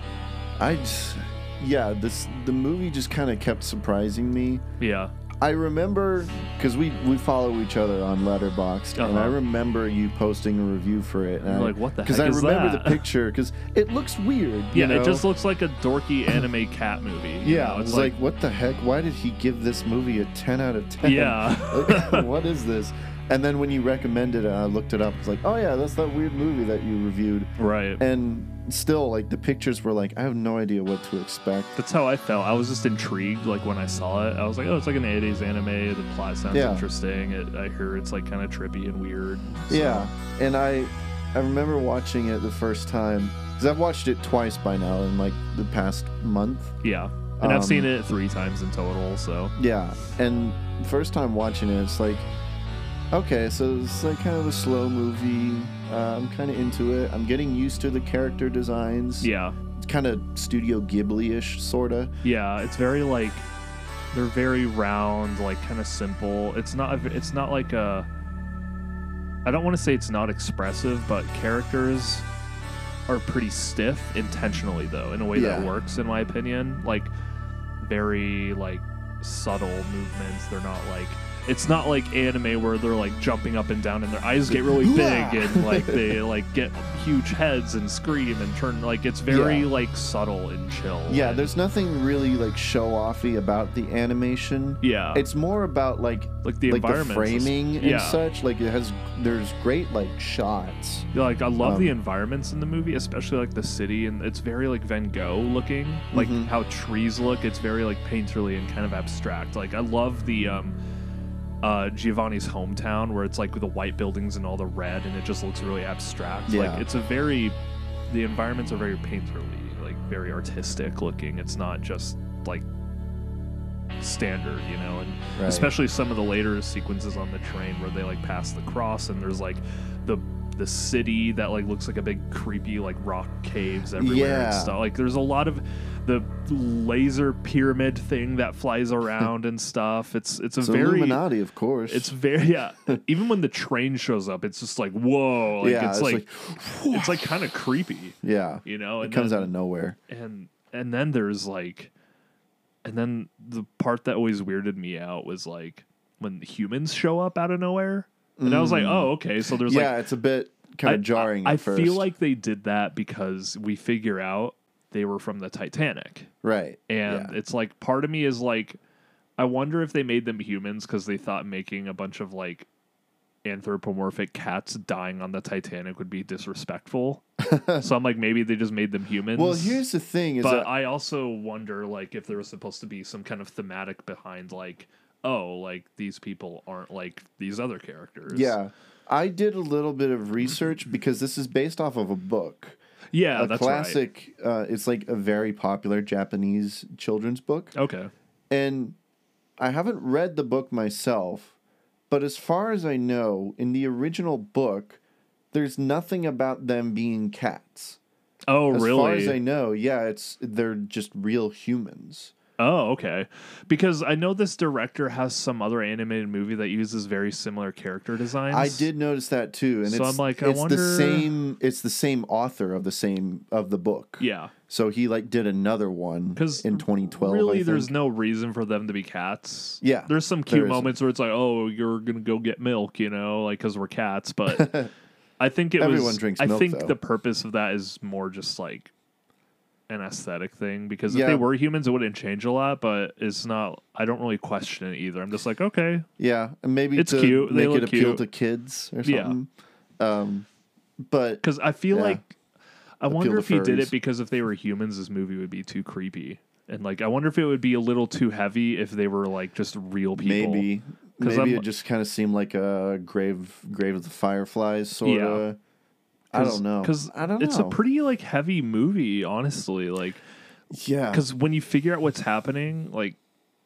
I just yeah, this the movie just kind of kept surprising me. Yeah. I remember because we we follow each other on Letterboxd, and I Uh-huh. remember you posting a review for it. And You're I- like, what the Because heck I is remember that? the picture because it looks weird. you Yeah, know? it just looks like a dorky anime cat movie. you Yeah, know? it's like, what the heck? Why did he give this movie a ten out of ten? Yeah. [LAUGHS] Like, [LAUGHS] what is this? And then when you recommended it, I looked it up. It's like, oh yeah, that's that weird movie that you reviewed. right. And still, like the pictures were like, I have no idea what to expect. That's how I felt. I was just intrigued, like when I saw it. I was like, "Oh, it's like an '80s anime. The plot sounds Yeah. interesting." It, I hear it's like kind of trippy and weird. so- Yeah, and I, I remember watching it the first time because I've watched it twice by now in like the past month. yeah. And I've seen Um, it three times in total. So Yeah, and first time watching it, it's like, okay, so it's like kind of a slow movie. Uh, I'm kind of into it. I'm getting used to the character designs. yeah, It's kind of Studio Ghibli-ish, sorta. yeah. It's very like they're very round, like kind of simple. It's not. It's not like a. I don't want to say it's not expressive, but characters are pretty stiff intentionally though in a way that works in my opinion like very like subtle movements they're not like it's not like anime where they're like jumping up and down and their eyes get really big and [LAUGHS] like they like get huge heads and scream and turn like it's very Yeah. like subtle and chill Yeah, and- there's nothing really like show offy about the animation. yeah It's more about like like the like the environment framing and yeah such. Like it has there's great like shots. Yeah, like I love the Um, environments in the movie, especially like the city, and it's very like Van Gogh looking, like Mhm. how trees look. It's very like painterly and kind of abstract. Like I love the um, uh, Giovanni's hometown where it's like with the white buildings and all the red, and it just looks really abstract. Yeah. Like it's a very, the environments are very painterly, like very artistic looking. It's not just like standard, you know, and Right. especially some of the later sequences on the train where they like pass the cross and there's like the the city that like looks like a big creepy like rock caves everywhere Yeah. and stuff. Like there's a lot of the laser pyramid thing that flies [LAUGHS] around and stuff. It's it's a It's very Illuminati, of course. it's very yeah. [LAUGHS] Even when the train shows up, it's just like whoa. Like Yeah, it's, it's like, it's like kind of creepy. yeah. You know, It comes then- out of nowhere. and and then there's like and then the part that always weirded me out was like when humans show up out of nowhere and i was like Mm. oh okay so there's yeah, like it's a bit kind of jarring. i, I feel like they did that because we figure out they were from the titanic right, and yeah. it's like part of me is like i wonder if they made them humans because they thought making a bunch of like anthropomorphic cats dying on the titanic would be disrespectful [LAUGHS] so i'm like maybe they just made them humans Well, here's the thing: is but that I also wonder like if there was supposed to be some kind of thematic behind like oh like these people aren't like these other characters. yeah, I did a little bit of research because this is based off of a book. Yeah, a that's classic. Uh, it's like a very popular Japanese children's book. Okay. and I haven't read the book myself, but as far as I know, in the original book, there's nothing about them being cats. Oh, as really? As far as I know, yeah, it's they're just real humans. Oh, okay. Because I know this director has some other animated movie that uses very similar character designs. I did notice that too, and So it's I'm like, I it's wonder- the same. It's the same author of the same of the book. Yeah. So he like did another one because in 2012. Really, there's no reason for them to be cats. Yeah, there's some cute isn't. moments where it's like, oh, you're gonna go get milk, you know, like because we're cats. But [LAUGHS] I think it Everyone was. drinks I think though. the purpose of that is more just like an aesthetic thing because if Yeah. they were humans, it wouldn't change a lot. But it's not. I don't really question it either. I'm just like, okay, Yeah, and maybe It's to cute. They make it appeal cute. to kids or Yeah. something. Um, but because I feel yeah. like I Appeal wonder if he did it because if they were humans, this movie would be too creepy. And like, I wonder if it would be a little too heavy if they were like just real people. maybe maybe I'm- it just kind of seemed like a grave grave of the fireflies sort Yeah. Of. I don't know because I don't It's know. a pretty like heavy movie, honestly. Like, yeah, because when you figure out what's happening, like,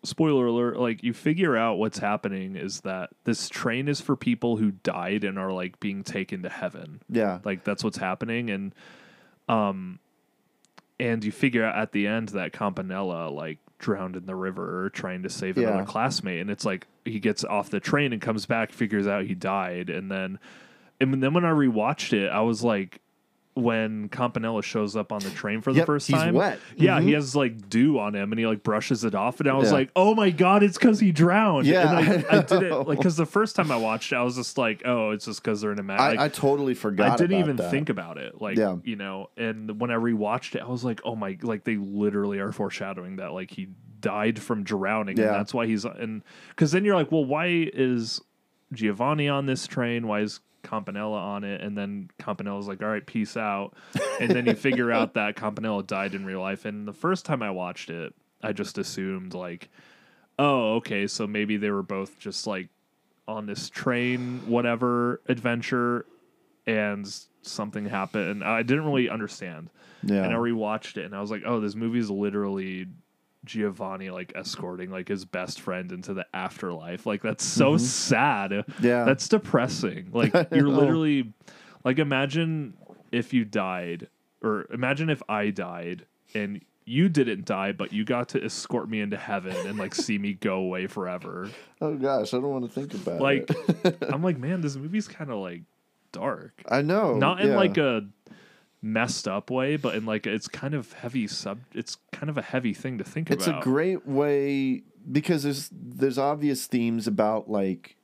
spoiler alert, like you figure out what's happening is that this train is for people who died and are like being taken to heaven. Yeah. like that's what's happening, and um, and you figure out at the end that Campanella like drowned in the river trying to save Yeah. another classmate, and it's like he gets off the train and comes back, figures out he died, and then and then when I rewatched it, I was like, when Campanella shows up on the train for the Yep, first he's time, wet. yeah, he Mhm. has like dew on him, and he like brushes it off, and I was Yeah. like, oh my god, it's because he drowned. Yeah, and I, I I did it like because the first time I watched it, I was just like, oh, it's just because they're in a mat. I, like, I totally forgot. I didn't even that. think about it. Like, Yeah. you know, and when I rewatched it, I was like, oh my, like they literally are foreshadowing that, like he died from drowning, Yeah. and that's why he's and because then you're like, well, why is Giovanni on this train? Why is Campanella on it? And then Campanella's like, all right, peace out. And then you figure out that Campanella died in real life. And the first time I watched it, I just assumed like, oh, okay, so maybe they were both just like on this train, whatever adventure, and something happened. I didn't really understand. Yeah. And I rewatched it, and I was like, oh, this movie is literally Giovanni like escorting like his best friend into the afterlife. Like that's so Mhm. sad. Yeah. That's depressing. [LAUGHS] Like you're literally like imagine if you died or imagine if I died and you didn't die but you got to escort me into heaven and like see me go away forever. [LAUGHS] Oh gosh, I don't want to think about Like it. Like [LAUGHS] I'm like, man, this movie's kind of like dark. I know, Not in yeah. like a messed up way, but in like it's kind of heavy sub it's kind of a heavy thing to think it's about. It's a great way because there's there's obvious themes about like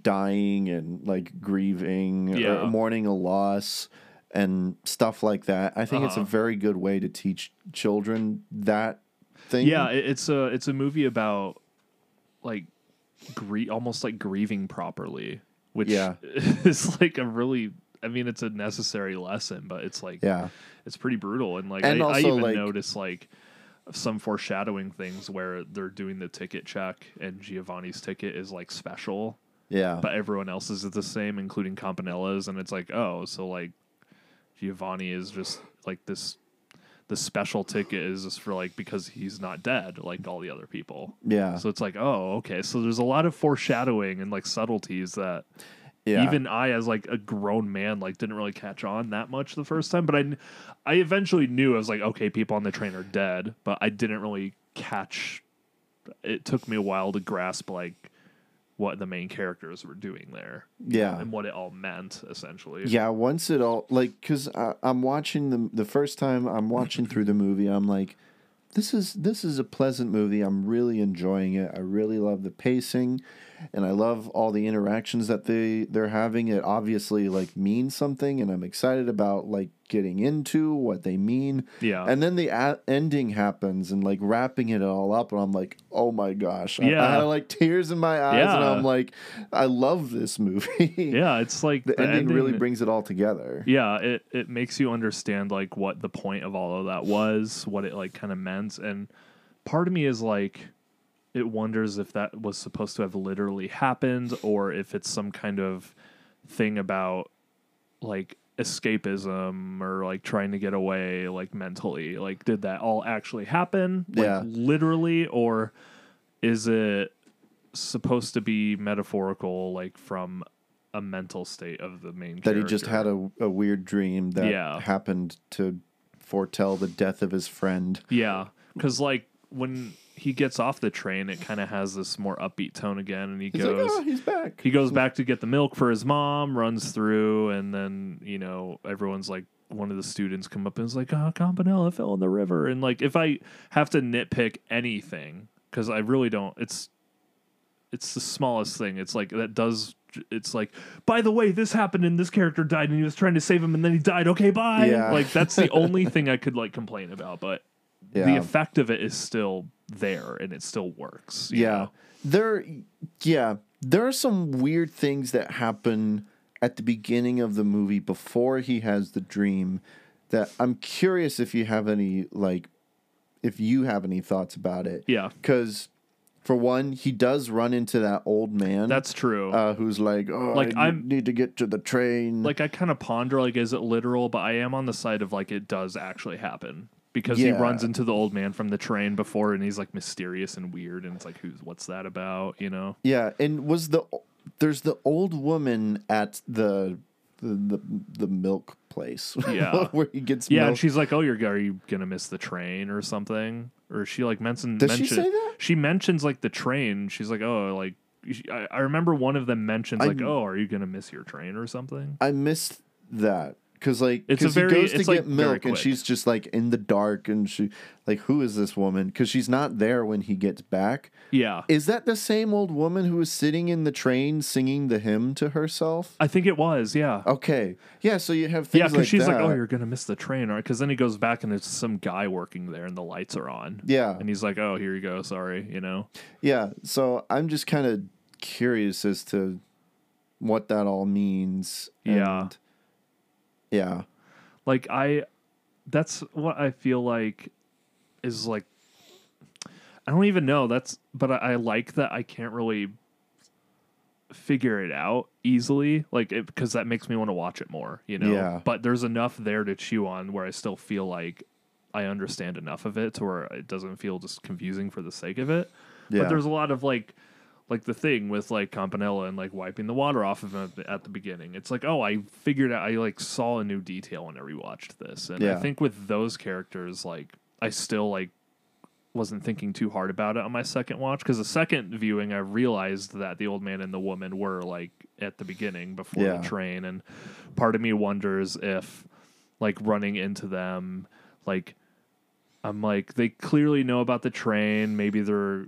dying and like grieving Yeah. or mourning a loss and stuff like that. I think it's a Uh-huh. very good way to teach children that thing. Yeah, it's a it's a movie about like grie- almost like grieving properly, which Yeah. [LAUGHS] is like a really I mean it's a necessary lesson, but it's like Yeah. it's pretty brutal and like And I, I even like- notice like some foreshadowing things where they're doing the ticket check and Giovanni's ticket is like special. Yeah. But everyone else's is the same, including Campanella's, and it's like, oh, so like Giovanni is just like this the special ticket is just for like because he's not dead like all the other people. Yeah. So it's like, oh, okay. So there's a lot of foreshadowing and like subtleties that Yeah. even I as like a grown man like didn't really catch on that much the first time, but I I eventually knew I was like, okay, people on the train are dead, but I didn't really catch it took me a while to grasp like what the main characters were doing there. Yeah. And what it all meant essentially. Yeah, once it all like because I'm watching the the first time I'm watching through the movie, I'm like, this is this is a pleasant movie. I'm really enjoying it. I really love the pacing, and I love all the interactions that they they're having. It obviously like means something, and I'm excited about like getting into what they mean. Yeah. And then the a- ending happens, and like wrapping it all up, and I'm like, oh my gosh, I- I, had like tears in my eyes, and I'm like, I love this movie. [LAUGHS] Yeah, it's like the, the ending, really brings it all together. Yeah, it, it makes you understand like what the point of all of that was, what it like kind of meant, and part of me is like, it wonders if that was supposed to have literally happened or if it's some kind of thing about like escapism or like trying to get away like mentally. Like, did that all actually happen? Like, Yeah. literally, or is it supposed to be metaphorical, like from a mental state of the main. that he just had a, a weird dream that Yeah. happened to foretell the death of his friend. Yeah, because like when he gets off the train, it kind of has this more upbeat tone again, and he He's like, goes, "Oh, he's back." He goes back to get the milk for his mom, runs through, and then you know everyone's like, one of the students come up and is like, "Ah, Campanella fell in the river," and like if I have to nitpick anything, because I really don't, it's it's the smallest thing. It's like that does. It's like, by the way, this happened and this character died and he was trying to save him and then he died. Okay, bye. Yeah. Like that's the [LAUGHS] only thing I could like complain about, but the effect of it is still there and it still works. Yeah. know? There yeah, there are some weird things that happen at the beginning of the movie before he has the dream that I'm curious if you have any like if you have any thoughts about it. Yeah. Cuz for one, he does run into that old man. That's true. Uh, who's like, oh, Like, I I'm- need to get to the train. like I kind of ponder like is it literal, but I am on the side of like it does actually happen because he runs into the old man from the train before and he's like mysterious and weird and it's like who's what's that about, you know? Yeah, and was the there's the old woman at the the the, the milk place. [LAUGHS] Yeah. where he gets Yeah, milk. and she's like, "Oh, you're are you gonna miss the train or something?" Or she like mention, Does she say that? She mentions like the train. She's like, "Oh, like." I, I remember one of them mentions like, I- "Oh, are you gonna miss your train or something?" I missed that because like It's a 'cause very- he goes to get like, milk and she's just like in the dark and she like who is this woman because she's not there when he gets back. Yeah, Is that the same old woman who was sitting in the train singing the hymn to herself? I think it was. Yeah. Okay, yeah. So you have things Yeah, because like she's that. like, "Oh, you're gonna miss the train," right? Because then he goes back and there's some guy working there, and the lights are on. Yeah. and he's like, "Oh, here you go. Sorry," you know. Yeah, so I'm just kind of curious as to what that all means. Yeah. and- yeah. Like I, that's what I feel like is like. I don't even know. That's but I, I like that I can't really figure it out easily, like it, because that makes me want to watch it more. You know. Yeah. But there's enough there to chew on where I still feel like I understand enough of it to where it doesn't feel just confusing for the sake of it. Yeah. But there's a lot of like like the thing with like Campanella and like wiping the water off of him at the, at the beginning. It's like, oh, I figured out I like saw a new detail when I rewatched this. And I think with those characters, like I still like wasn't thinking too hard about it on my second watch because the second viewing I realized that the old man and the woman were like at the beginning before Yeah. the train and part of me wonders if like running into them like I'm like they clearly know about the train maybe they're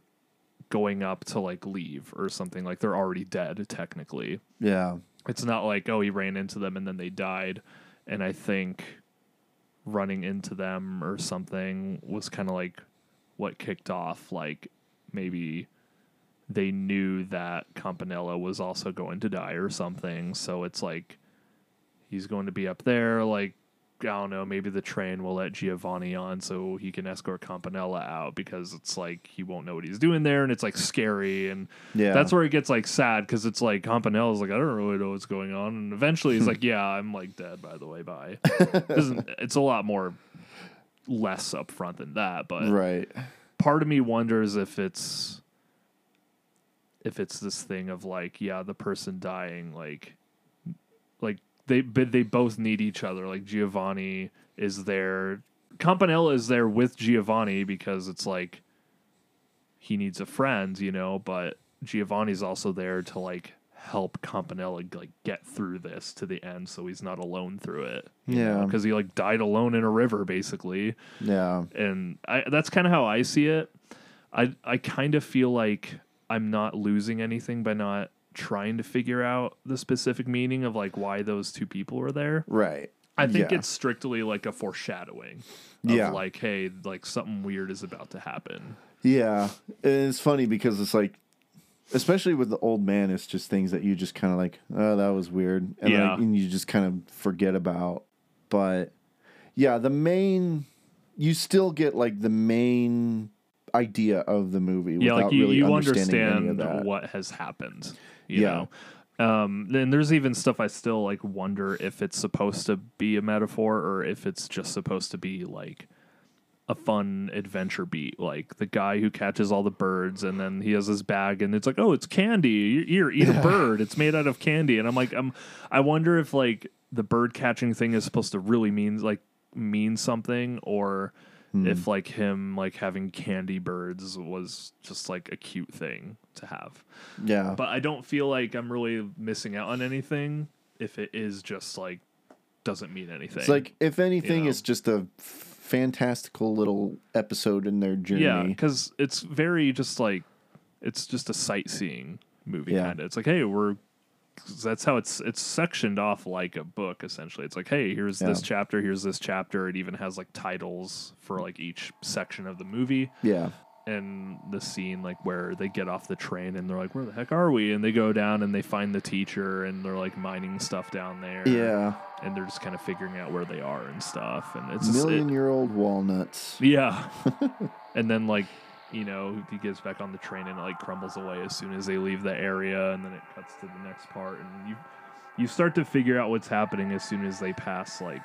going up to like leave or something like they're already dead technically. Yeah. it's not like oh he ran into them and then they died. And i think running into them or something was kind of like what kicked off like maybe they knew that campanella was also going to die or something. So it's like he's going to be up there like I don't know, maybe the train will let Giovanni on so he can escort Campanella out because it's like he won't know what he's doing there and it's like scary and Yeah. that's where it gets like sad because it's like Campanella's like I don't really know what's going on and eventually he's [LAUGHS] like yeah I'm like dead by the way bye. It's a lot more less upfront than that but Right. part of me wonders if it's if it's this thing of like yeah the person dying like like they but they both need each other like giovanni is there campanella is there with giovanni because it's like he needs a friend you know but giovanni's also there to like help campanella like get through this to the end so he's not alone through it Yeah. because he like died alone in a river basically Yeah. and I, that's kind of how I see it. I I kind of feel like I'm not losing anything by not trying to figure out the specific meaning of like why those two people were there. Right. I think Yeah. it's strictly like a foreshadowing of Yeah. like hey, like something weird is about to happen. Yeah, and it's funny because it's like, especially with the old man, it's just things that you just kind of like, oh, that was weird, and, Yeah. like, and you just kind of forget about. But yeah, the main, you still get like the main idea of the movie. yeah, without like you, really you understanding understand what has happened. You Yeah. know? Um, then there's even stuff I still like wonder if it's supposed to be a metaphor or if it's just supposed to be like a fun adventure beat. Like the guy who catches all the birds and then he has his bag and it's like oh it's candy. Here eat a bird. It's made out of [LAUGHS] candy. And i'm like i'm i wonder if like the bird catching thing is supposed to really mean like mean something or Hmm. if like him like having candy birds was just like a cute thing to have Yeah. but i don't feel like i'm really missing out on anything if it is just like doesn't mean anything It's like if anything, know? it's just a fantastical little episode in their journey. Yeah, because it's very just like it's just a sightseeing movie Yeah. kind of. It's like, hey, we're that's how it's it's sectioned off like a book essentially. It's like, hey, here's this chapter, here's this chapter. It even has like titles for like each section of the movie. Yeah. And the scene like where they get off the train and they're like, where the heck are we? And they go down and they find the teacher and they're like mining stuff down there. Yeah. And they're just kind of figuring out where they are and stuff. And it's just- it- Million year old walnuts. yeah. [LAUGHS] and then like, you know, he gets back on the train and it like crumbles away as soon as they leave the area and then it cuts to the next part and you you start to figure out what's happening as soon as they pass like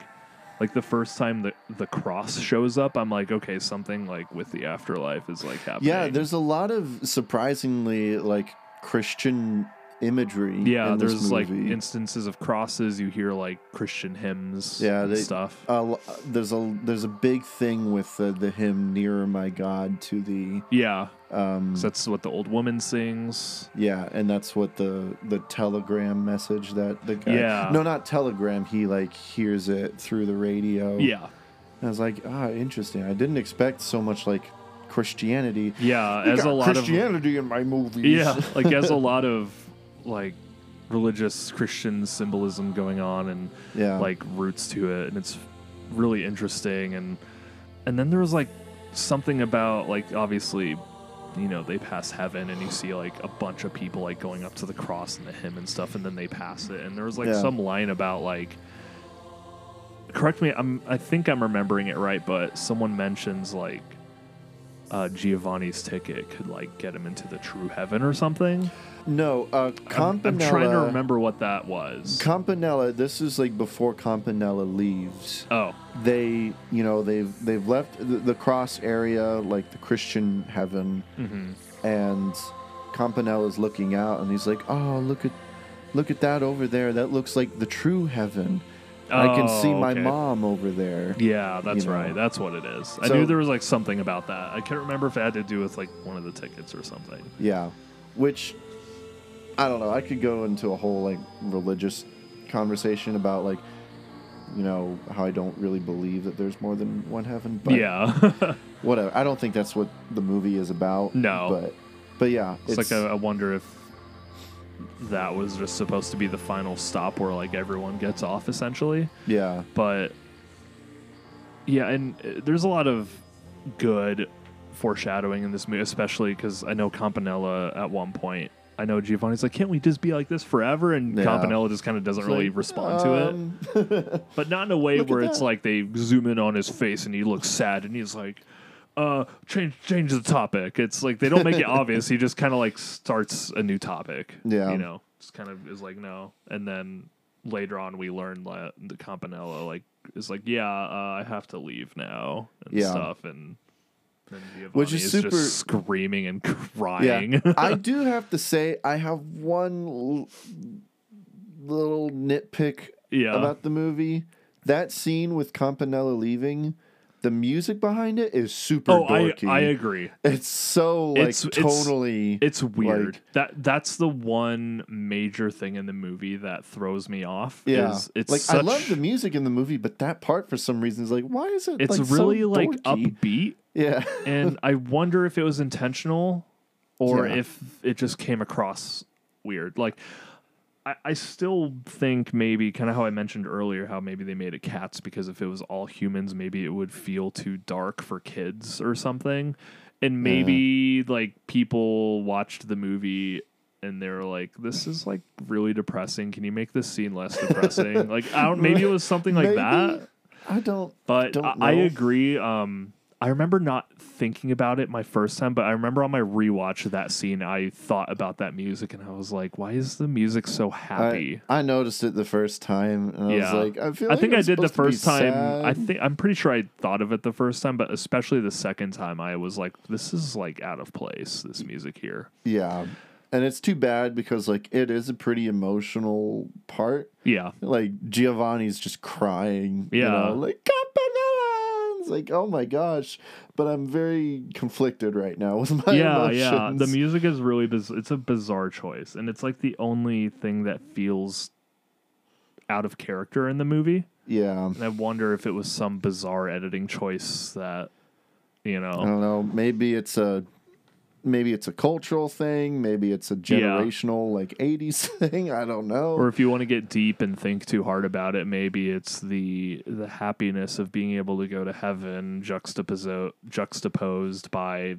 like the first time the the cross shows up, I'm like, okay, something like with the afterlife is like happening. Yeah, there's a lot of surprisingly like Christian imagery. yeah, there's like instances of crosses. You hear like Christian hymns, yeah, and they, stuff. Lo- there's a there's a big thing with the, the hymn "Nearer My God" to the Yeah, um, that's what the old woman sings. yeah, and that's what the the telegram message that the guy Yeah. no not telegram he like hears it through the radio. Yeah. I was like, ah, interesting. I didn't expect so much like Christianity. Yeah, We as a lot of Christianity in my movies. Yeah, like has a [LAUGHS] lot of like religious Christian symbolism going on and Yeah. like roots to it, and it's really interesting. And and then there was like something about like obviously, you know, they pass heaven and you see like a bunch of people like going up to the cross and the hymn and stuff, and then they pass it, and there was like Yeah. some line about like. Correct me. I'm. I think I'm remembering it right, but someone mentions like uh, Giovanni's ticket could like get him into the true heaven or something. No, uh, I'm, Campanella. I'm trying to remember what that was. Campanella. This is like before Campanella leaves. Oh, they you know they've they've left the, the cross area like the Christian heaven, Mhm. and Campanella's looking out and he's like, oh look at look at that over there. That looks like the true heaven. I can see Oh, my okay. mom over there. Yeah, that's You know. right. That's what it is. I knew there was like something about that. I can't remember if it had to do with like one of the tickets or something. Yeah, which I don't know. I could go into a whole like religious conversation about like you know how I don't really believe that there's more than one heaven. But Yeah. [LAUGHS] whatever. I don't think that's what the movie is about. No. but but yeah, It's, like a, I wonder if that was just supposed to be the final stop where like everyone gets off essentially. yeah. But yeah, and uh, there's a lot of good foreshadowing in this movie, especially because I know Campanella at one point. I know Giovanni's like, can't we just be like this forever? And Yeah. Campanella just kind of doesn't It's really like, respond to it. um, [LAUGHS] but not in a way Look where it's that. like they zoom in on his face and he looks sad and he's like uh change change the topic it's like they don't make it obvious he just kind of like starts a new topic Yeah. you know just kind of is like no and then later on we learn that the campanella like is like yeah uh, i have to leave now and Yeah. stuff and then Which is just super- screaming and [LAUGHS] crying Yeah, I [LAUGHS] do have to say I have one l- little nitpick Yeah. about the movie. That scene with Campanella leaving, the music behind it is super Oh, I- dorky. I agree. It's so like It's- it's- totally. It's weird. like- that that's the one major thing in the movie that throws me off. yeah, is it's like such, I love the music in the movie, but that part for some reason is like, why is it? It's like, so really like dorky? upbeat. Yeah, and [LAUGHS] I wonder if it was intentional or Yeah. if it just came across weird. Like I, I still think maybe kind of how I mentioned earlier, how maybe they made it cats because if it was all humans, maybe it would feel too dark for kids or something. And maybe like people watched the movie and they were like, "This is like really depressing. Can you make this scene less depressing?" [LAUGHS] like, I don't. Maybe it was something like Maybe. that. I don't. But don't I, I agree. Um, I remember not thinking about it my first time, but I remember on my rewatch of that scene, I thought about that music and I was like, why is the music so happy? I, I noticed it the first time, and I was like, I feel. I like think I did the supposed to be first time. I think I'm pretty sure I thought of it the first time, but especially the second time, I was like, "This is like out of place. This music here." Yeah. And it's too bad because like it is a pretty emotional part. Yeah. Like Giovanni's just crying. You Yeah. know, like Campanella. It's like, oh my gosh. But I'm very conflicted right now with my yeah, emotions. yeah. The music is really biz- it's a bizarre choice, and it's like the only thing that feels out of character in the movie. Yeah. And I wonder if it was some bizarre editing choice that you know. I don't know. Maybe it's a maybe it's a cultural thing, maybe it's a generational like 80s [LAUGHS] thing. I don't know. or if you want to get deep and think too hard about it, maybe it's the the happiness of being able to go to heaven juxtaposed juxtaposed by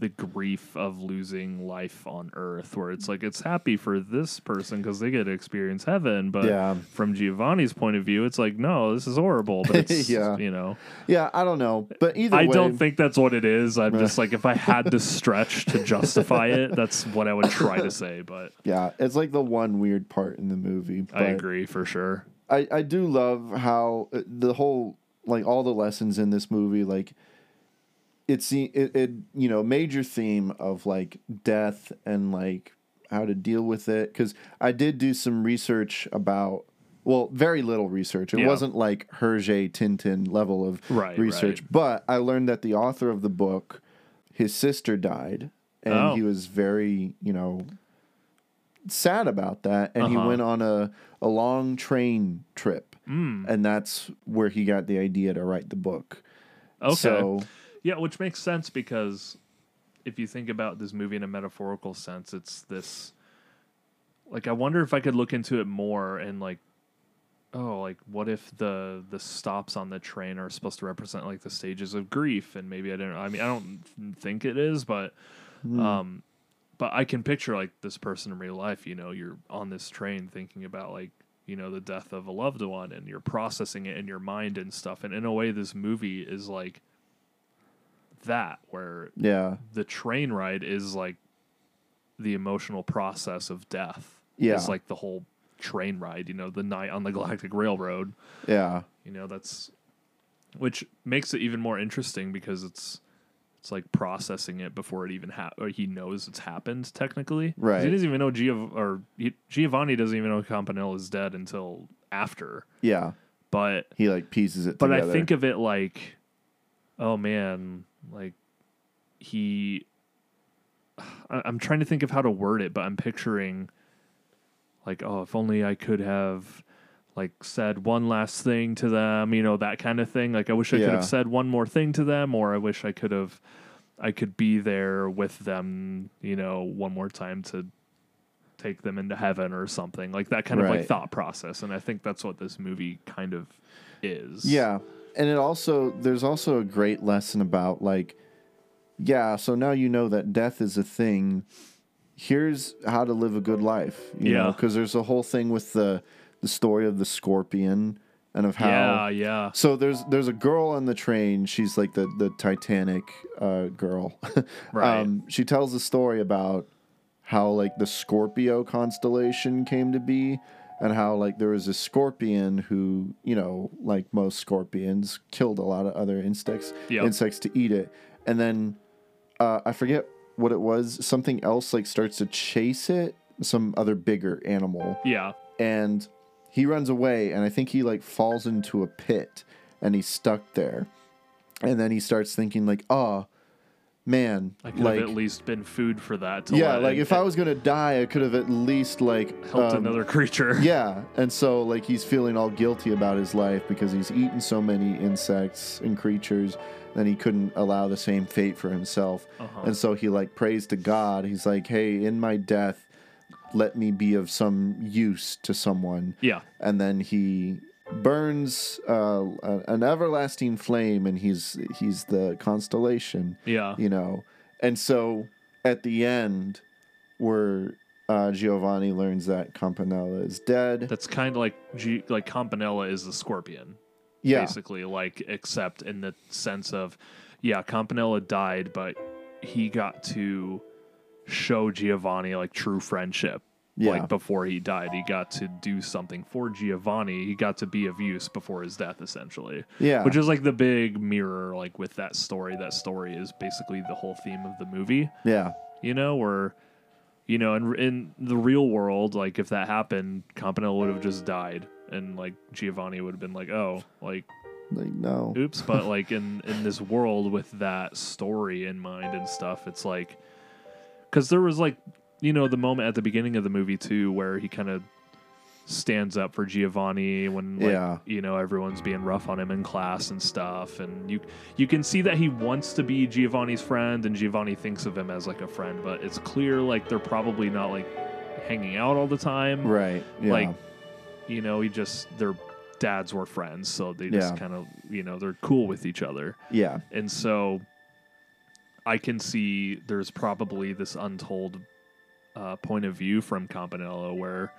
the grief of losing life on earth where it's like it's happy for this person because they get to experience heaven but Yeah. from giovanni's point of view it's like no this is horrible but it's [LAUGHS] Yeah. you know yeah, I don't know. But either I way, don't think that's what it is. I'm just like, if I [LAUGHS] had to stretch to justify it, that's what I would try to say. But Yeah, it's like the one weird part in the movie. I agree for sure. I, I do love how uh, the whole like all the lessons in this movie like it's it, it you know major theme of like death and like how to deal with it because I did do some research about well very little research it Yeah. wasn't like Hergé Tintin level of Right, research right. but I learned that the author of the book his sister died and Oh. he was very you know sad about that and he Uh-huh. went on a, a long train trip Mm. and that's where he got the idea to write the book Okay. so yeah, which makes sense because if you think about this movie in a metaphorical sense, it's this like I wonder if I could look into it more and like oh, like what if the the stops on the train are supposed to represent like the stages of grief and maybe I don't I mean I don't think it is, but Hmm. um but I can picture like this person in real life, you know, you're on this train thinking about like you know the death of a loved one and you're processing it in your mind and stuff and in a way this movie is like that where Yeah. the train ride is like the emotional process of death Yeah. it's like the whole train ride you know the night on the galactic railroad yeah you know that's which makes it even more interesting because it's it's like processing it before it even ha- or he knows it's happened technically. Right. he doesn't even know Giov- or he- Giovanni doesn't even know Campanella is dead until after yeah but he like pieces it but together. I think of it like, oh man, like he. I- I'm trying to think of how to word it, but I'm picturing, like, oh, if only I could have, like, said one last thing to them, you know, that kind of thing. Like, I wish I could have said one more thing to them, or I wish I could have, I could be there with them, you know, one more time to take them into heaven or something like that kind of like thought process and i think that's what this movie kind of is Yeah. And it also there's also a great lesson about like yeah, so now you know that death is a thing. Here's how to live a good life, you know, Yeah. because there's a whole thing with the the story of the scorpion and of how Yeah, yeah. So there's there's a girl on the train, she's like the the Titanic uh girl. [LAUGHS] Right. um she tells a story about how like the Scorpio constellation came to be and how like there was a scorpion who, you know, like most scorpions, killed a lot of other insects Yep. insects to eat it. And then uh, I forget what it was, something else like starts to chase it, some other bigger animal. Yeah. And he runs away and I think he like falls into a pit and he's stuck there. And then he starts thinking like, "Oh, man, I could like have at least been food for that. To yeah, like if I was gonna die, I could have at least like helped um, another creature. [LAUGHS] Yeah, and so like he's feeling all guilty about his life because he's eaten so many insects and creatures, then he couldn't allow the same fate for himself, Uh-huh. and so he like prays to God. He's like, "Hey, in my death, let me be of some use to someone." Yeah. and then he burns uh, an everlasting flame, and he's he's the constellation Yeah. you know. And so at the end, where uh, Giovanni learns that Campanella is dead. That's kind of like G- like Campanella is the scorpion. Yeah. Basically, like except in the sense of yeah, Campanella died, but he got to show Giovanni like true friendship. Yeah. Like before he died, he got to do something for Giovanni. He got to be of use before his death, essentially. Yeah. Which is like the big mirror, like with that story. That story is basically the whole theme of the movie. Yeah. You know, where, you know, in in the real world, like if that happened, Campanella would have just died, and like Giovanni would have been like, oh, like Like no. oops but [LAUGHS] like in in this world with that story in mind and stuff it's like because there was like you know the moment at the beginning of the movie too where he kind of stands up for giovanni when like, Yeah. you know everyone's being rough on him in class and stuff and you you can see that he wants to be giovanni's friend and giovanni thinks of him as like a friend but it's clear like they're probably not like hanging out all the time Right. Yeah. like you know he just their dads were friends so they just Yeah. kind of you know they're cool with each other Yeah. and so i can see there's probably this untold uh, point of view from campanella where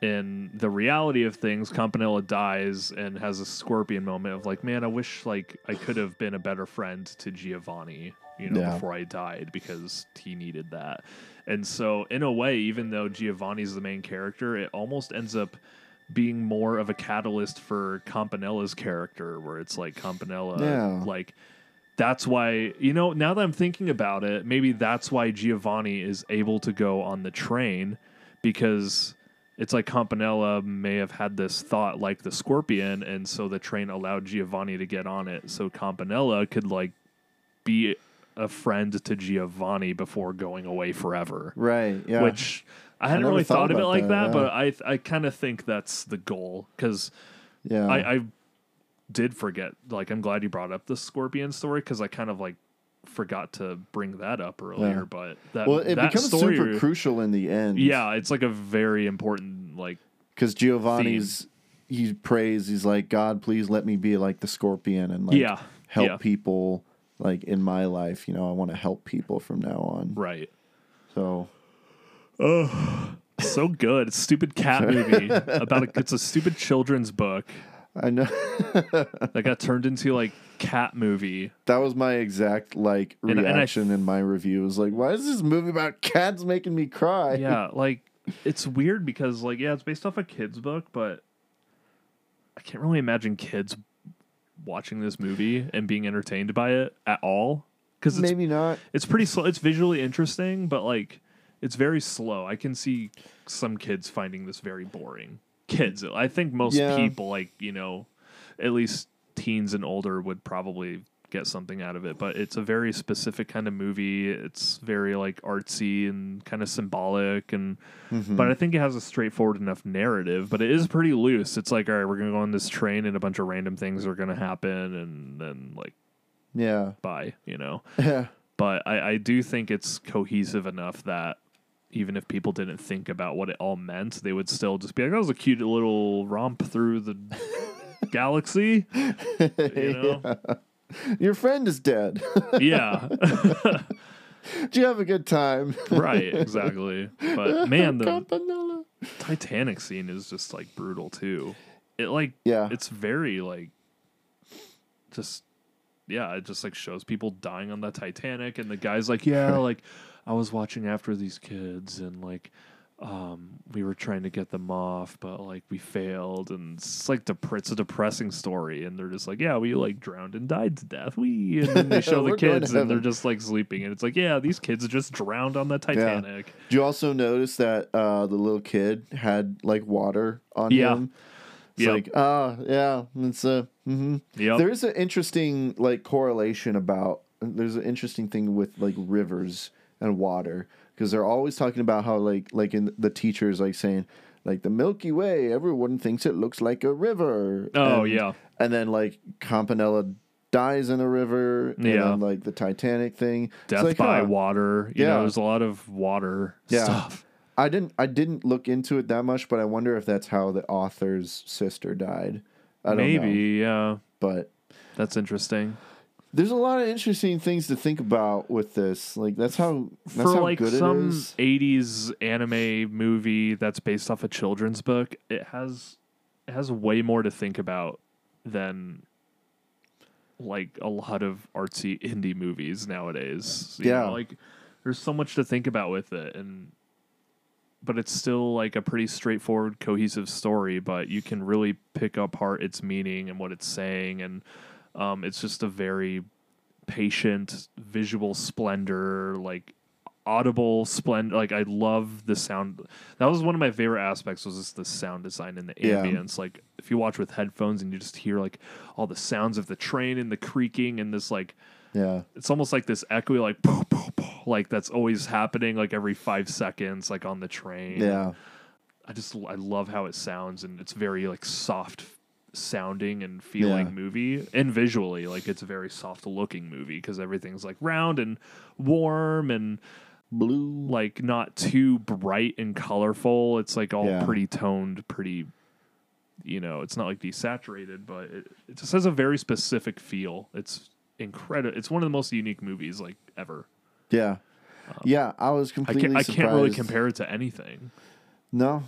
in the reality of things campanella dies and has a scorpion moment of like man i wish like i could have been a better friend to giovanni you know Yeah. before i died because he needed that and so in a way even though giovanni's the main character it almost ends up being more of a catalyst for campanella's character where it's like campanella Yeah. like that's why you know now that i'm thinking about it maybe that's why giovanni is able to go on the train because it's like campanella may have had this thought like the scorpion and so the train allowed giovanni to get on it so campanella could like be a friend to giovanni before going away forever Right. Yeah. which i hadn't really thought thought, of it like that, that, yeah. but i i kind of think that's the goal because Yeah. I, I did forget. Like, I'm glad you brought up the scorpion story because I kind of like forgot to bring that up earlier. Yeah. But that well, it that becomes story, super crucial in the end. Yeah, it's like a very important like because Giovanni's he prays. He's like, God, please let me be like the scorpion and like Yeah, help yeah. people like in my life. You know, I want to help people from now on. right. So Oh, [SIGHS] so good. It's stupid cat [LAUGHS] movie about a, it's a stupid children's book I know that got turned into like cat movie. that was my exact like And- and I- reaction in my review. It was like, why is this movie about cats making me cry? Yeah, like it's weird because like yeah, it's based off a kid's book, but I can't really imagine kids watching this movie and being entertained by it at all. Because it's maybe not. it's pretty slow. It's visually interesting, but like it's very slow. I can see some kids finding this very boring. Kids, I think most Yeah. people like you know, at least teens and older would probably get something out of it. But it's a very specific kind of movie. It's very like artsy and kind of symbolic, and Mhm. but I think it has a straightforward enough narrative. But it is pretty loose. It's like all right, we're gonna go on this train, and a bunch of random things are gonna happen, and then like Yeah. bye, you know [LAUGHS] Yeah. but I, I do think it's cohesive enough that even if people didn't think about what it all meant, they would still just be like, "That was a cute little romp through the [LAUGHS] galaxy." You know? [LAUGHS] Yeah. Your friend is dead. [LAUGHS] Yeah, Did you have a good time? right, exactly. But man, the Campanella. Titanic scene is just like brutal too. It like Yeah. it's very like just yeah, it just like shows people dying on the Titanic and the guy's like, Yeah, like I was watching after these kids and like um we were trying to get them off but like we failed and it's like dep- it's a depressing story and they're just like yeah we like drowned and died to death we and then they show [LAUGHS] the We're going to kids and they're just like sleeping and it's like yeah these kids just drowned on the Titanic Did you also notice that uh, the little kid had like water on Yeah. him? It's Yep. like, ah, yeah, it's a. hmm Yep. There is an interesting like correlation about. There's an interesting thing with like rivers and water because they're always talking about how like like in the teachers like saying like the Milky Way, everyone thinks it looks like a river. Oh, And- yeah. and then like Campanella dies in a river. And Yeah. then, like the Titanic thing. Death like, by huh. water you know Yeah. there's a lot of water yeah. stuff I didn't I didn't look into it that much, but I wonder if that's how the author's sister died. I don't know. maybe yeah But that's interesting there's a lot of interesting things to think about with this. Like that's how that's for how like good some it is. 80s anime movie that's based off a children's book it has it has way more to think about than like a lot of artsy indie movies nowadays. you Yeah. know, like there's so much to think about with it, and but it's still like a pretty straightforward, cohesive story. But you can really pick apart its meaning and what it's saying, and um, it's just a very patient visual splendor, like audible splendor. Like I love the sound. That was one of my favorite aspects was just the sound design and the Yeah. ambience. Like if you watch with headphones and you just hear like all the sounds of the train and the creaking and this like Yeah. it's almost like this echoey like poof, poof, poof, like that's always happening like every five seconds like on the train. Yeah. I just I love how it sounds and it's very like soft sounding and feeling Yeah. movie and visually like it's a very soft looking movie because everything's like round and warm and blue like not too bright and colorful it's like all Yeah. pretty toned pretty you know it's not like desaturated but it, it just has a very specific feel it's incredible it's one of the most unique movies like ever Yeah. Um, yeah, I was I completely can't, I can't really compare it to anything No.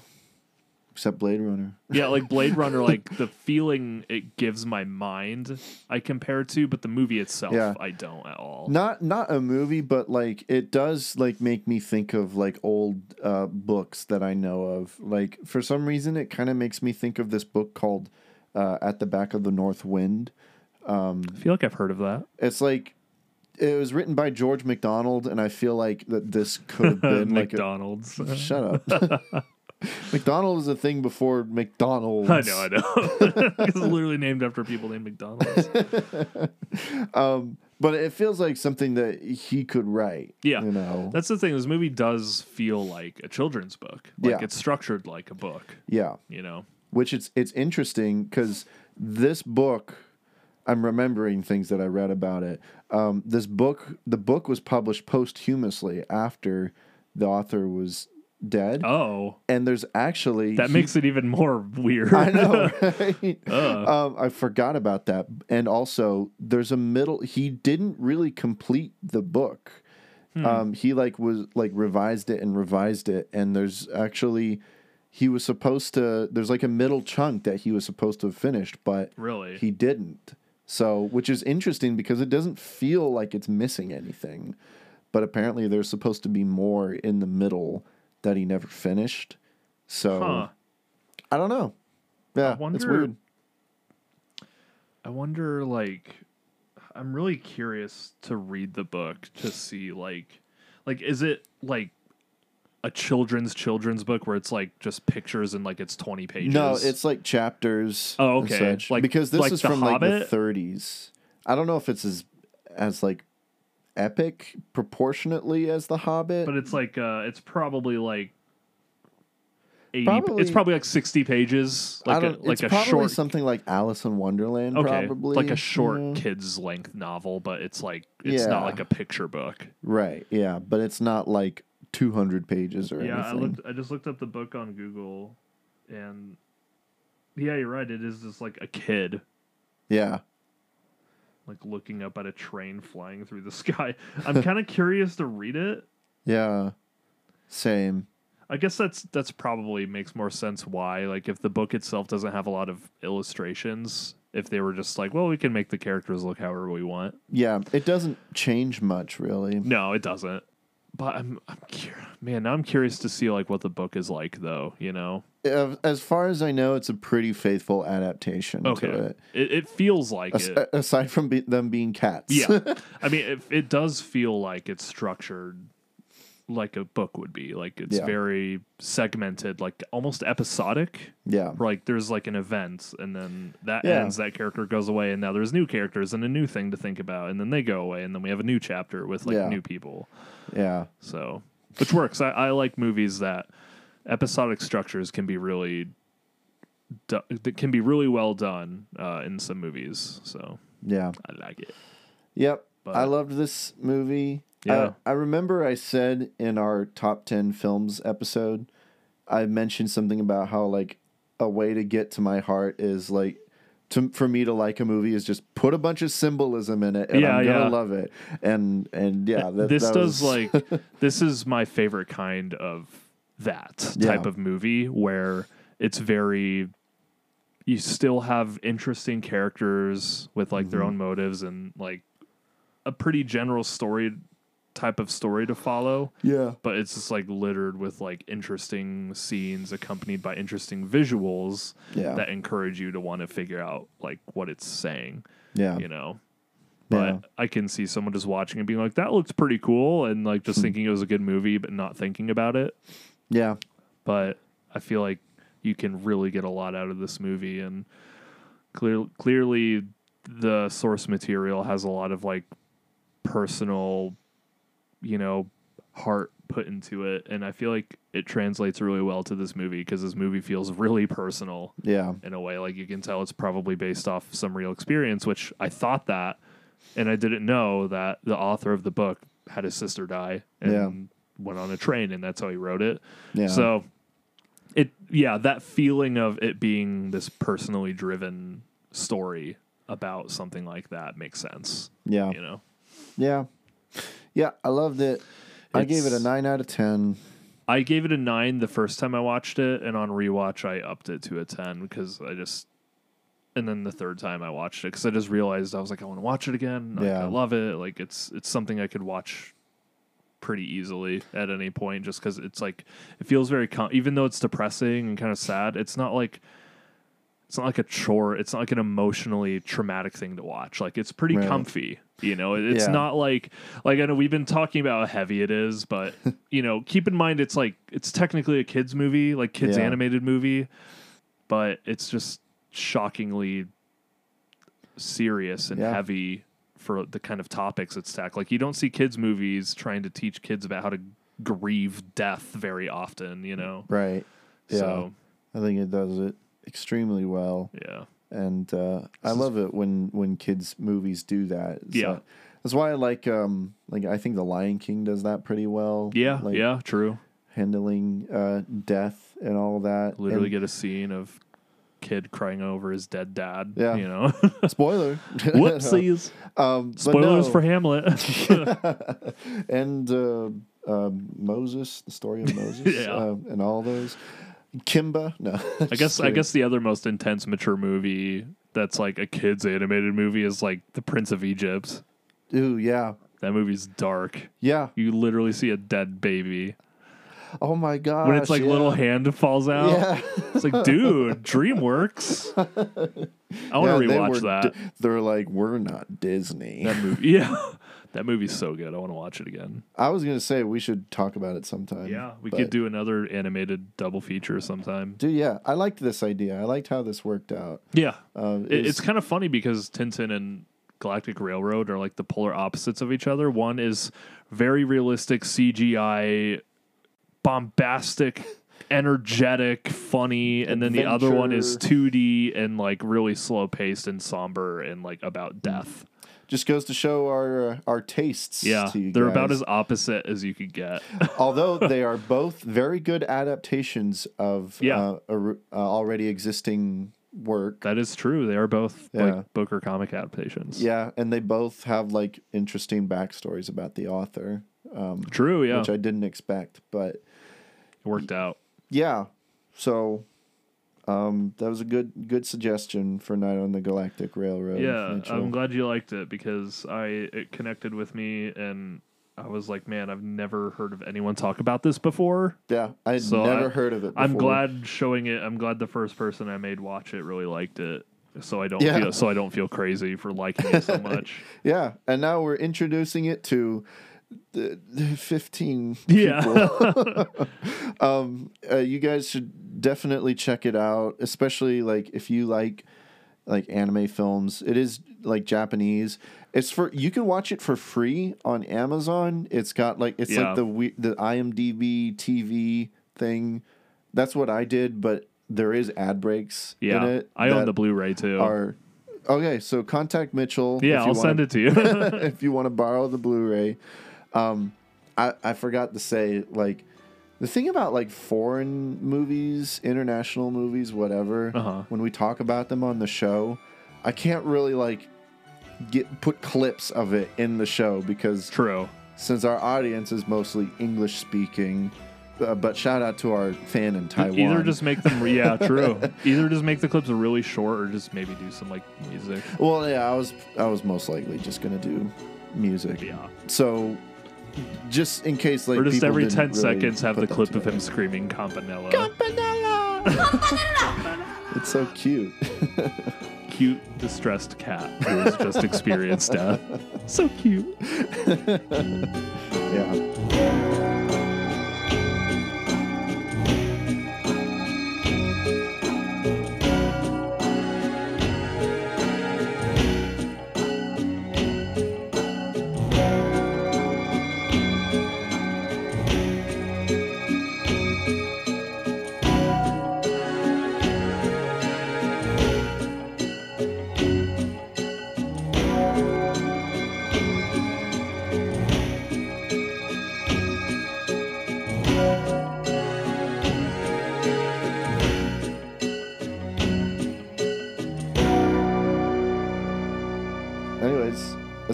Except Blade Runner. Yeah, like Blade Runner, [LAUGHS] like the feeling it gives my mind, I compare it to, but the movie itself, Yeah. I don't at all. Not not a movie, but like it does like make me think of like old uh, books that I know of. Like for some reason, it kind of makes me think of this book called uh, "At the Back of the North Wind." Um, I feel like I've heard of that. it's like it was written by George MacDonald, and I feel like that this could have [LAUGHS] been like a- McDonald's. Shut up. [LAUGHS] [LAUGHS] McDonald is a thing before McDonald's. I know, I know. [LAUGHS] it's literally named after people named McDonald's. [LAUGHS] um, but it feels like something that he could write. Yeah, you know. that's the thing. This movie does feel like a children's book. Like Yeah. it's structured like a book. Yeah. You know. Which it's it's interesting because this book, I'm remembering things that I read about it. Um, this book, the book was published posthumously after the author was dead. Oh, and there's actually That he- makes it even more weird. I know, [LAUGHS] right? Ugh. um, I forgot about that. And also, there's a middle. He didn't really complete the book. Hmm. Um, he like was like revised it and revised it, and there's actually he was supposed to. There's like a middle chunk that he was supposed to have finished, but Really? he didn't. So, which is interesting because it doesn't feel like it's missing anything, but apparently there's supposed to be more in the middle that he never finished. So, Huh. I don't know. Yeah, wonder- it's weird. I wonder, like, I'm really curious to read the book to see, like, like, is it like a children's children's book where it's like just pictures and like it's 20 pages? No, it's like chapters. Oh, and okay. Like- because this like is from like the 30s. I don't know if it's as as like epic proportionately as The Hobbit. but it's like, uh, it's probably like. 80, Probably- it's probably like 60 pages, I like a like it's a probably short something like Alice in Wonderland. okay, probably like a short yeah. kids length novel, but it's like it's not like a picture book. Right. Yeah, but it's not like 200 pages or yeah, I anything. looked. I just looked up the book on Google, and yeah, you're right. It is just like a kid, Yeah. Like looking up at a train flying through the [LAUGHS] sky. I'm kind of curious to read it. Yeah. Same. I guess that's that's probably makes more sense why. Like if the book itself doesn't have a lot of illustrations, if they were just like, well, we can make the characters look however we want. Yeah, it doesn't change much really. No, it doesn't. But I'm, I'm cur- man, now I'm curious to see like what the book is like, though. You know, As- far as I know, it's a pretty faithful adaptation okay, to it. it, it feels like As- it. aside from be- them being cats. Yeah, [LAUGHS] I mean, it, it does feel like it's structured like a book would be. Like it's Yeah. very segmented, like almost episodic. Yeah. like there's like an event, and then that Yeah. ends. That character goes away, and now there's new characters and a new thing to think about, and then they go away, and then we have a new chapter with like Yeah. new people. Yeah. So, which works. I, I like movies that episodic structures can be really. Do, that can be really well done uh, in some movies, so Yeah. I like it. Yep. But- I loved this movie. Yeah. I, I remember I said in our top 10 films episode, I mentioned something about how, like, a way to get to my heart is, like, to, for me to like a movie is just put a bunch of symbolism in it and Yeah, I'm gonna yeah. love it. And and yeah, that, this that does was- like [LAUGHS] this is my favorite kind of that Yeah. type of movie where it's very you still have interesting characters with like their Mhm. own motives and like a pretty general story type of story to follow. Yeah. But it's just like littered with like interesting scenes accompanied by interesting visuals Yeah. that encourage you to want to figure out like what it's saying. Yeah. You know. But Yeah. I can see someone just watching and being like, that looks pretty cool and like just hmm. thinking it was a good movie but not thinking about it. Yeah. But I feel like you can really get a lot out of this movie and clear, clearly the source material has a lot of like personal you know heart put into it and i feel like it translates really well to this movie because this movie feels really personal Yeah. in a way like you can tell it's probably based off some real experience which i thought that and i didn't know that the author of the book had his sister die and Yeah. went on a train and that's how he wrote it Yeah. so it yeah that feeling of it being this personally driven story about something like that makes sense Yeah. you know Yeah. Yeah, I loved it. I gave it a 9 out of 10. I gave it a nine the first time I watched it, and on rewatch I upped it to a ten because I just. And then the third time I watched it because I just realized I was like I want to watch it again. Like, Yeah. I love it. Like it's it's something I could watch pretty easily at any point just because it's like it feels very com- even though it's depressing and kind of sad. It's not like it's not like a chore. It's not like an emotionally traumatic thing to watch. Like it's pretty Right. comfy. You know, it's Yeah. not like like I know we've been talking about how heavy it is, but [LAUGHS] you know, keep in mind it's like it's technically a kids movie, like kids Yeah. animated movie, but it's just shockingly serious and Yeah. heavy for the kind of topics it's tackling. Like you don't see kids movies trying to teach kids about how to grieve death very often, you know. Right. Yeah. So I think it does it extremely well. Yeah. And uh, I love it when when kids movies do that. It's, Yeah. uh, that's why I like um like I think The Lion King does that pretty well. Yeah, Like yeah, true. Handling uh death and all that. Literally And- get a scene of kid crying over his dead dad. Yeah. You know. [LAUGHS] [LAUGHS] Spoiler. Whoopsies. [LAUGHS] um, Spoilers no. for Hamlet. and uh, um Moses, the story of Moses, Yeah. uh, and all those. Kimba, no. [LAUGHS] I guess I guess the other most intense mature movie that's like a kids animated movie is like The Prince of Egypt. Ooh, yeah. That movie's dark. Yeah. You literally see a dead baby. Oh my god. when it's like little hand falls out. Yeah. It's like, dude, [LAUGHS] DreamWorks. I want to rewatch that. they're like, we're not Disney. that movie. [LAUGHS] Yeah. That movie's so good. I want to watch it again. I was gonna say we should talk about it sometime. Yeah, we but- could do another animated double feature sometime. Dude, yeah, I liked this idea. I liked how this worked out. Yeah, Uh, It- is- it's kind of funny because Tintin and Galactic Railroad are like the polar opposites of each other. One is very realistic CGI, bombastic, [LAUGHS] energetic, funny, and then the other one is 2D and like really slow paced and somber and like about death. Just goes to show our uh, our tastes. Yeah, they're about as opposite as you could get. [LAUGHS] Although they are both very good adaptations of Yeah. uh, or- uh, already existing work. that is true. They are both Yeah. like book or comic adaptations. Yeah, and they both have like interesting backstories about the author. Um, True, yeah. which I didn't expect, but It worked out. yeah. So um, that was a good good suggestion for Night on the Galactic Railroad. Yeah, Mitchell. I'm glad you liked it because I it connected with me and I was like, man, I've never heard of anyone talk about this before. Yeah, I had So never I- heard of it. I'm glad showing it. I'm glad the first person I made watch it really liked it. So I don't Yeah. feel so I don't feel crazy for liking it so [LAUGHS] much. Yeah, and now we're introducing it to the, the 15 Yeah. people. [LAUGHS] [LAUGHS] um, uh, you guys should definitely check it out, especially like if you like like anime films. It is like Japanese. It's for you can watch it for free on Amazon. It's got like it's Yeah. like the we- the IMDb TV thing. That's what I did, but there is ad breaks Yeah, in it. I own the Blu-ray too. Are okay. So contact Mitchell. Yeah, if you I'll wanna- send it to you. [LAUGHS] if you want to borrow the Blu-ray. Um, I I forgot to say like the thing about like foreign movies, international movies, whatever. Uh-huh. When we talk about them on the show, I can't really like get put clips of it in the show because True. since our audience is mostly English speaking, uh, but shout out to our fan in Taiwan. Either just make them, yeah, true. [LAUGHS] Either just make the clips really short, or just maybe do some like music. Well, yeah, I was I was most likely just gonna do music. Yeah. So just in case, like, or just people every didn't ten really seconds have put the that clip of him together. screaming Campanella. Campanella! Companilla! It's so cute. [LAUGHS] Cute distressed cat who has just experienced death. [LAUGHS] So cute. [LAUGHS] yeah.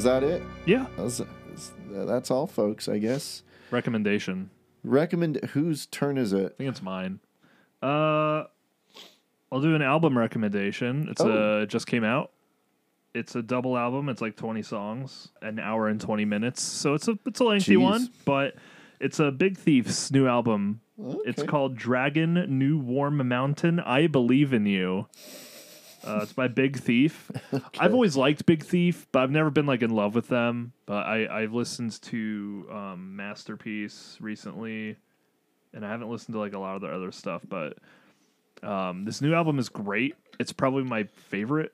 That it? Yeah. That's, that's all, folks. I guess. Recommendation. Recommend. Whose turn is it? I think it's mine. Uh, I'll do an album recommendation. It's Oh. uh, it just came out. It's a double album. It's like twenty songs, an hour and twenty minutes. So it's a it's a lengthy Jeez. one, but it's a Big Thief's new album. It's called Dragon New Warm Mountain. I believe in you. Uh, it's by Big Thief. [LAUGHS] I've always liked Big Thief, but I've never been like in love with them. But I I've listened to um, Masterpiece recently, and I haven't listened to like a lot of their other stuff. But um, this new album is great. It's probably my favorite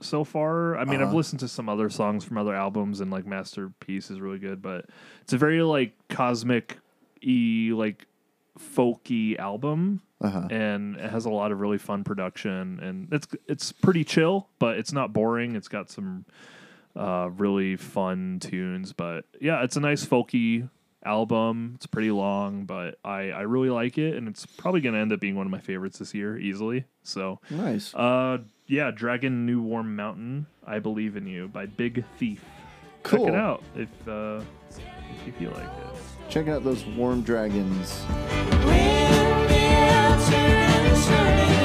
so far. I mean, I've Uh-huh. listened to some other songs from other albums, and like Masterpiece is really good. But it's a very like cosmic, e like folky album Uh-huh. and it has a lot of really fun production and it's it's pretty chill but it's not boring it's got some uh, really fun tunes but yeah it's a nice folky album it's pretty long but I, I really like it and it's probably gonna end up being one of my favorites this year easily so Nice. uh yeah dragon new warm mountain i believe in you by big thief check it out if uh if you feel like it Check out those warm dragons turning, turning.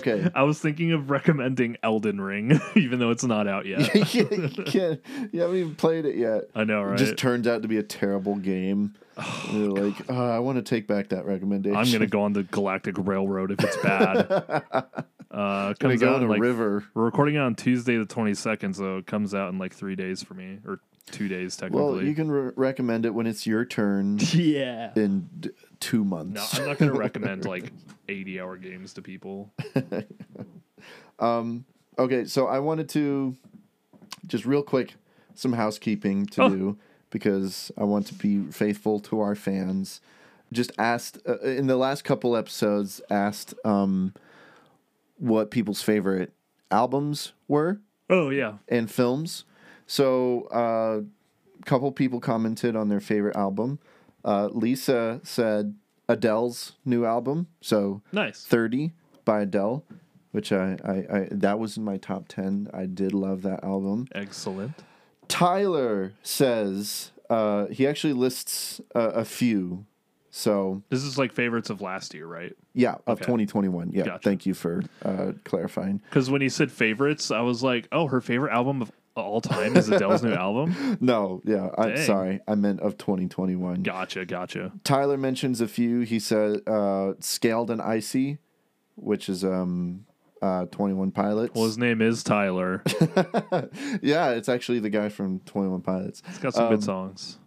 Okay. [LAUGHS] I was thinking of recommending Elden Ring, [LAUGHS] even though it's not out yet. [LAUGHS] you, can't, you haven't even played it yet. I know, right? It just turns out to be a terrible game. [SIGHS] And you're like, oh, I want to take back that recommendation. I'm gonna go on the Galactic Railroad if it's bad. uh, comes go out a like, river. We're recording it on Tuesday the 22nd, so it comes out in like three days for me, or two days technically. Well, you can re- recommend it when it's your turn. Yeah. In d- months. no. I'm not gonna recommend like [LAUGHS] 80 hour games to people. [LAUGHS] Um, okay, so I wanted to just real quick some housekeeping to Oh. do because I want to be faithful to our fans. Just asked uh, in the last couple episodes, asked um, what people's favorite albums were Oh yeah. and films. So uh, a couple people commented on their favorite album. Uh, Lisa said Adele's new album. So Nice. 30 by Adele, which I, I, I that was in my top 10. I did love that album. Excellent. Tyler says uh, he actually lists a, a few. So This is like favorites of last year, right? yeah, of Okay. 2021. Yeah, Gotcha. thank you for uh, clarifying. Because when he said favorites, I was like, oh, her favorite album of all time is Adele's new album. [LAUGHS] No, yeah, I'm Dang. sorry. I meant of 2021. Gotcha, gotcha. Tyler mentions a few. He said uh, Scaled and Icy, which is um uh 21 Pilots. Well, his name is Tyler. [LAUGHS] yeah, it's actually the guy from 21 Pilots. It's got some Um, good songs.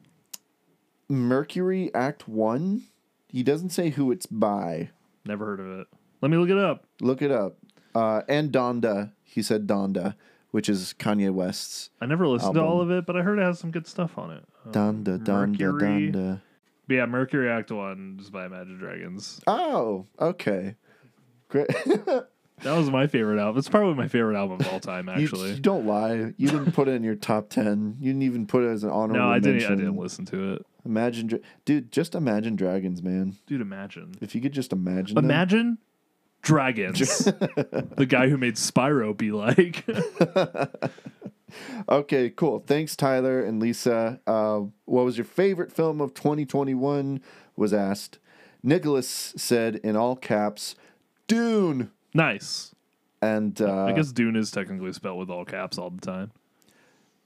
Mercury Act 1. He doesn't say who it's by. Never heard of it. Let me look it up. Look it up. Uh, and Donda. He said Donda, which is Kanye West's. I never listened to all of it, but I heard it has some good stuff on it. Um, Donda, Donda, Mercury- Donda. But yeah, Mercury Act One is by Imagine Dragons. Oh, okay. Great. [LAUGHS] That was my favorite album. It's probably my favorite album of all [LAUGHS] time, actually. You, don't lie. You didn't put it in your top ten. You didn't even put it as an honorable no, I didn't. mention. I didn't listen to it, Imagine, dude. Just imagine dragons, man. dude. Imagine, If you could just imagine. them. Dragons. [LAUGHS] the guy who made Spyro be like. [LAUGHS] Okay, cool. Thanks, Tyler and Lisa. Uh, what was your favorite film of 2021? Was asked. Nicholas said in all caps, Dune. nice. And uh, I guess Dune is technically spelled with all caps all the time.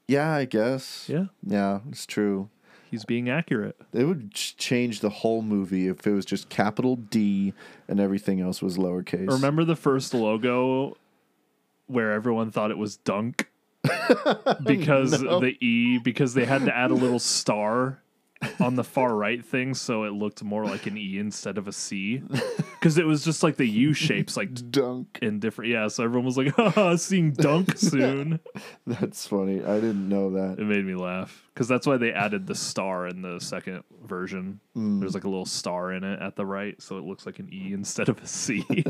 yeah, I guess. Yeah, Yeah, it's true. He's being accurate. It would ch- change the whole movie if it was just capital D and everything else was lowercase. Remember the first logo where everyone thought it was Dunk [LAUGHS] because No. the E because they had to add a little star on the far right thing so it looked more like an E instead of a C because it was just like the U shapes like Dunk. in different yeah so everyone was like Haha, [LAUGHS] seeing Dunk [LAUGHS] soon That's funny. I didn't know that. it made me laugh because that's why they added the star in the second version Mm. there's like a little star in it at the right so it looks like an E instead of a C [LAUGHS]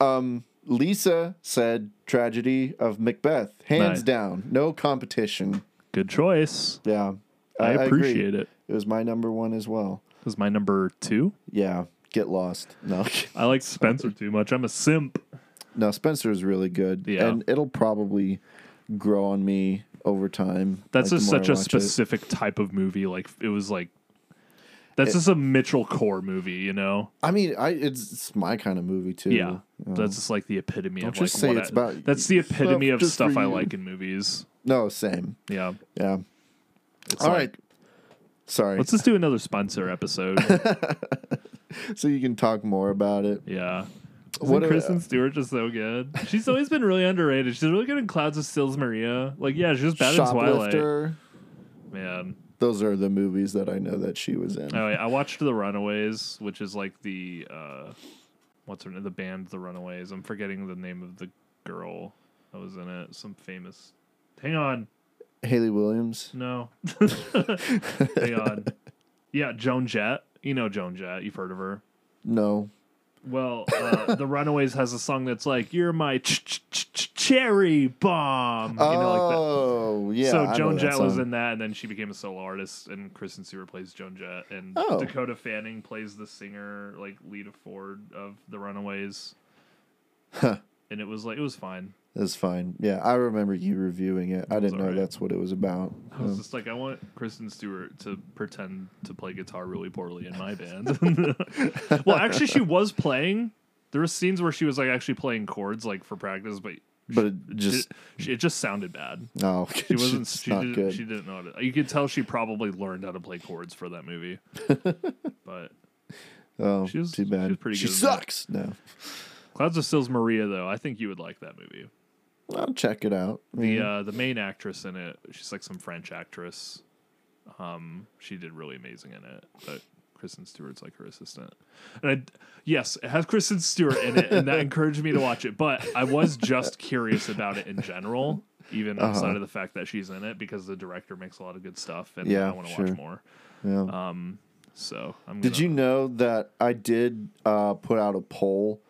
Um, Lisa said tragedy of Macbeth. Hands Nice. down. No competition. good choice Yeah. I, agree. appreciate it It was my number one as well. This is my number two. Yeah. Get lost. No. I like Spencer too much. I'm a simp. no, Spencer is really good. Yeah. And it'll probably grow on me over time. That's like, just such a watch it. specific type of movie. Like it was like that's It- just a Mitchell core movie, you know? I mean, I it's, it's my kind of movie too. Yeah, Um, that's just like the epitome Don't of just like say what it's I- about That's the epitome stuff of stuff I like in movies. no, same. Yeah. Yeah. It's All like- right. Sorry. Let's just do another sponsor episode. [LAUGHS] so you can talk more about it. yeah. What Isn't are- Kristen Stewart just so good? She's always been really underrated. She's really good in Clouds of Sils Maria. Like, yeah, she was bad in Twilight. Man. Those are the movies that I know that she was in. Oh, wait, I watched The Runaways, which is like the uh, what's her name? The band The Runaways. I'm forgetting the name of the girl that was in it. Some famous. Hang on. Hayley Williams. No. [LAUGHS] Hang on. Yeah, Joan Jett. You know Joan Jett. You've heard of her. No. Well, uh, The Runaways has a song that's like, "You're my ch- ch- ch- ch- cherry bomb." You know, like that. oh, yeah. so know Joan that Jett was song. in that, and then she became a solo artist, and Kristen Stewart plays Joan Jett, and Oh. Dakota Fanning plays the singer, like Lita Ford of The Runaways. Huh. And it was like it was fine. That's fine. Yeah, I remember you reviewing it. I didn't know alright. that's what it was about. I was Oh. just like, I want Kristen Stewart to pretend to play guitar really poorly in my band. [LAUGHS] [LAUGHS] well, actually, she was playing. There were scenes where she was like actually playing chords like for practice, but But it just- she, it just sounded bad. Oh, [LAUGHS] no, she wasn't. She didn't. good. She didn't know how to. You could tell she probably learned how to play chords for that movie. but oh, she was too bad. She was pretty She sucks. No, Clouds of Sils Maria though. I think you would like that movie. I'll check it out. The uh, the main actress in it, she's like some French actress. Um, she did really amazing in it, but Kristen Stewart's like her assistant. And I, yes, it has Kristen Stewart in it, and that encouraged me to watch it. But I was just curious about it in general, even Uh-huh. outside of the fact that she's in it, because the director makes a lot of good stuff, and Yeah, I want to sure. watch more. yeah. Um, so I'm. Did gonna- you know that I did uh, put out a poll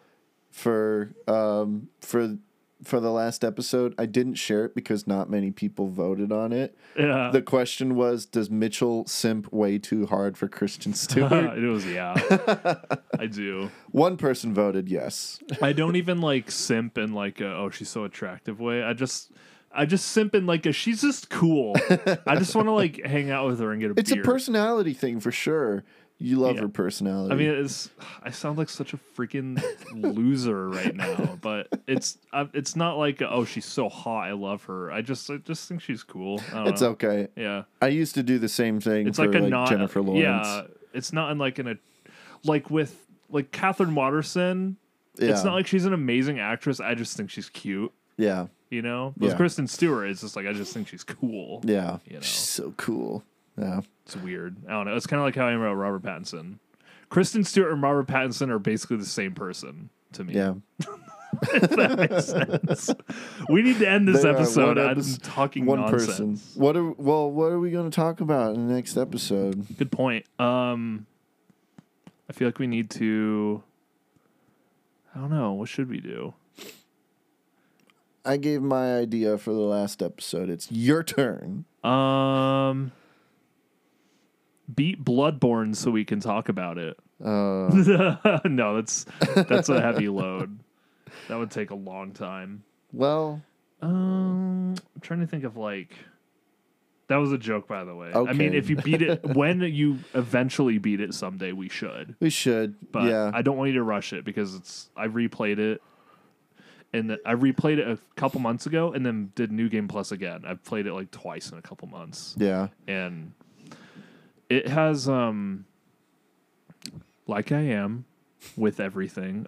for um, for for the last episode? I didn't share it because not many people voted on it. Yeah. The question was, does Mitchell simp way too hard for Kristen [LAUGHS] Stewart? it was yeah. [LAUGHS] I do. One person voted yes. I don't even like simp in like a, oh she's so attractive way. I just I just simp in like a she's just cool. I just want to like hang out with her and get a It's beer. a personality thing for sure. You love Yeah. her personality. I mean, it's I sound like such a freaking loser right now, [LAUGHS] but it's it's not like oh she's so hot I love her. I just I just think she's cool. I don't it's know. okay. Yeah, I used to do the same thing it's like a like not Jennifer Lawrence. Yeah, it's not in like in a like with like Katherine Waterston. Yeah. It's not like she's an amazing actress. I just think she's cute. Yeah. You know, with Yeah. Kristen Stewart, it's just like I just think she's cool. Yeah. you know, She's so cool. Yeah. it's weird. I don't know. It's kind of like how I am about Robert Pattinson. Kristen Stewart and Robert Pattinson are basically the same person to me. Yeah. [LAUGHS] if that makes sense. We need to end this They episode. one I'm talking one nonsense. person. What are well? What are we going to talk about in the next episode? Good point. Um, I feel like we need to. I don't know. What should we do? I gave my idea for the last episode. It's your turn. Um, beat Bloodborne so we can talk about it. Uh, [LAUGHS] no, that's that's a heavy load. That would take a long time. well, Um, I'm trying to think of like. That was a joke, by the way. I mean, if you beat it [LAUGHS] when you eventually beat it someday, we should. we should. But yeah. I don't want you to rush it because it's. I replayed it, and the, I replayed it a couple months ago, and then did New Game Plus again. I've played it like twice in a couple months. yeah. and it has um like I am with everything.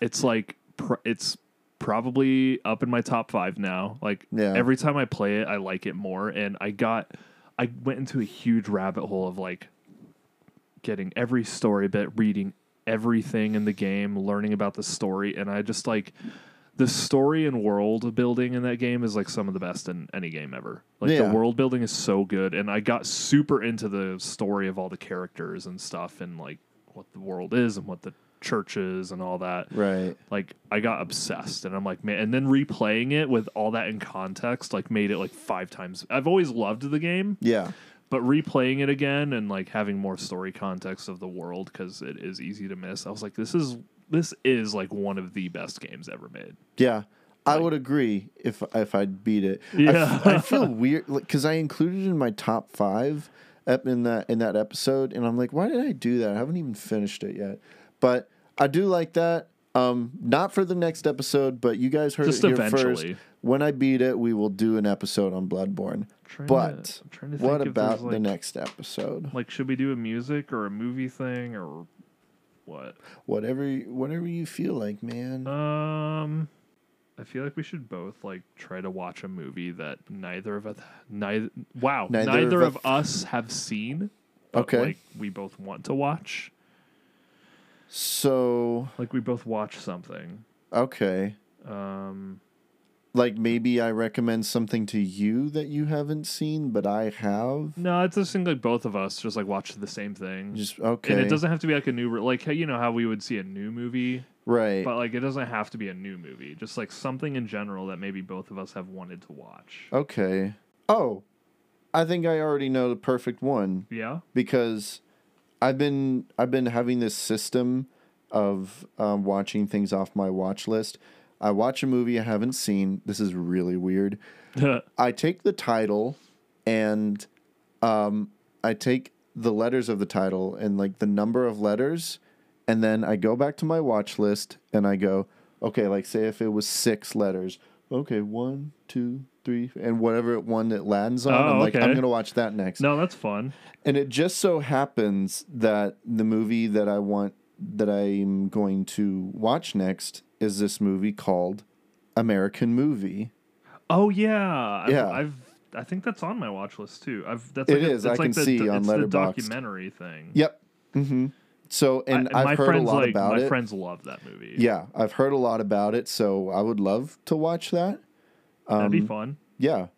It's like pr- it's probably up in my top 5 now. Like Yeah. every time I play it I like it more and I got I went into a huge rabbit hole of like getting every story bit, reading everything in the game, learning about the story and I just like the story and world building in that game is like some of the best in any game ever. Like Yeah. the world building is so good, and I got super into the story of all the characters and stuff, and like what the world is and what the churches and all that. Right. Like I got obsessed, and I'm like, man. And then replaying it with all that in context, like made it like five times. I've always loved the game, Yeah. but replaying it again and like having more story context of the world because it is easy to miss. I was like, this is this is like one of the best games ever made. Yeah. I would agree if if I'd beat it. Yeah. I, feel [LAUGHS] weird because I included it in my top five in that in that episode, and I'm like, why did I do that? I haven't even finished it yet. But I do like that. Um, not for the next episode, but you guys heard Just it here first. When I beat it, we will do an episode on Bloodborne. But to- what think if there's, about the like- next episode? Like, should we do a music or a movie thing or what? Whatever, whatever you feel like, man. Um, I feel like we should both like try to watch a movie that neither of us, neither, wow, Neither neither, of of, us have seen. but, Okay. like we both want to watch. So Like we both watch something. okay, Um, like maybe I recommend something to you that you haven't seen, but I have. no, it's just thing like both of us just like watch the same thing. Just okay. And it doesn't have to be like a new, like you know how we would see a new movie, right? but like it doesn't have to be a new movie. Just like something in general that maybe both of us have wanted to watch. Okay. Oh, I think I already know the perfect one Yeah. because I've been I've been having this system of um, watching things off my watch list. I watch a movie I haven't seen. This is really weird. [LAUGHS] I take the title and um, I take the letters of the title and like the number of letters, and then I go back to my watch list and I go, okay, like say if it was six letters, okay, one, two, three, and whatever one that lands on, I'm Oh, like, I'm gonna watch that next. no, that's fun. And it just so happens that the movie that I want that I'm going to watch next is this movie called American Movie. Oh yeah, I've, Yeah. I've I think that's on my watch list too. I've that's It like a- is, I like can the, see on it's the Letterboxd. documentary thing. Yep. Mm-hmm. So, and I- I've my heard a lot like about my it. friends love that movie. Yeah, I've heard a lot about it, so I would love to watch that. that'd be Um, fun. Yeah.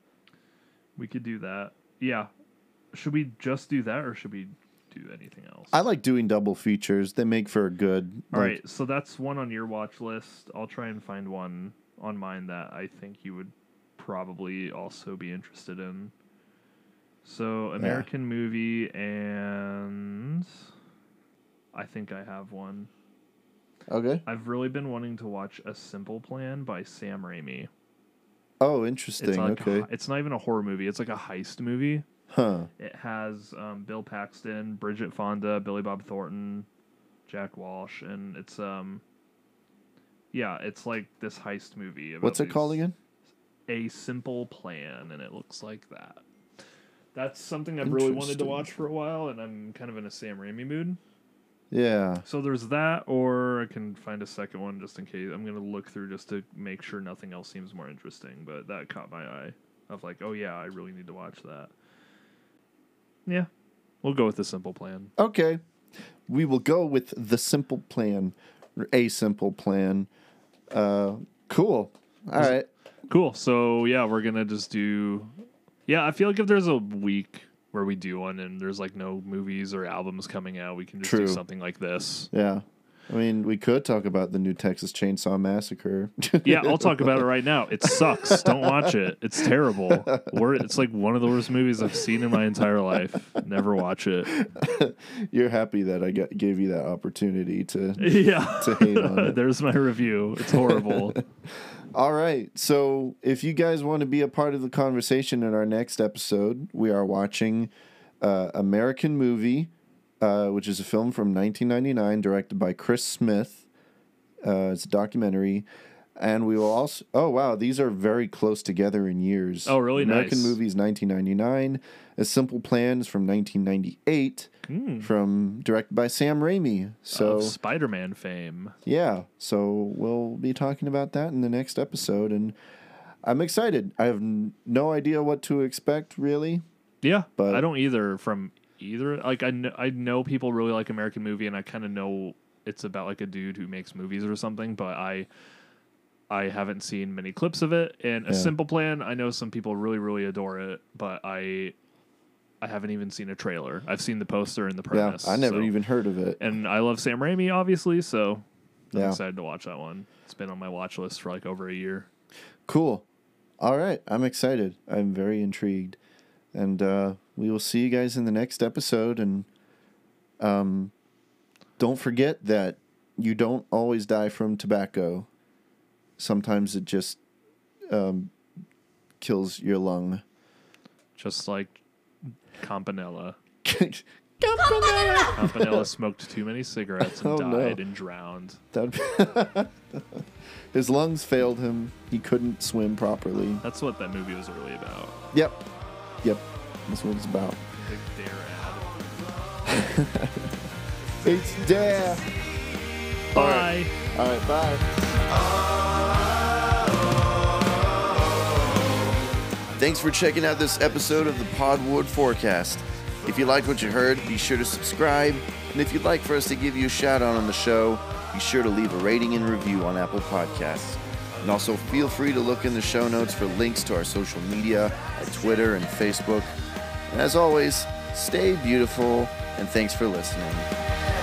We could do that. Yeah, should we just do that or should we do anything else? I like doing double features. They make for a good. All like- right, so that's one on your watch list. I'll try and find one on mine that I think you would probably also be interested in. So, American movie, and I think I have one. Okay. I've really been wanting to watch A Simple Plan by Sam Raimi. Oh, interesting. It's like okay. it's not even a horror movie. It's like a heist movie. Huh. It has um, Bill Paxton, Bridget Fonda, Billy Bob Thornton, Jack Walsh, and it's um, yeah, it's like this heist movie. about What's it called again? A Simple Plan, and it looks like that. That's something I've really wanted to watch for a while, and I'm kind of in a Sam Raimi mood. Yeah. So there's that, or I can find a second one just in case. I'm gonna look through just to make sure nothing else seems more interesting. But that caught my eye. Of like, oh yeah, I really need to watch that. Yeah, we'll go with the simple plan. Okay. We will go with the simple plan, or a simple plan. Uh, cool. All right. Cool. So yeah, we're gonna just do. Yeah, I feel like if there's a week where we do one and there's like no movies or albums coming out, we can just True. do something like this. Yeah. I mean, we could talk about the new Texas Chainsaw Massacre. Yeah, I'll talk about it [LAUGHS] right now. It sucks. Don't watch it. It's terrible. Wor- It's like one of the worst movies I've seen in my entire life. Never watch it. [LAUGHS] You're happy that I got, gave you that opportunity to [LAUGHS] Yeah. to hate on it. There's my review. It's horrible. All right. So if you guys want to be a part of the conversation in our next episode, we are watching uh, American Movie, uh, which is a film from 1999 directed by Chris Smith. Uh, it's a documentary. And we will also. Oh, wow. These are very close together in years. Oh, really? American Nice. Movie is 1999. A Simple Plan is from 1998. Hmm. From directed by Sam Raimi. So Of Spider-Man fame. yeah, so we'll be talking about that in the next episode, and I'm excited. I have n- no idea what to expect, really. Yeah, But- I don't either. From either, like I know, I know people really like American Movie, and I kind of know it's about like a dude who makes movies or something. But I, I haven't seen many clips of it. And a Simple Plan, I know some people really, really adore it, but I, I haven't even seen a trailer. I've seen the poster and the premise. yeah, I never so- even heard of it. And I love Sam Raimi, obviously, so I'm Yeah. excited to watch that one. It's been on my watch list for like over a year. Cool. All right, I'm excited. I'm very intrigued, and uh, we will see you guys in the next episode. And um, don't forget that you don't always die from tobacco. Sometimes it just um, kills your lung. Just like Campanella. [LAUGHS] Campanella. Campanella smoked too many cigarettes and Oh, no. died and drowned. That [LAUGHS] his lungs failed him. He couldn't swim properly. That's what that movie was really about. Yep. Yep. That's what it's about. Big dare ad. It's there. All right. Bye. All right. Bye. Thanks for checking out this episode of the Podwood Forecast. If you liked what you heard, be sure to subscribe. And if you'd like for us to give you a shout out on the show, be sure to leave a rating and review on Apple Podcasts. And also feel free to look in the show notes for links to our social media at Twitter and Facebook. And as always, stay beautiful and thanks for listening.